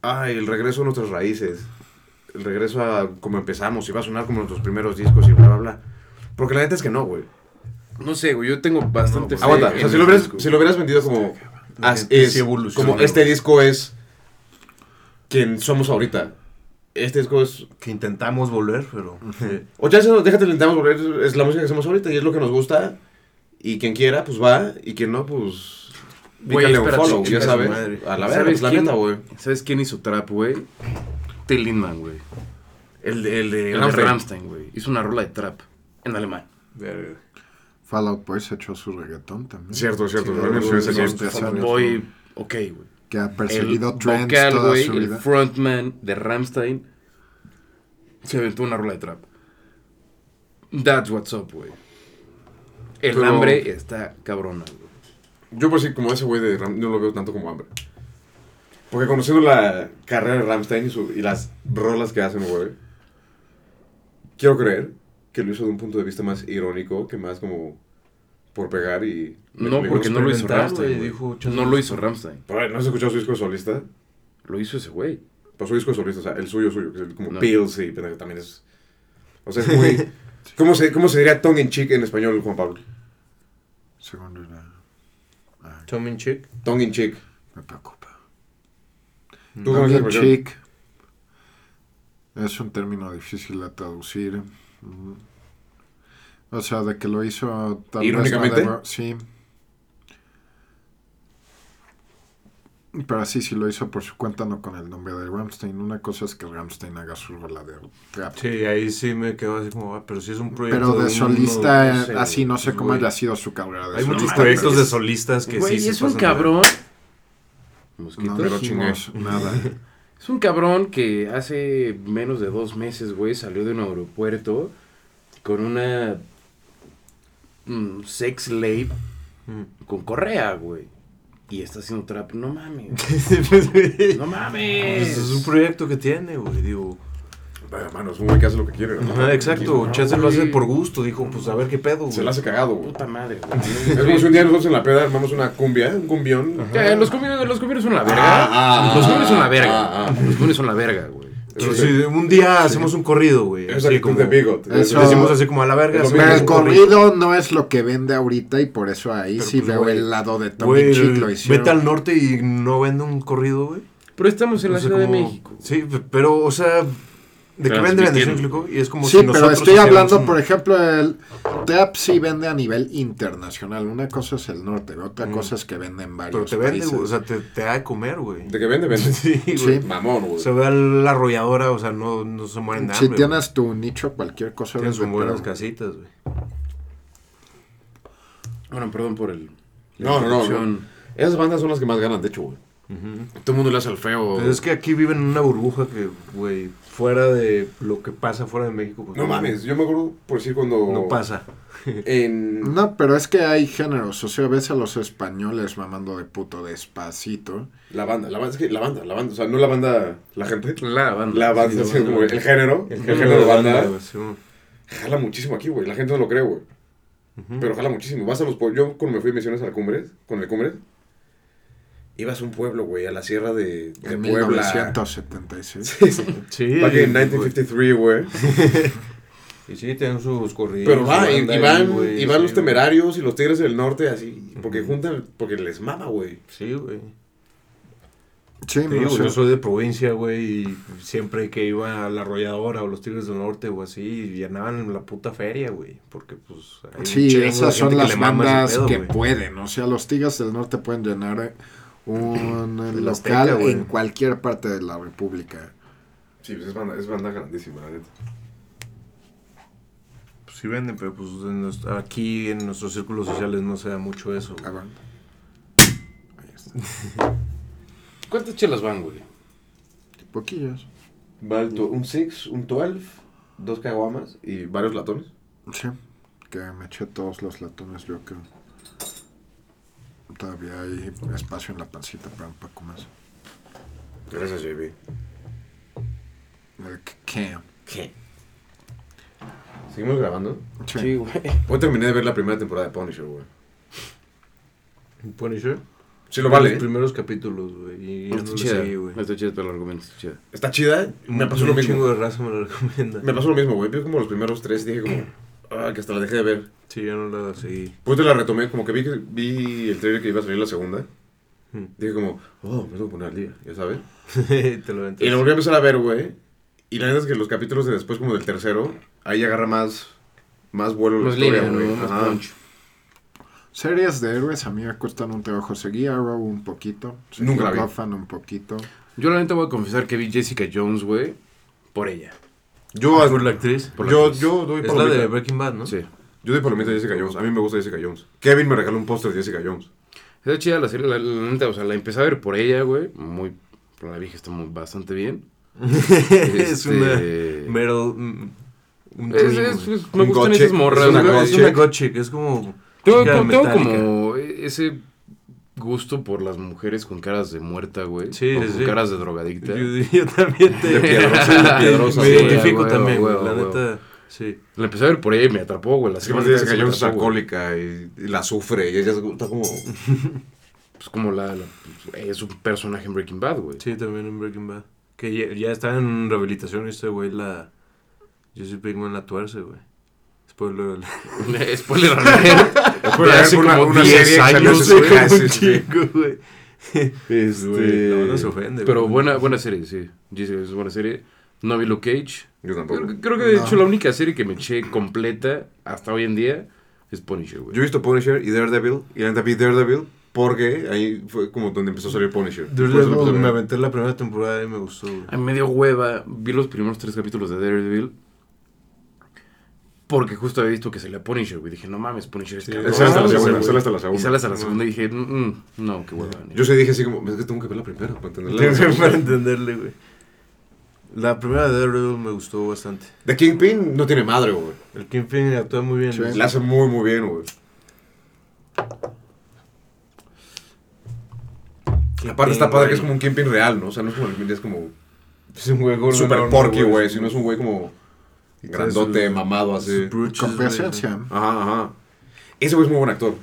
Ay, el regreso a nuestras raíces. El regreso a como empezamos. Y va a sonar como nuestros primeros discos y bla, bla, bla. Porque la neta es que no, güey. No sé, güey, yo tengo bastante No, fe Aguanta, o sea, si lo hubieras, disco. si lo hubieras vendido como... As evoluciona, como este disco es quien somos ahorita. Este disco es... Que intentamos volver, pero... O ya déjate, intentamos volver, es la música que hacemos ahorita y es lo que nos gusta. Y quien quiera, pues va. Y quien no, pues... Güey, pícale un follow, ya sabes. A la ¿Sabes verga, pues la neta, güey. ¿Sabes quién hizo trap, güey? Till güey. El de, el de El de Rammstein. Rammstein, güey. Hizo una rola de trap en alemán. Verga. Fallout Boy se echó su reggaetón también. Cierto, cierto. Sí. Boy, ok, güey. Que ha El perseguido trends vocal, toda güey, su el vida. frontman de Rammstein se aventó una rola de trap. That's what's up, güey. El Pero- hambre está cabrona. Yo por sí, como ese güey de Ram, no lo veo tanto como hambre. Porque conociendo la carrera de Ramstein y, su- y las rolas que hacen, güey, quiero creer que lo hizo de un punto de vista más irónico que más como por pegar y... No, me- porque no lo hizo güey. dijo. No lo hizo. Pero, ver, ¿no has escuchado su disco de solista? Lo hizo ese güey. Pues su disco de solista, o sea, el suyo, suyo, que es el como No. Pills y pendejo, también es... O sea, es muy... ¿Cómo se, ¿Cómo se diría tongue in cheek en español, Juan Pablo? Segundo era... Ay, Tommy in Chick. Tongue in cheek. me preocupa. ¿Tú Tongue es in la cheek es un término difícil de traducir. Mm. O sea, de que lo hizo tal vez no ¿Irónicamente? debo- sí. Pero sí, sí lo hizo por su cuenta, no con el nombre de Ramstein. Una cosa es que Ramstein haga su rola de. Sí, ahí sí me quedo así como, ah, pero sí es un proyecto. Pero de un- solista, no sé, así no sé cómo güey. haya sido su carrera de Hay muchos proyectos pero- de solistas que Güey, sí se es un pasan de- cabrón. No dijimos nada. Es un cabrón que hace menos de dos meses, güey, salió de un aeropuerto con una mm, sex slave Mm. con correa, güey. Y está haciendo trap. No mames. Pues, No mames. es un proyecto que tiene, güey, digo. Vaya, mano, es un güey que hace lo que quiere. ¿no? Ajá, exacto, no, Chance lo hace güey. por gusto, dijo, pues a ver qué pedo, Se güey. la hace cagado, güey. Puta madre, Es como güey. si un día nosotros en la peda armamos una cumbia, un cumbión. Eh, los cumbios son la verga. Ah, ah, los cumbios son la ah, verga. ah, ah. Los cumbios son la verga, güey. Sí, un día hacemos un corrido, güey. Es así como- de bigot. Eso- Decimos así como a la verga. Pero el corrido. corrido no es lo que vende ahorita y por eso ahí Pero, sí pues, veo el lado de Tommy hicieron. vete al norte y no vende un corrido, güey. Pero estamos en la No Ciudad de México. Sí, pe- pero, o sea, ¿de qué vende vende? ¿Sí me Transmitiendo. explico? Y es como Sí, si pero estoy hablando, un- por ejemplo, el trap sí vende a nivel internacional. Una cosa es el norte, otra Mm. cosa es que vende en varios Pero te vende, países. güey, o sea, te, te da de comer, güey. De que vende, vende. Sí, Sí. güey. Mamón, güey. Se ve a la arrolladora, o sea, no, no se mueren de si hambre. tienes tu nicho, cualquier cosa güey. Tienes vende, buenas pero- casitas, güey. Bueno, perdón por el. No, no, no, introducción. Esas bandas son las que más ganan, de hecho, güey. Todo el mundo le hace al feo. Pero es que aquí viven en una burbuja que, güey, fuera de lo que pasa fuera de México, pues No mames, yo me acuerdo por decir cuando. No pasa. En. No, pero es que hay géneros. O sea, ves a los españoles mamando de puto despacito. La banda, la banda, es que la banda, la banda, o sea, no la banda, la gente. La banda. La banda, Sí, es como el género, el, género de banda, jala muchísimo aquí, güey. La gente no lo cree, güey. Pero jala muchísimo. Vas a los. Yo cuando me fui de misiones a la Cumbres, con el Cumbres, ibas a un pueblo, güey, a la sierra de, de En Puebla. 1976. Sí, sí. Sí. Back in güey. 1953, güey. Y sí, tienen sus corridos. Pero va, y, van, y van sí, los temerarios y los tigres del norte así, porque juntan, porque les mama, güey. Sí, güey. Sí, Te no sé. yo soy de provincia, güey, y siempre que iba a la arrolladora o los Tigres del Norte o así, llenaban la puta feria, güey. Porque, pues. hay Sí, esas son las bandas pedo, que güey. pueden. O sea, los Tigres del Norte pueden llenar eh, un local güey. en cualquier parte de la República. Sí, pues es banda, es banda grandísima, la neta. Pues sí venden, pero pues en aquí en nuestros círculos sociales no se da mucho eso. Ah, bueno. Ahí está. ¿Cuántas chelas van, güey? Poquillos. Va un 6, un 12, dos caguamas y varios latones. Sí, que me eché todos los latones, yo creo. Todavía hay espacio en la pancita para un poco más. Gracias, JB. El que ¿Qué? ¿Seguimos grabando? Sí. güey. Hoy terminé de ver la primera temporada de Punisher, güey. Punisher. Sí lo vale. Los primeros capítulos, güey. Y yo no Está lo chida. seguí, güey. Está chida todo el argumento, está chida. Está chida. Me pasó lo un chingo mismo. de raza me lo recomienda. Me pasó lo mismo, güey. Vi como los primeros tres y dije como... Ah, que hasta la dejé de ver. Sí, yo no la seguí. Pues te la retomé, como que vi, que vi el trailer que iba a salir la segunda. Hmm. Dije como, oh, me tengo que poner al día, ya sabes. Te lo. Y lo volví a empezar a ver, güey. Y la neta es que los capítulos de después, como del tercero, ahí agarra más, más vuelo la historia, güey. Series de héroes a mí me cuestan un trabajo. Seguí Arrow un poquito. Seguí Nunca la vi. Un poquito. Yo la neta voy a confesar que vi Jessica Jones, güey, por ella. Yo, ¿Por la actriz? Por la yo, actriz. yo doy Es la de Breaking Bad, ¿no? Sí. Yo doy palomita a Jessica Jones. A mí me gusta Jessica Jones. Kevin me regaló un póster de Jessica Jones. Está chida la serie, la, la neta, o sea, la empecé a ver por ella, güey. Muy, la vieja está muy, bastante bien. es una Este- Meryl. mm, Un Es- dream, es- es- me Un gustan esas morras, es una güey. Es una gotchic, es como. Tengo, como- tengo metálica. como ese gusto por las mujeres con caras de muerta, güey. Sí, o sí, con sí. caras de drogadicta. Yo, yo también te. De piedrosa, de piedrosa, Me identifico también, güey. La güey. neta, sí. La empecé a ver por ella y me atrapó, güey. La que sí Jones es atrapó, güey. alcohólica y, y la sufre. Y ella es- está como... Pues como la, la- pues, es un personaje en Breaking Bad, güey. Sí, también en Breaking Bad. Que ya, ya está en rehabilitación y este güey la. Jesse Pinkman la tuerce, güey. Spoiler. Spoiler alert. Spoiler hace alert, como una 10 serie que salió años, güey. Chingo, güey. Este... La banda se ofende, Pero güey. buena, buena serie, sí. Jessica es buena serie. No vi Luke Cage. Yo tampoco. Creo, creo que de No. hecho la única serie que me eché completa hasta hoy en día es Punisher, güey. Yo he visto Punisher y Daredevil. Y la neta vi Daredevil porque ahí fue como donde empezó a salir Punisher. Daredevil, me aventé la primera temporada y me gustó, güey. A mí me dio hueva. Vi los primeros tres capítulos de Daredevil. Porque justo había visto que salía Punisher, güey. Dije, no mames, Punisher es Sí, cabrón, Sale hasta la segunda, güey. sale hasta la Y segunda. sale hasta la segunda y dije, mm, mm, no, qué hueva. Yo sí dije así como, es que tengo que ver la primera para entenderla. Para entenderle, güey. La primera de Daredevil me gustó bastante. The Kingpin no tiene madre, güey. El Kingpin actúa muy bien. Sí. güey. La hace muy, muy bien, güey. Aparte está padre que es como un Kingpin real, ¿no? O sea, no es como el Kingpin, es como Es un güey gordo super porky, güey. Sino es un güey como Y grandote, mamado, así. Con güey. presencia. Ajá, ajá. Ese güey es muy buen actor.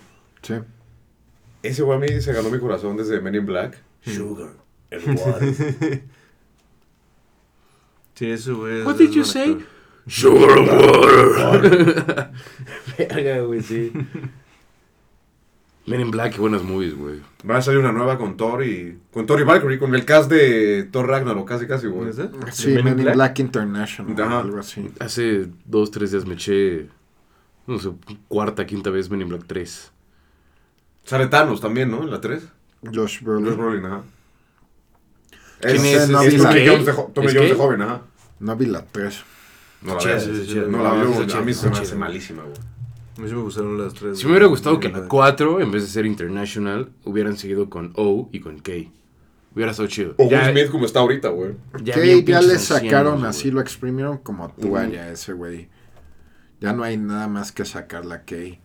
Sí. Ese güey a mí se ganó mi corazón desde Men in Black. Sugar and water. Sí, ese güey. es- What did you say? Sugar water. Verga, güey, sí. Men in Black, qué buenas movies, güey. Va a salir una nueva con Thor y... Con Thor y Valkyrie, con el cast de Thor Ragnarok, casi, casi, güey. ¿Es? Sí, ¿De Men Men in Black? Black International. Ajá. Algo así. Hace dos, tres días me eché, no sé, cuarta, quinta vez Men in Black 3. Sale Thanos también, ¿no? En la 3. Josh Josh Brolin. Brolin, ajá. ¿Quién es? no, ¿Es Tommy Kay? Jones de, jo- Tommy ¿Es Jones de Kay? joven, ajá. No vi la 3. No la chida. No la veo, a mí se me hace malísima, güey. A mí sí me gustaron las tres. Si me hubiera gustado que la Black. 4, en vez de ser International, hubieran seguido con O y con K. Hubiera estado chido. O Will Ya- Smith como está ahorita, güey. ya ya le sacaron así, lo exprimieron como toalla ese güey. Ya no hay nada más que sacar la Kay.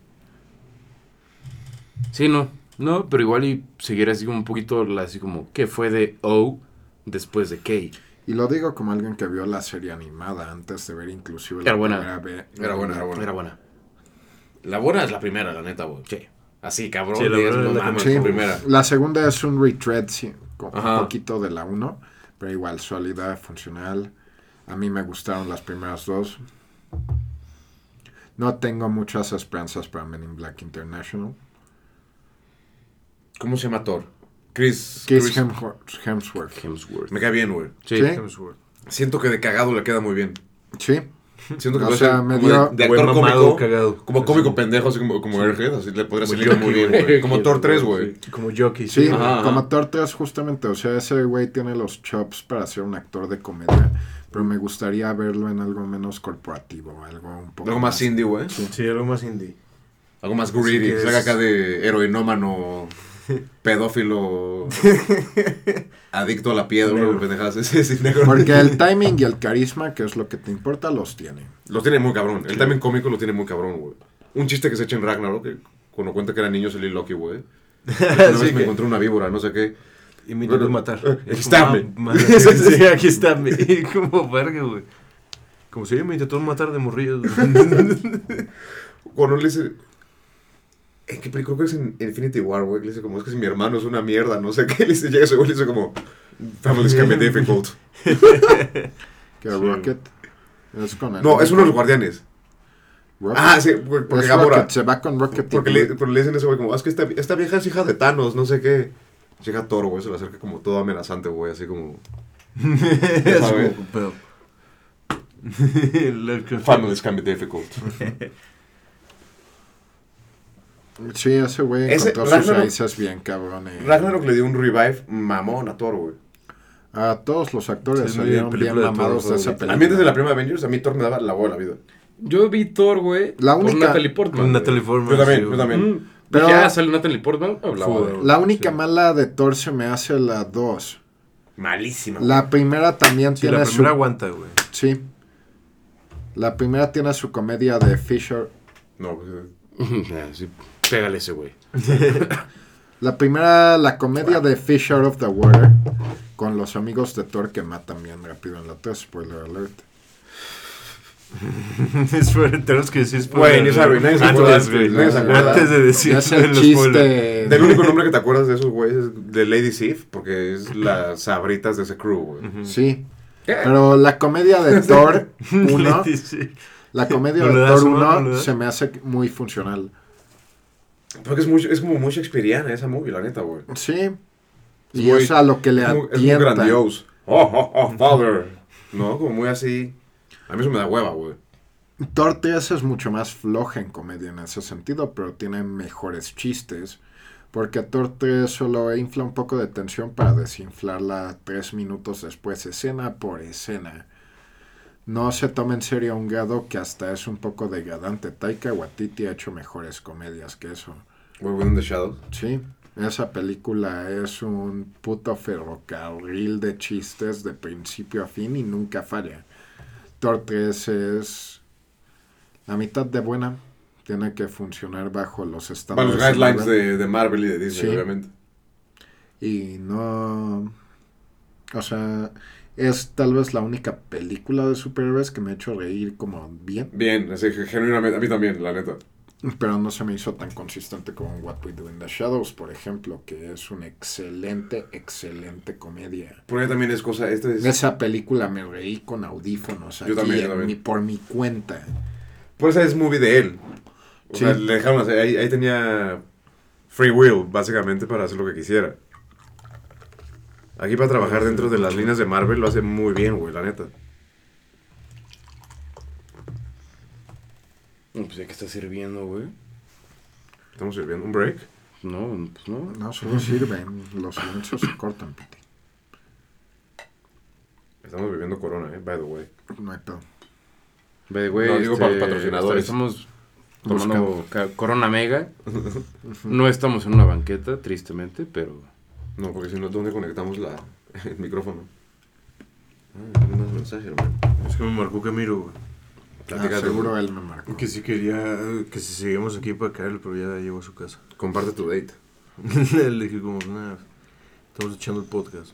Sí, no. No, pero igual y seguir así como un poquito, así como, que fue de O después de K? Y lo digo como alguien que vio la serie animada antes de ver inclusive Era la buena. primera vez. Era buena, era buena. Era buena. La buena es la primera, la neta, güey. Sí. Así, cabrón. Sí, la digas, verdad no es la mames, Sí, la primera. la segunda es un retread, sí, con un poquito de la 1, pero igual sólida, funcional. A mí me gustaron las primeras dos. No tengo muchas esperanzas para Men in Black International. ¿Cómo se llama Thor? Chris, Chris Chris- Hemsworth. Hemsworth. Hemsworth. me cae bien, güey. Sí. Sí. Hemsworth. Siento que de cagado le queda muy bien. Sí. Siento que O sea, me como dio- de, actor mamado, cómico. cagado. Como cómico pendejo, así como, como Airhead, así le podría salir muy bien, güey. Como Thor 3, güey. Como jockey. Sí, Ajá, como ajá. Thor 3 justamente, o sea, ese güey tiene los chops para ser un actor de comedia, pero me gustaría verlo en algo menos corporativo, algo un poco Algo más indie, güey. Sí, algo más indie. Algo más greedy. que Que se haga es- acá de heroinómano, pedófilo, adicto a la piedra, Negro. güey, pendejadas. Sí, sí, negro. Porque el timing y el carisma, que es lo que te importa, los tiene. Lo tiene muy cabrón. El timing cómico lo tiene muy cabrón, güey. Un chiste que se echa en Ragnarok, que cuando cuenta que era niño salí Loki, güey. Una vez me encontré una víbora, no sé qué. Y me intentó matar. Eh, aquí está, como, me. ah, sí, aquí está. como verga, güey. Como si me intentó matar de morrillos. Cuando le dice... ¿En qué película? Creo que es en Infinity War, güey. Le dice como, es que si mi hermano es una mierda, no sé qué. Le dice, llega ese güey y le dice como... Families can be difficult. Que Rocket es con el No, es uno de los guardianes. Rocket. Ah, sí, porque Gamora... Se va con Rocket. y Porque le, pero le dicen a ese güey como, "Ah, es que esta, esta vieja es hija de Thanos, no sé qué. Llega Thor, güey, se le acerca como todo amenazante, güey, así como... Families can be difficult. Sí, ese güey Ese- encontró sus Ragnarok- raíces bien cabrón. eh. Ragnarok le dio un revive mamón a Thor, güey. A todos los actores Sí, salieron bien de Thor mamados de esa película. A mí desde la primera Avengers, a mí Thor me daba la bola la vida. Yo vi Thor, güey. La por única- Natalie Portman. Natalie Portman. Yo también, sí, yo también. Mm. Pero- ya sale Natalie Portman. Hablaba Fue- de- La única Sí. mala de Thor se me hace la 2. Malísima. La primera también Sí, tiene la su... primera aguanta, güey. Sí. La primera tiene su comedia de Fisher. No, pues, eh, Ah, sí, Pégale ese, güey. La primera, la comedia de Fish Out of the Water. Con los amigos de Thor que matan bien rápido en la 3. Spoiler alert. Tenemos que decir Güey, ni sabe, nadie se acuerda, Antes, güey. nadie se acuerda. Antes de decir Ya es el chiste. Del único nombre que te acuerdas de esos güeyes es de Lady Sif, porque es las sabritas de ese crew, güey. Sí. Pero la comedia de Thor 1. Sí. La comedia ¿No de Thor uno? ¿No 1 le das? se me hace muy funcional. Porque es, muy, es como muy shakespeariana esa movie, la neta, güey. Sí. Es Y muy- es a lo que le Es muy, es muy grandioso. Oh, oh, oh, father. No, como muy así. A mí eso me da hueva, güey. 3 es mucho más floja en comedia en ese sentido, pero tiene mejores chistes. Porque 3 solo infla un poco de tensión para desinflarla tres minutos después, escena por escena. No se toma en serio un grado que hasta es un poco degradante. Taika Waititi ha hecho mejores comedias que eso. We're within the shadows. Sí, esa película es un puto ferrocarril de chistes de principio a fin y nunca falla. Thor 3 es la mitad de buena. Tiene que funcionar bajo los estándares. los de guidelines de, de Marvel y de Disney, Sí. obviamente. Y no... O sea, es tal vez la única película de superhéroes que me ha hecho reír como bien. Bien, así que genuinamente, a mí también, la neta. Pero no se me hizo tan consistente como What We Do in the Shadows, por ejemplo, que es una excelente, excelente comedia. Porque también es cosa, esta es... Esa película me reí con audífonos Yo también, yo en también. mi- por mi cuenta. Por esa es movie de él. O Sí. sea, le dejaron hacer, ahí, ahí tenía free will, básicamente, para hacer lo que quisiera. Aquí para trabajar dentro de las líneas de Marvel lo hace muy bien, güey, la neta. Pues ya que está sirviendo, güey. Estamos sirviendo un break. No, pues no. No, solo sirven. Los silencios se cortan, Piti. Estamos viviendo corona, eh, by the way. No hay pedo. Ve, güey. No, digo este, para los patrocinadores. Estamos tomando Corona Mega. No estamos en una banqueta, tristemente, pero... No, porque si no, ¿dónde conectamos la, el micrófono? Ah, hay más mensajes, hermano. Es que me marcó Camilo, güey. Ah, Platícate, seguro güey. él me marcó. Que si quería, que si seguimos aquí para caerle, pero ya llegó a su casa. Comparte tu date. Le dije como, nada, estamos echando el podcast.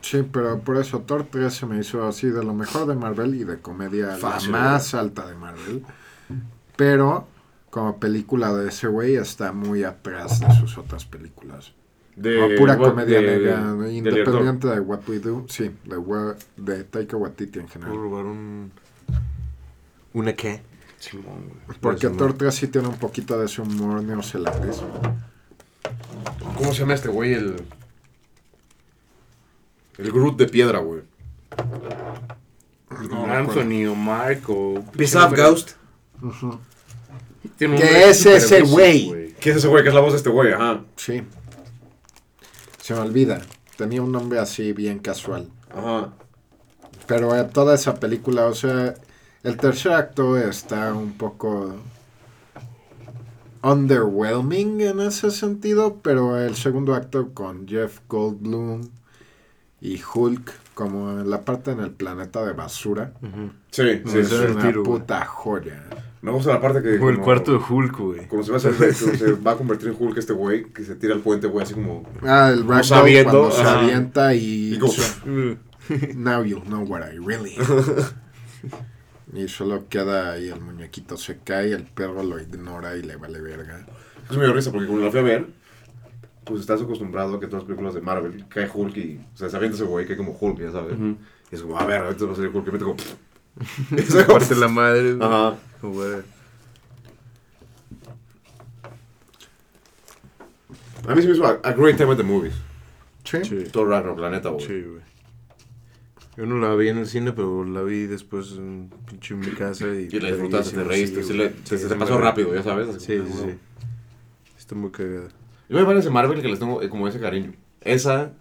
Sí, pero por eso Thor 3 se me hizo así de lo mejor de Marvel y de comedia Fácil, la más alta de Marvel. Pero como película de ese güey está muy atrás de sus otras películas. De, pura what- comedia de- negra, de independiente de What We Do. Sí, de, de Taika Waititi en ¿Puedo general. robar un... ¿Una qué? Simón, güey. Porque. 3 sí tiene un poquito de ese humor neozelandés. ¿Cómo se llama este güey? El. El Groot de piedra, güey. No Anthony o Marco. Off, Ghost. Tiene un ¿Qué es ese güey? ¿Quién es ese güey? ¿Qué es la voz de este güey? Ajá. Sí. Se me olvida. Tenía un nombre así bien casual. Ajá. Pero eh, toda esa película, o sea, el tercer acto está un poco underwhelming en ese sentido, pero el segundo acto con Jeff Goldblum y Hulk como en la parte en el planeta de basura Sí, sí. es una tiro, puta joya. Me gusta la parte que. Como el como- cuarto de Hulk, güey. Como se va a hacer, se va a convertir en Hulk este güey, que se tira al puente, güey, así como. Ah, el ragdoll sabiendo, cuando se ajá. avienta y, Y como- so- now you'll know what I really y solo queda ahí el muñequito se cae, el perro lo ignora y le vale verga. Es muy risa porque cuando la fui a ver, pues estás acostumbrado a que todas las películas de Marvel cae Hulk y. O sea, se avienta ese güey, cae como Hulk, ya sabes. Ujú. Y es como, a ver, ahorita va a salir Hulk. Y mete como. Esa parte de la madre. güey. Ajá. Güey. A mí se me hizo a, a great time at the movies. Sí. Sí. Todo raro, la neta, güey. Sí, güey. Yo no la vi en el cine, pero la vi después en pinche en mi casa y... Y la disfrutaste, te Sí, reíste, se, güey. le- se, Sí, se sí, pasó me- rápido, ya sabes. así Sí, como, sí, "Ah, sí. Está muy cagada. Yo me parece Marvel que les tengo eh, como ese cariño. Esa,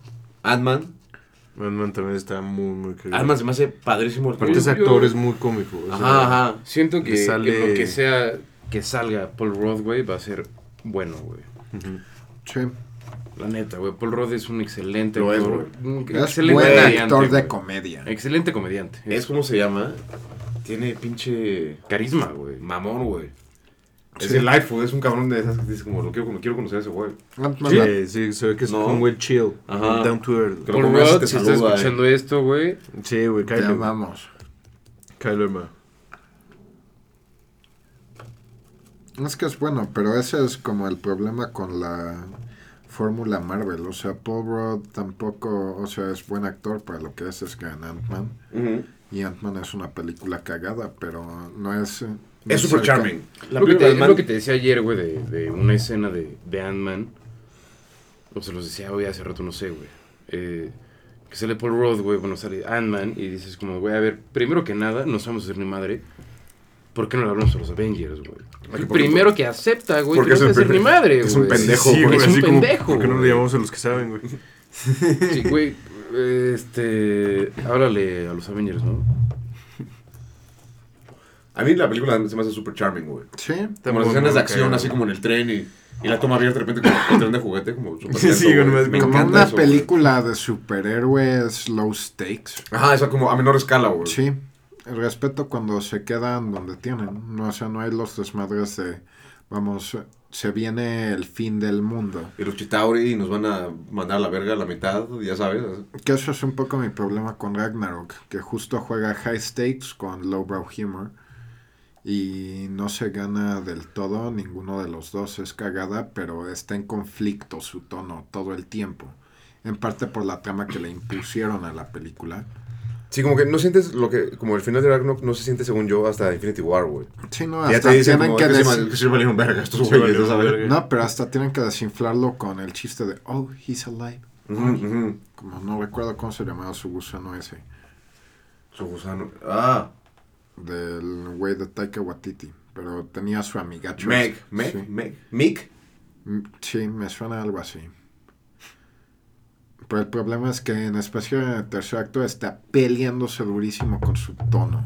Ant-Man. Ant-Man también está muy, muy cagada. Ant-Man se me hace padrísimo Aparte ese Yo- actor es muy cómico. o sea, Ajá, ajá. Siento que sale- en lo que sea que salga Paul Rudd, güey, va a ser bueno, güey. ujú. Sí. La neta, güey. Paul Rudd es un excelente Lo es, actor. un Es excelente buen actor de güey. comedia. Excelente comediante. Es como se llama. Tiene pinche carisma, güey. mamón, güey. Es Sí. el Lightfoot, es un cabrón de esas que dices como, lo quiero, quiero conocer a ese güey. Ant-Man la- Sí, sí, se ve que es No. un güey chill. Ajá. Down to earth. Rudd, te si estás eh. escuchando esto, güey. Sí, güey, Te Kyler. amamos. Kyler, man. Es que es bueno, pero ese es como el problema con la fórmula Marvel. O sea, Paul Rudd tampoco, o sea, es buen actor para lo que es, es que en Ant-Man. Y Ant-Man es una película cagada, pero no es... Es super cerca- charming. La Lo que, te, de es lo Ant-Man- que te decía ayer, güey, de, de una escena de, de Ant-Man. O se los decía hoy hace rato, no sé, güey. Eh, que sale Paul Rudd, güey, bueno, sale Ant-Man y dices como, güey, a ver, primero que nada, no sabemos hacer ni madre. ¿Por qué no le hablamos a los Avengers, güey? El primero que acepta, güey, porque que no hacer ni madre, güey. Es un pendejo, Sí, güey, es un como, pendejo, ¿Por qué no le llamamos a los que saben, güey? Sí, güey, este, háblale a los Avengers, ¿no? A mí la película se me hace super charming, güey. Sí, Como las escenas de acción, así como en el tren y, y la toma abierta de repente como el tren de juguete, como super Sí, lento, sí, güey. güey, Me como encanta una eso, güey. película de superhéroes low stakes. Ajá, esa como a menor escala, güey. Sí, el respeto cuando se quedan donde tienen. No, o sea, no hay los desmadres de, vamos, se viene el fin del mundo. Y los Chitauri nos van a mandar a la verga a la mitad, ya sabes. Que eso es un poco mi problema con Ragnarok, que justo juega high stakes con lowbrow humor. Y no se gana del todo, ninguno de los dos es cagada, pero está en conflicto su tono todo el tiempo. En parte por la trama que le impusieron a la película. Sí, como que no sientes lo que, como el final de Ragnarok no se siente según yo hasta Infinity War, güey. Sí, no, Ya hasta te dicen tienen como, que verga estos güeyes, ya verga. No, pero hasta tienen que desinflarlo con el chiste de, oh, he's alive. Como no recuerdo cómo se llamaba su gusano ese. Su gusano. Ah, Del güey de Taika Waititi. Pero tenía su amigacho. Meg. Meg, Meg, Mick. Mm, Sí, me suena algo así. Pero el problema es que en especial en el tercer acto está peleándose durísimo con su tono.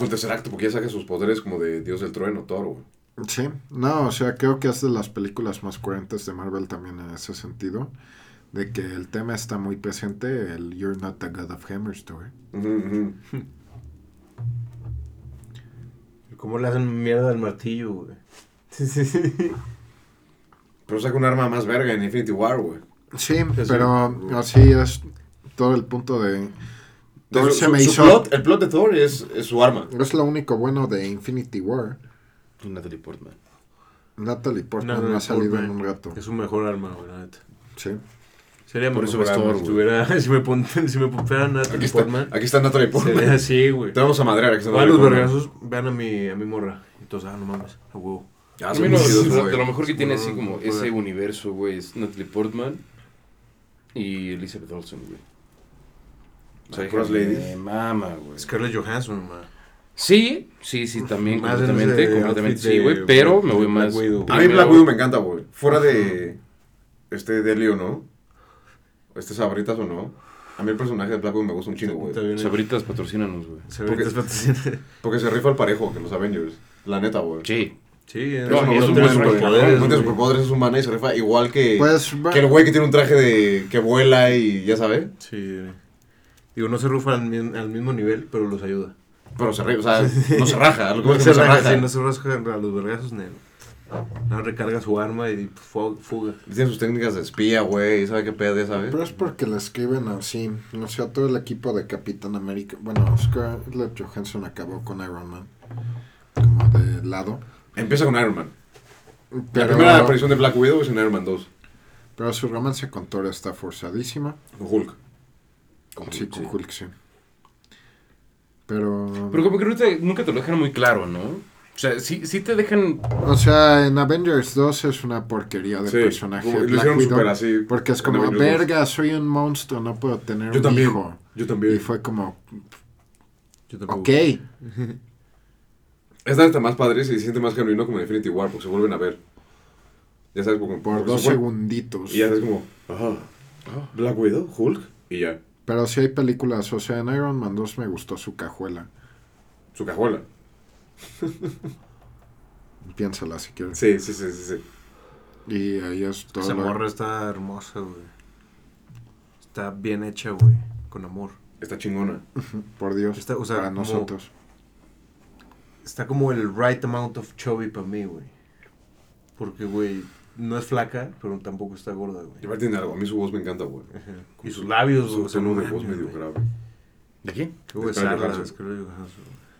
El tercer acto porque ya saca sus poderes como de Dios del Trueno, güey. Sí, no, o sea, creo que es de las películas más coherentes de Marvel también en ese sentido. De que el tema está muy presente, el You're not the God of Hammerstone. Ujú, ujú. ¿Cómo le hacen mierda al martillo, güey? Pero saca un arma más verga en Infinity War, güey. Sí, pero así es todo el punto de... Thor Su- se su- me su hizo... plot- el plot de Thor es, es su arma. Es lo único bueno de Infinity War. Natalie Portman. Natalie Portman no ha salido Portman. en un rato. Es su mejor arma, güey, la neta. Sí. Sería Por eso mejor Thor, si, güey. tuviera, si me pon- si me pusieran a Aquí Natalie está, Portman, aquí está Natalie Portman. sería así, güey. Te vamos a madrear. Aquí está Natalie Portman. vergazos, vean a mi, a mi morra. Entonces, ah, no mames, a huevo. A mí chidos, de lo mejor que tiene así No, como no ese universo, güey, es Natalie Portman y Elizabeth Olsen, güey. O sea, me ladies. mama, güey. Scarlett Johansson, ma. Sí, sí, sí, también, Más en completamente, completamente sí, güey, pero me voy más... Widow. A mí Black Widow me encanta, güey. Fuera de. Este de Leo, ¿no? Este Sabritas o no. A mí el personaje de Black Widow me gusta un chingo, güey. Sabritas, patrocínanos, güey. Sabritas Porque- patrocina. Porque se rifa al parejo que los Avengers. La neta, güey. Sí. Sí, Es no, una- y es no un buen super- superpoderes, No tiene güey. superpoderes, es humana y se rifa igual que. Pues, que el güey que tiene un traje de. que vuela y ya sabe. Sí. Digo, no se rufa al, mi- al mismo nivel, pero los ayuda. Pero se rifa, o sea, no se raja. Lo que No se no raja, raja. sí, no se rasca a los vergazos, negro. No recarga su arma y fu- fuga. Tiene sus técnicas de espía, güey. ¿Sabe qué pedo, ya sabes? Pero es porque le escriben así. O sea, todo el equipo de Capitán América. Bueno, Scarlett Johansson acabó con Iron Man. Como de lado. Empieza con Iron Man. La Pero, primera aparición de Black Widow es en Iron Man 2. pero su romance con Thor está forzadísima. Con Hulk. Sí, con Hulk, sí. Pero. Pero como que nunca, nunca te lo dejan muy claro, ¿no? O sea, sí, sí te dejan... O sea, en Avengers 2 es una porquería de Sí, personaje. lo Black hicieron Widow, súper así. Porque es como, Avengers 2. verga, soy un monstruo, no puedo tener Yo un también. hijo. Yo también. Y fue como, Yo tampoco. ok. Es más padre y se siente más genuino como en Infinity War, porque se vuelven a ver. Ya sabes, como, Por dos se segunditos. Y ya sabes como, ajá, Black Widow, Hulk, y ya, Pero sí hay películas, o sea, en Iron Man 2 me gustó su cajuela. su cajuela. Piénsala si quieres. Sí, sí, sí, sí. sí. Y ahí es todo. Esa morra está hermosa, güey. Está bien hecha, güey. Con amor. Está chingona. Por Dios. Está- o sea, para como- nosotros. Está como el right amount of chubby para mí, güey. Porque, güey, no es flaca, pero tampoco está gorda, Y güey. aparte tiene algo, a mí su voz me encanta, güey. Y sus labios, Su güey. sea, tono no de voz medio grave. ¿De quién? Johansson.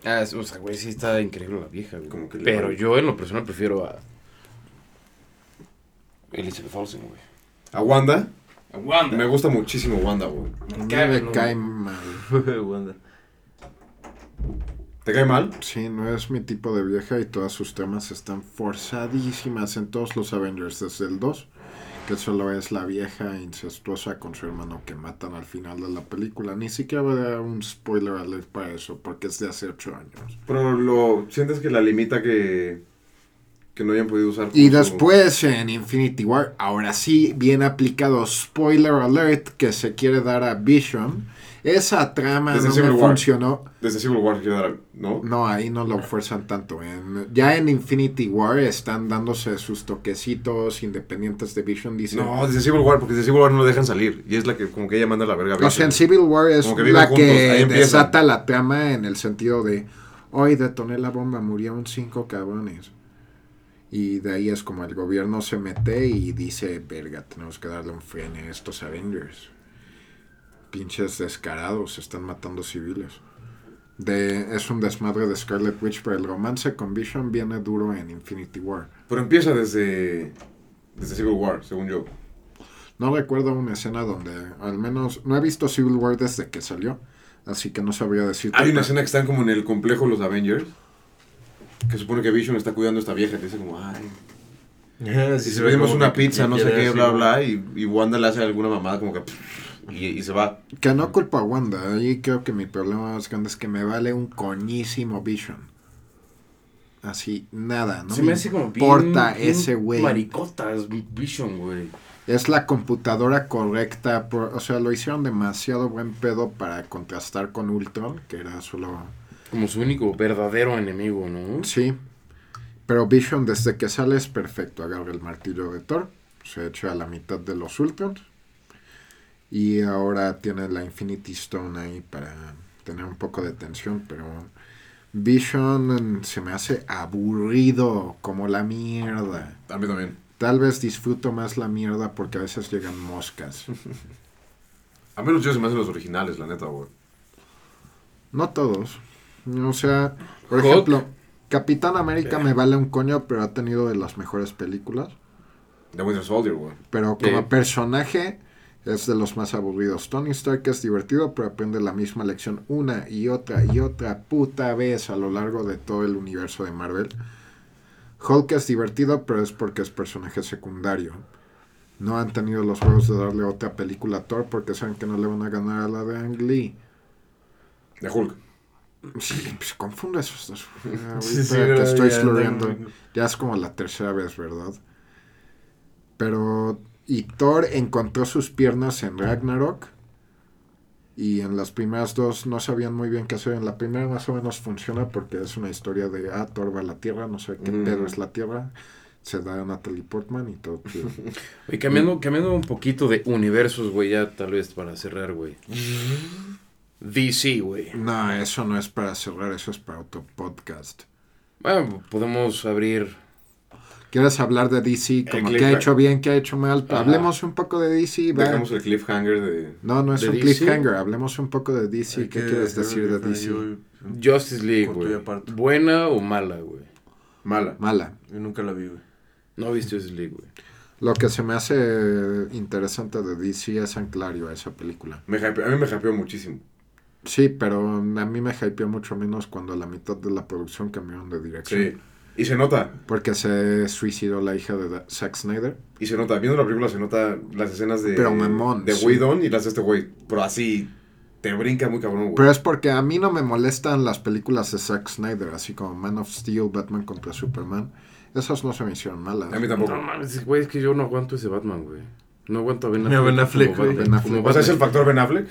Ah, es- o sea, güey, sí está increíble la vieja, güey. Como que le Pero yo en lo personal prefiero a... Elizabeth Olsen, güey. A Wanda, A Wanda. me gusta muchísimo Wanda, güey. Mí caga, me ¿no? cae mal. Wanda. ¿Te cae mal? Sí, no es mi tipo de vieja y todas sus temas están forzadísimas en todos los Avengers, desde el 2, que solo es la vieja incestuosa con su hermano que matan al final de la película. Ni siquiera dar un spoiler alert para eso, porque es de hace 8 años. Pero lo, ¿sientes que la limita que, que no hayan podido usar? Y como después en Infinity War, ahora sí, bien aplicado, spoiler alert, que se quiere dar a Vision. Esa trama Desde no me War. funcionó. Desde Civil War, ¿no? No, ahí no lo fuerzan tanto. En- ya en Infinity War están dándose sus toquecitos independientes de Vision. Dice, No, desde Civil War, porque desde Civil War no lo dejan salir. Y es la que como que ella manda la verga. a o sea, en Civil War es que la juntos, que desata la trama en el sentido de, hoy detoné la bomba, murieron cinco cabrones. Y de ahí es como el gobierno se mete y dice, verga, tenemos que darle un freno a estos Avengers. Pinches descarados, están matando civiles. De, es un desmadre de Scarlet Witch, pero el romance con Vision viene duro en Infinity War. Pero empieza desde, desde Civil War, según yo. No recuerdo una escena donde, al menos, no he visto Civil War desde que salió, así que no sabría decirte. Hay una escena que están como en el complejo los Avengers. Que supone que Vision está cuidando a esta vieja. Que dice como, ay, si si pedimos una pizza, no sé qué, bla, bla. Y, y Wanda le hace alguna mamada como que... Y, y se va. Que no culpo a Wanda, ahí creo que mi problema más grande es que me vale un coñísimo Vision. Así, nada, no Se me, me hace como bien, importa bien ese güey. Maricotas, Vision, güey. Es la computadora correcta, por, o sea, lo hicieron demasiado buen pedo para contrastar con Ultron, que era solo... Como su único verdadero enemigo, ¿no? Sí, pero Vision desde que sale es perfecto, agarra el martillo de Thor, se echa a la mitad de los Ultrons y ahora tiene la Infinity Stone ahí para tener un poco de tensión, pero Vision mm, se me hace aburrido como la mierda. A mí también. Tal vez disfruto más la mierda porque a veces llegan moscas. A mí los chidos se me hacen los originales, la neta, güey. No todos. O sea, por Hulk. ejemplo, Capitán América me vale un coño, pero ha tenido de las mejores películas. The Winter Soldier, güey. Pero como Sí. personaje es de los más aburridos. Tony Stark es divertido, pero aprende la misma lección una y otra y otra puta vez a lo largo de todo el universo de Marvel. Hulk es divertido, pero es porque es personaje secundario. No han tenido los huevos de darle otra película a Thor porque saben que no le van a ganar a la de Ang Lee. De Hulk. Sí, pues confundo esos dos. Ahorita Sí, sí, que ¿verdad? estoy Ya. Ya es como la tercera vez, ¿verdad? Pero. Y Thor encontró sus piernas en Ragnarok. Y en las primeras dos no sabían muy bien qué hacer. En la primera más o menos funciona porque es una historia de. Ah, Thor va a la Tierra, no sé qué Mm. pedo es la Tierra. Se da a Natalie Portman y todo. Oye, cambiando, cambiando un poquito de universos, güey, ya tal vez para cerrar, güey. DC, güey. no, eso no es para cerrar, eso es para otro podcast. Bueno, podemos abrir. ¿Quieres hablar de DC? Como que ha hecho bien, que ha hecho mal. Ajá. Hablemos un poco de DC. va. Dejamos el cliffhanger de. No, no es ¿De un DC? cliffhanger. Hablemos un poco de DC. Hay ¿Qué que quieres decir de DC? yo- Justice League, güey. aparte. ¿Buena o mala, güey? Mala. Mala. Yo nunca la vi, güey. No viste Justice League, güey. Lo que se me hace interesante de DC es Anclario a esa película. Me hype- a mí me hypeó muchísimo. Sí, pero a mí me hypeó mucho menos cuando a la mitad de la producción cambiaron de dirección. Sí. Y se nota. Porque se suicidó la hija de Zack Snyder. Y se nota. Viendo la película se nota las escenas de. Pero mamón, De sí. Whedon y las de este güey. Pero así. Te brinca muy cabrón, güey. Pero es porque a mí no me molestan las películas de Zack Snyder, así como Man of Steel, Batman contra Superman. Esas no se me hicieron malas. A mí tampoco. No mames, güey, es que yo no aguanto ese Batman, güey. No aguanto a Ben Mira, Ben Affleck, como güey. Batman, Ben Affleck. como O sea, es el factor Ben Affleck.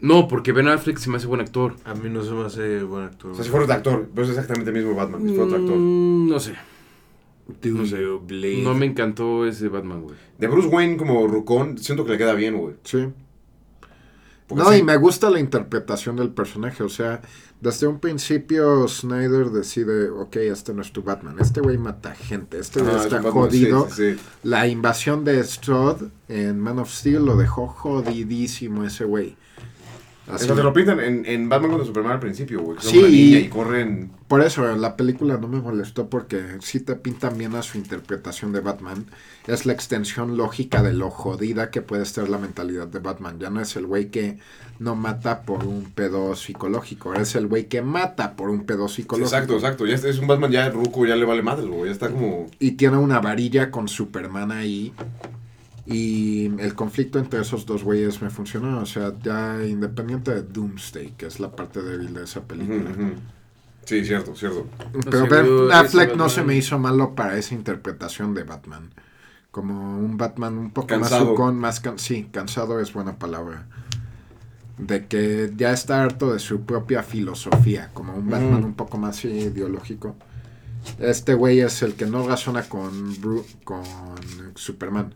No, porque Ben Affleck se me hace buen actor. A mí no se me hace buen actor. O sea, si fuera otro actor. Pero es exactamente el mismo Batman. Si fuera otro actor. Mm, no sé. No sé. Blade. No me encantó ese Batman, güey. De Bruce Wayne como Rucón, siento que le queda bien, güey. Sí. Porque No, sí, y me gusta la interpretación del personaje. O sea, desde un principio Snyder decide, ok, este no es tu Batman. Este güey mata gente. Este güey Ah, es está Batman, jodido. sí, sí, sí. La invasión de Strahd en Man of Steel lo dejó jodidísimo ese güey. Así. O sea, te lo pintan en, en Batman contra Superman al principio, güey. Sí, una niña y- corren. Por eso la película no me molestó porque sí te pintan bien a su interpretación de Batman. Es la extensión lógica de lo jodida que puede estar la mentalidad de Batman. Ya no es el güey que no mata por un pedo psicológico. Es el güey que mata por un pedo psicológico. exacto, exacto. Ya es, es un Batman ya ruco, ya le vale madre, güey. Ya está como. Y tiene una varilla con Superman ahí. Y el conflicto entre esos dos güeyes me funcionó. O sea, ya independiente de Doomsday, que es la parte débil de esa película. Sí, cierto, cierto. Pero Ben Affleck no Batman- se me hizo malo para esa interpretación de Batman. Como un Batman un poco Cansado. más sucón, más can sí, cansado es buena palabra. De que ya está harto de su propia filosofía, como un Batman un poco más ideológico. Este güey es el que no razona con, Bru- con Superman.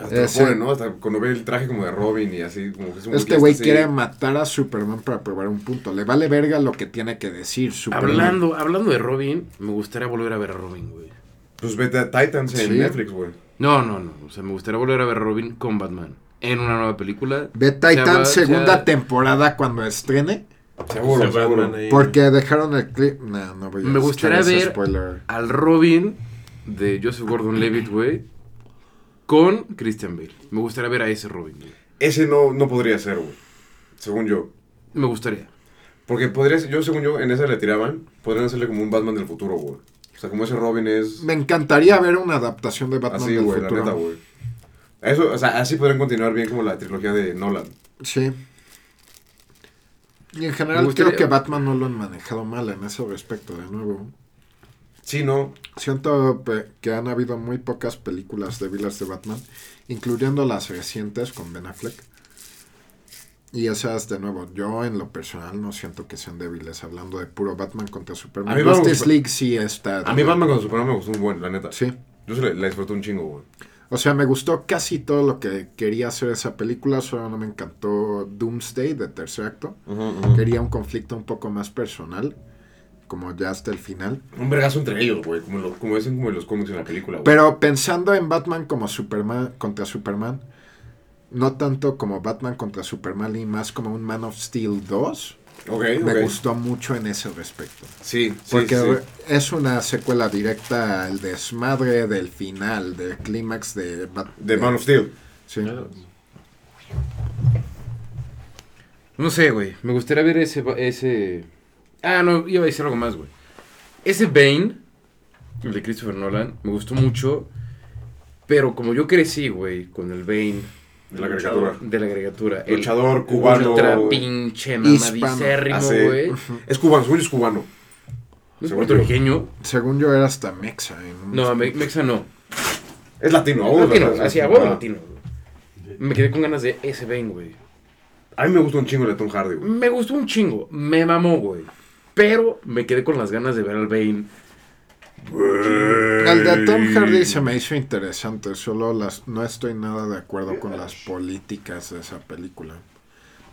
Hasta Ese- pone, ¿no? Hasta cuando ve el traje como de Robin y así, como que es un Este güey quiere matar a Superman para probar un punto. Le vale verga lo que tiene que decir Superman. Hablando, hablando de Robin, me gustaría volver a ver a Robin, güey. Pues vete a Titans en Sí. Netflix, güey. No, no, no. O sea, me gustaría volver a ver a Robin con Batman. En una nueva película. Ve Titan Se va- segunda se- temporada cuando estrene. Seguro, seguro. Porque dejaron el clip. No, no voy a Me gustaría ver- spoiler. Al Robin de Joseph Gordon-Levitt, güey. Con Christian Bale. Me gustaría ver a ese Robin, güey. Ese no, no podría ser, güey. Según yo. Me gustaría. Porque podría ser, yo según yo, en esa le tiraban, podrían hacerle como un Batman del futuro, güey. O sea, como ese Robin es Me encantaría ver una adaptación de Batman así, del güey, la futuro. neta, güey. Eso, o sea, así podrían continuar bien como la trilogía de Nolan. Sí. Y en general gustaría- creo que Batman no lo han manejado mal en ese respecto, de nuevo. Sí, ¿no? Siento que han habido muy pocas películas débiles de Batman, incluyendo las recientes con Ben Affleck. Y esas, de nuevo, yo en lo personal no siento que sean débiles, hablando de puro Batman contra Superman. A mí Batman- Justice League sí está... A mí Batman con Superman me gustó un buen, la neta. Sí. Yo se la, la disfruté un chingo, güey. O sea, me gustó casi todo lo que quería hacer esa película, solo no me encantó Doomsday de tercer acto. Quería un conflicto un poco más personal, como ya hasta el final. Un vergazo entre ellos, güey. Como, lo, como dicen como en los cómics en la película. Pero pensando en Batman como Superman contra Superman, no tanto como Batman contra Superman y más como un Man of Steel 2, Ok, me gustó mucho en ese respecto. Sí, sí, Porque sí. es una secuela directa al desmadre del final, del clímax de, Bat- De Man of Steel. Sí. No sé, güey. Me gustaría ver ese, ese... Ah, no, iba a decir algo más, güey. Ese Bane, el de Christopher Nolan, me gustó mucho. Pero como yo crecí, güey, con el Bane De la caricatura. de la agregatura. Luchador cubano. Ultra pinche mamadicérrimo, güey. Es cubano, según es cubano. ¿No es Según puertorriqueño? Según yo era hasta Mexa. un- No, me- Mexa no. Es latino, aún. Latino, ¿verdad? así, a huevo Ah. latino. güey. Me quedé con ganas de ese Bane, güey. A mí me gusta un chingo el de Tom Hardy, güey. Me gustó un chingo, me mamó, güey. Pero me quedé con las ganas de ver al Bane. El de Tom Hardy se me hizo interesante, solo las no estoy nada de acuerdo con las políticas de esa película.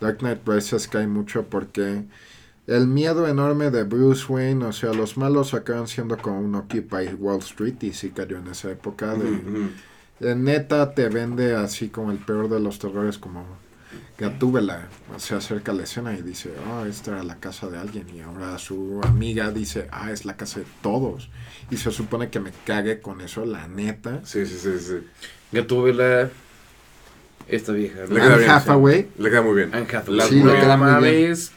Dark Knight Rises cae mucho porque el miedo enorme de Bruce Wayne, o sea, los malos acaban siendo como un Occupy Wall Street y sí cayó en esa época de... Ujú. de neta te vende así como el peor de los terrores como Gatúbela se acerca a la escena y dice, oh, esta era la casa de alguien y ahora su amiga dice, ah, es la casa de todos y se supone que me cague con eso, la neta. Sí, sí, sí, sí. Gatúbela. Esta vieja. ¿no? Le queda Anne bien, Hathaway, Le queda muy bien. Anne Hathaway. La- Sí, le queda muy mames,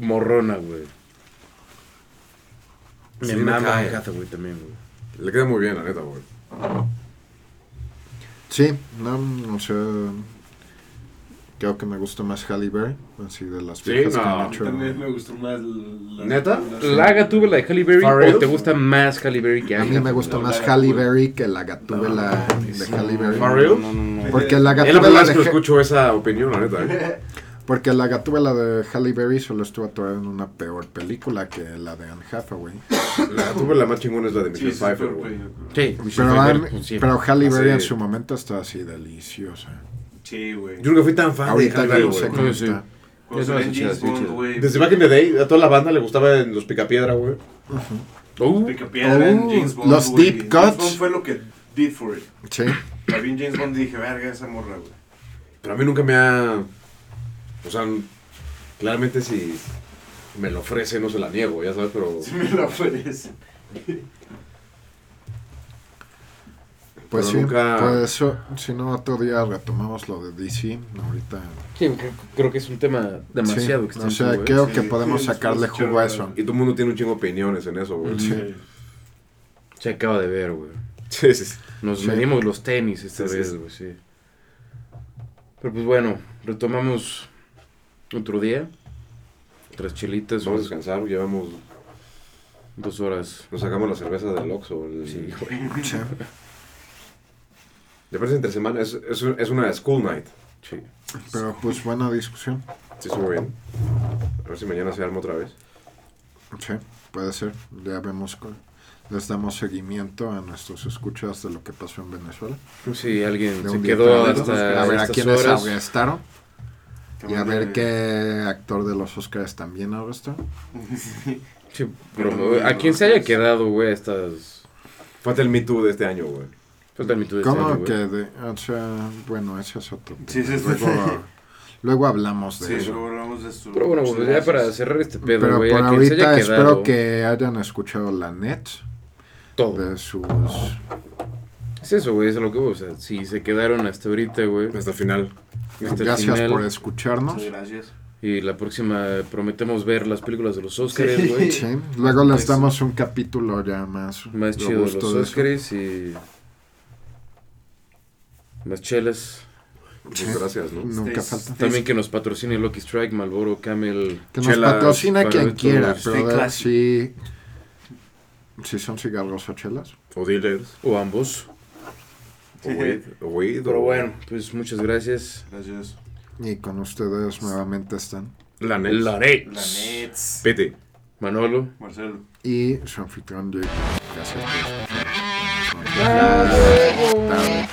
morrona, güey. Me Sí, me mama cae. Anne Hathaway también, güey. Le queda muy bien, la neta, güey. sí, no, o sea, creo que me gusta más Halle Berry, así de las Sí, viejas que no, han a hecho. También me gustó más la... ¿Neta? ¿La Gatúbela de Halle Berry o te gusta más Halle Berry que A mí me Hathaway? gusta No, más Halle Gatúbela. Berry que la Gatúbela de Halle Berry. Farrell? No, no, no. Porque la Es la Gatúbela primera vez de que escucho esa opinión, la neta. ¿eh? Porque la gatúbela de Halle Berry solo estuvo actuada en una peor película que la de Anne Hathaway. La tuve la más chingona es la de Sí, Michelle sí, Pfeiffer, güey. Sí, Michelle Pero, Pfeiffer, pues, sí. pero Halle Berry en sí. su momento está así deliciosa. Sí, güey. Yo nunca fui tan fan Ahorita de Berry, no sé güey. cómo Sí, sí. está. Cuando Es James Bond, güey. Desde Back in the Day, a toda la banda le gustaba en los Picapiedra, güey. Uh, Picapiedra en Oh, James Bond, los güey. deep James cuts. Bond fue lo que did for it. Sí. La vi en James Bond y dije, verga, esa morra, güey. Pero a mí nunca me ha... O sea, claramente si me lo ofrece no se la niego, ya sabes, pero... Si me la ofrece. Pues Pero sí, nunca- por eso, si no, otro día retomamos lo de DC. Ahorita. sí, creo, creo que es un tema demasiado Sí, extenso, O sea, creo Sí, que podemos sí, sacarle jugo a eso. Y todo el mundo tiene un chingo de opiniones en eso, güey. Sí. Se acaba de ver, güey. Sí, sí, sí. Nos Sí. medimos los tenis esta vez, güey, sí. Pero pues bueno, retomamos otro día. Otras chelitas, Vamos a descansar, llevamos... dos horas. Nos sacamos la cerveza del Oxxo. El... Sí, güey. Sí. De parece entre semana, es, es, es una school night. Sí. Pero pues buena discusión. Sí, estuvo bien. A ver si mañana se arma otra vez. Sí, puede ser. Ya vemos. Les damos seguimiento a nuestros escuchas de lo que pasó en Venezuela. Sí, alguien se quedó hasta A ver a quiénes horas. arrestaron. Y a ver qué actor de los Oscars también arrestaron. Sí, promo- a quien se haya quedado, güey, estas... Falta el Me Too de este año, güey. Este ¿Cómo que de.? O sea, bueno, ese es otro. Sí, sí, sí. luego, luego hablamos de Sí, eso. luego hablamos de esto. Pero bueno, pues ya para cerrar este pedo, Pero güey, por a quien se haya ahorita espero que hayan escuchado la net todo. de sus. Es eso, güey, es lo que voy, o sea, si se quedaron hasta ahorita, güey, Hasta el final. hasta el Gracias final, por escucharnos. Muchas gracias. y la próxima prometemos ver las películas de los Oscars, güey, Sí, luego les Pues- damos un capítulo ya más. más chido de los. Oscars y más chelas. Muchas gracias, ¿no? Nunca Stay- falta. También que nos patrocine Lucky Strike, Malboro, Camel, Que nos chelas, patrocina quien quiera, pero si, si son cigarros o chelas. O dealers. o ambos. O weed. O weed. Pero o- bueno, pues muchas gracias. Gracias. Y con ustedes nuevamente están. La net. La Nets. Pete. Manolo. Marcelo. Y su anfitrión Jake. Gracias por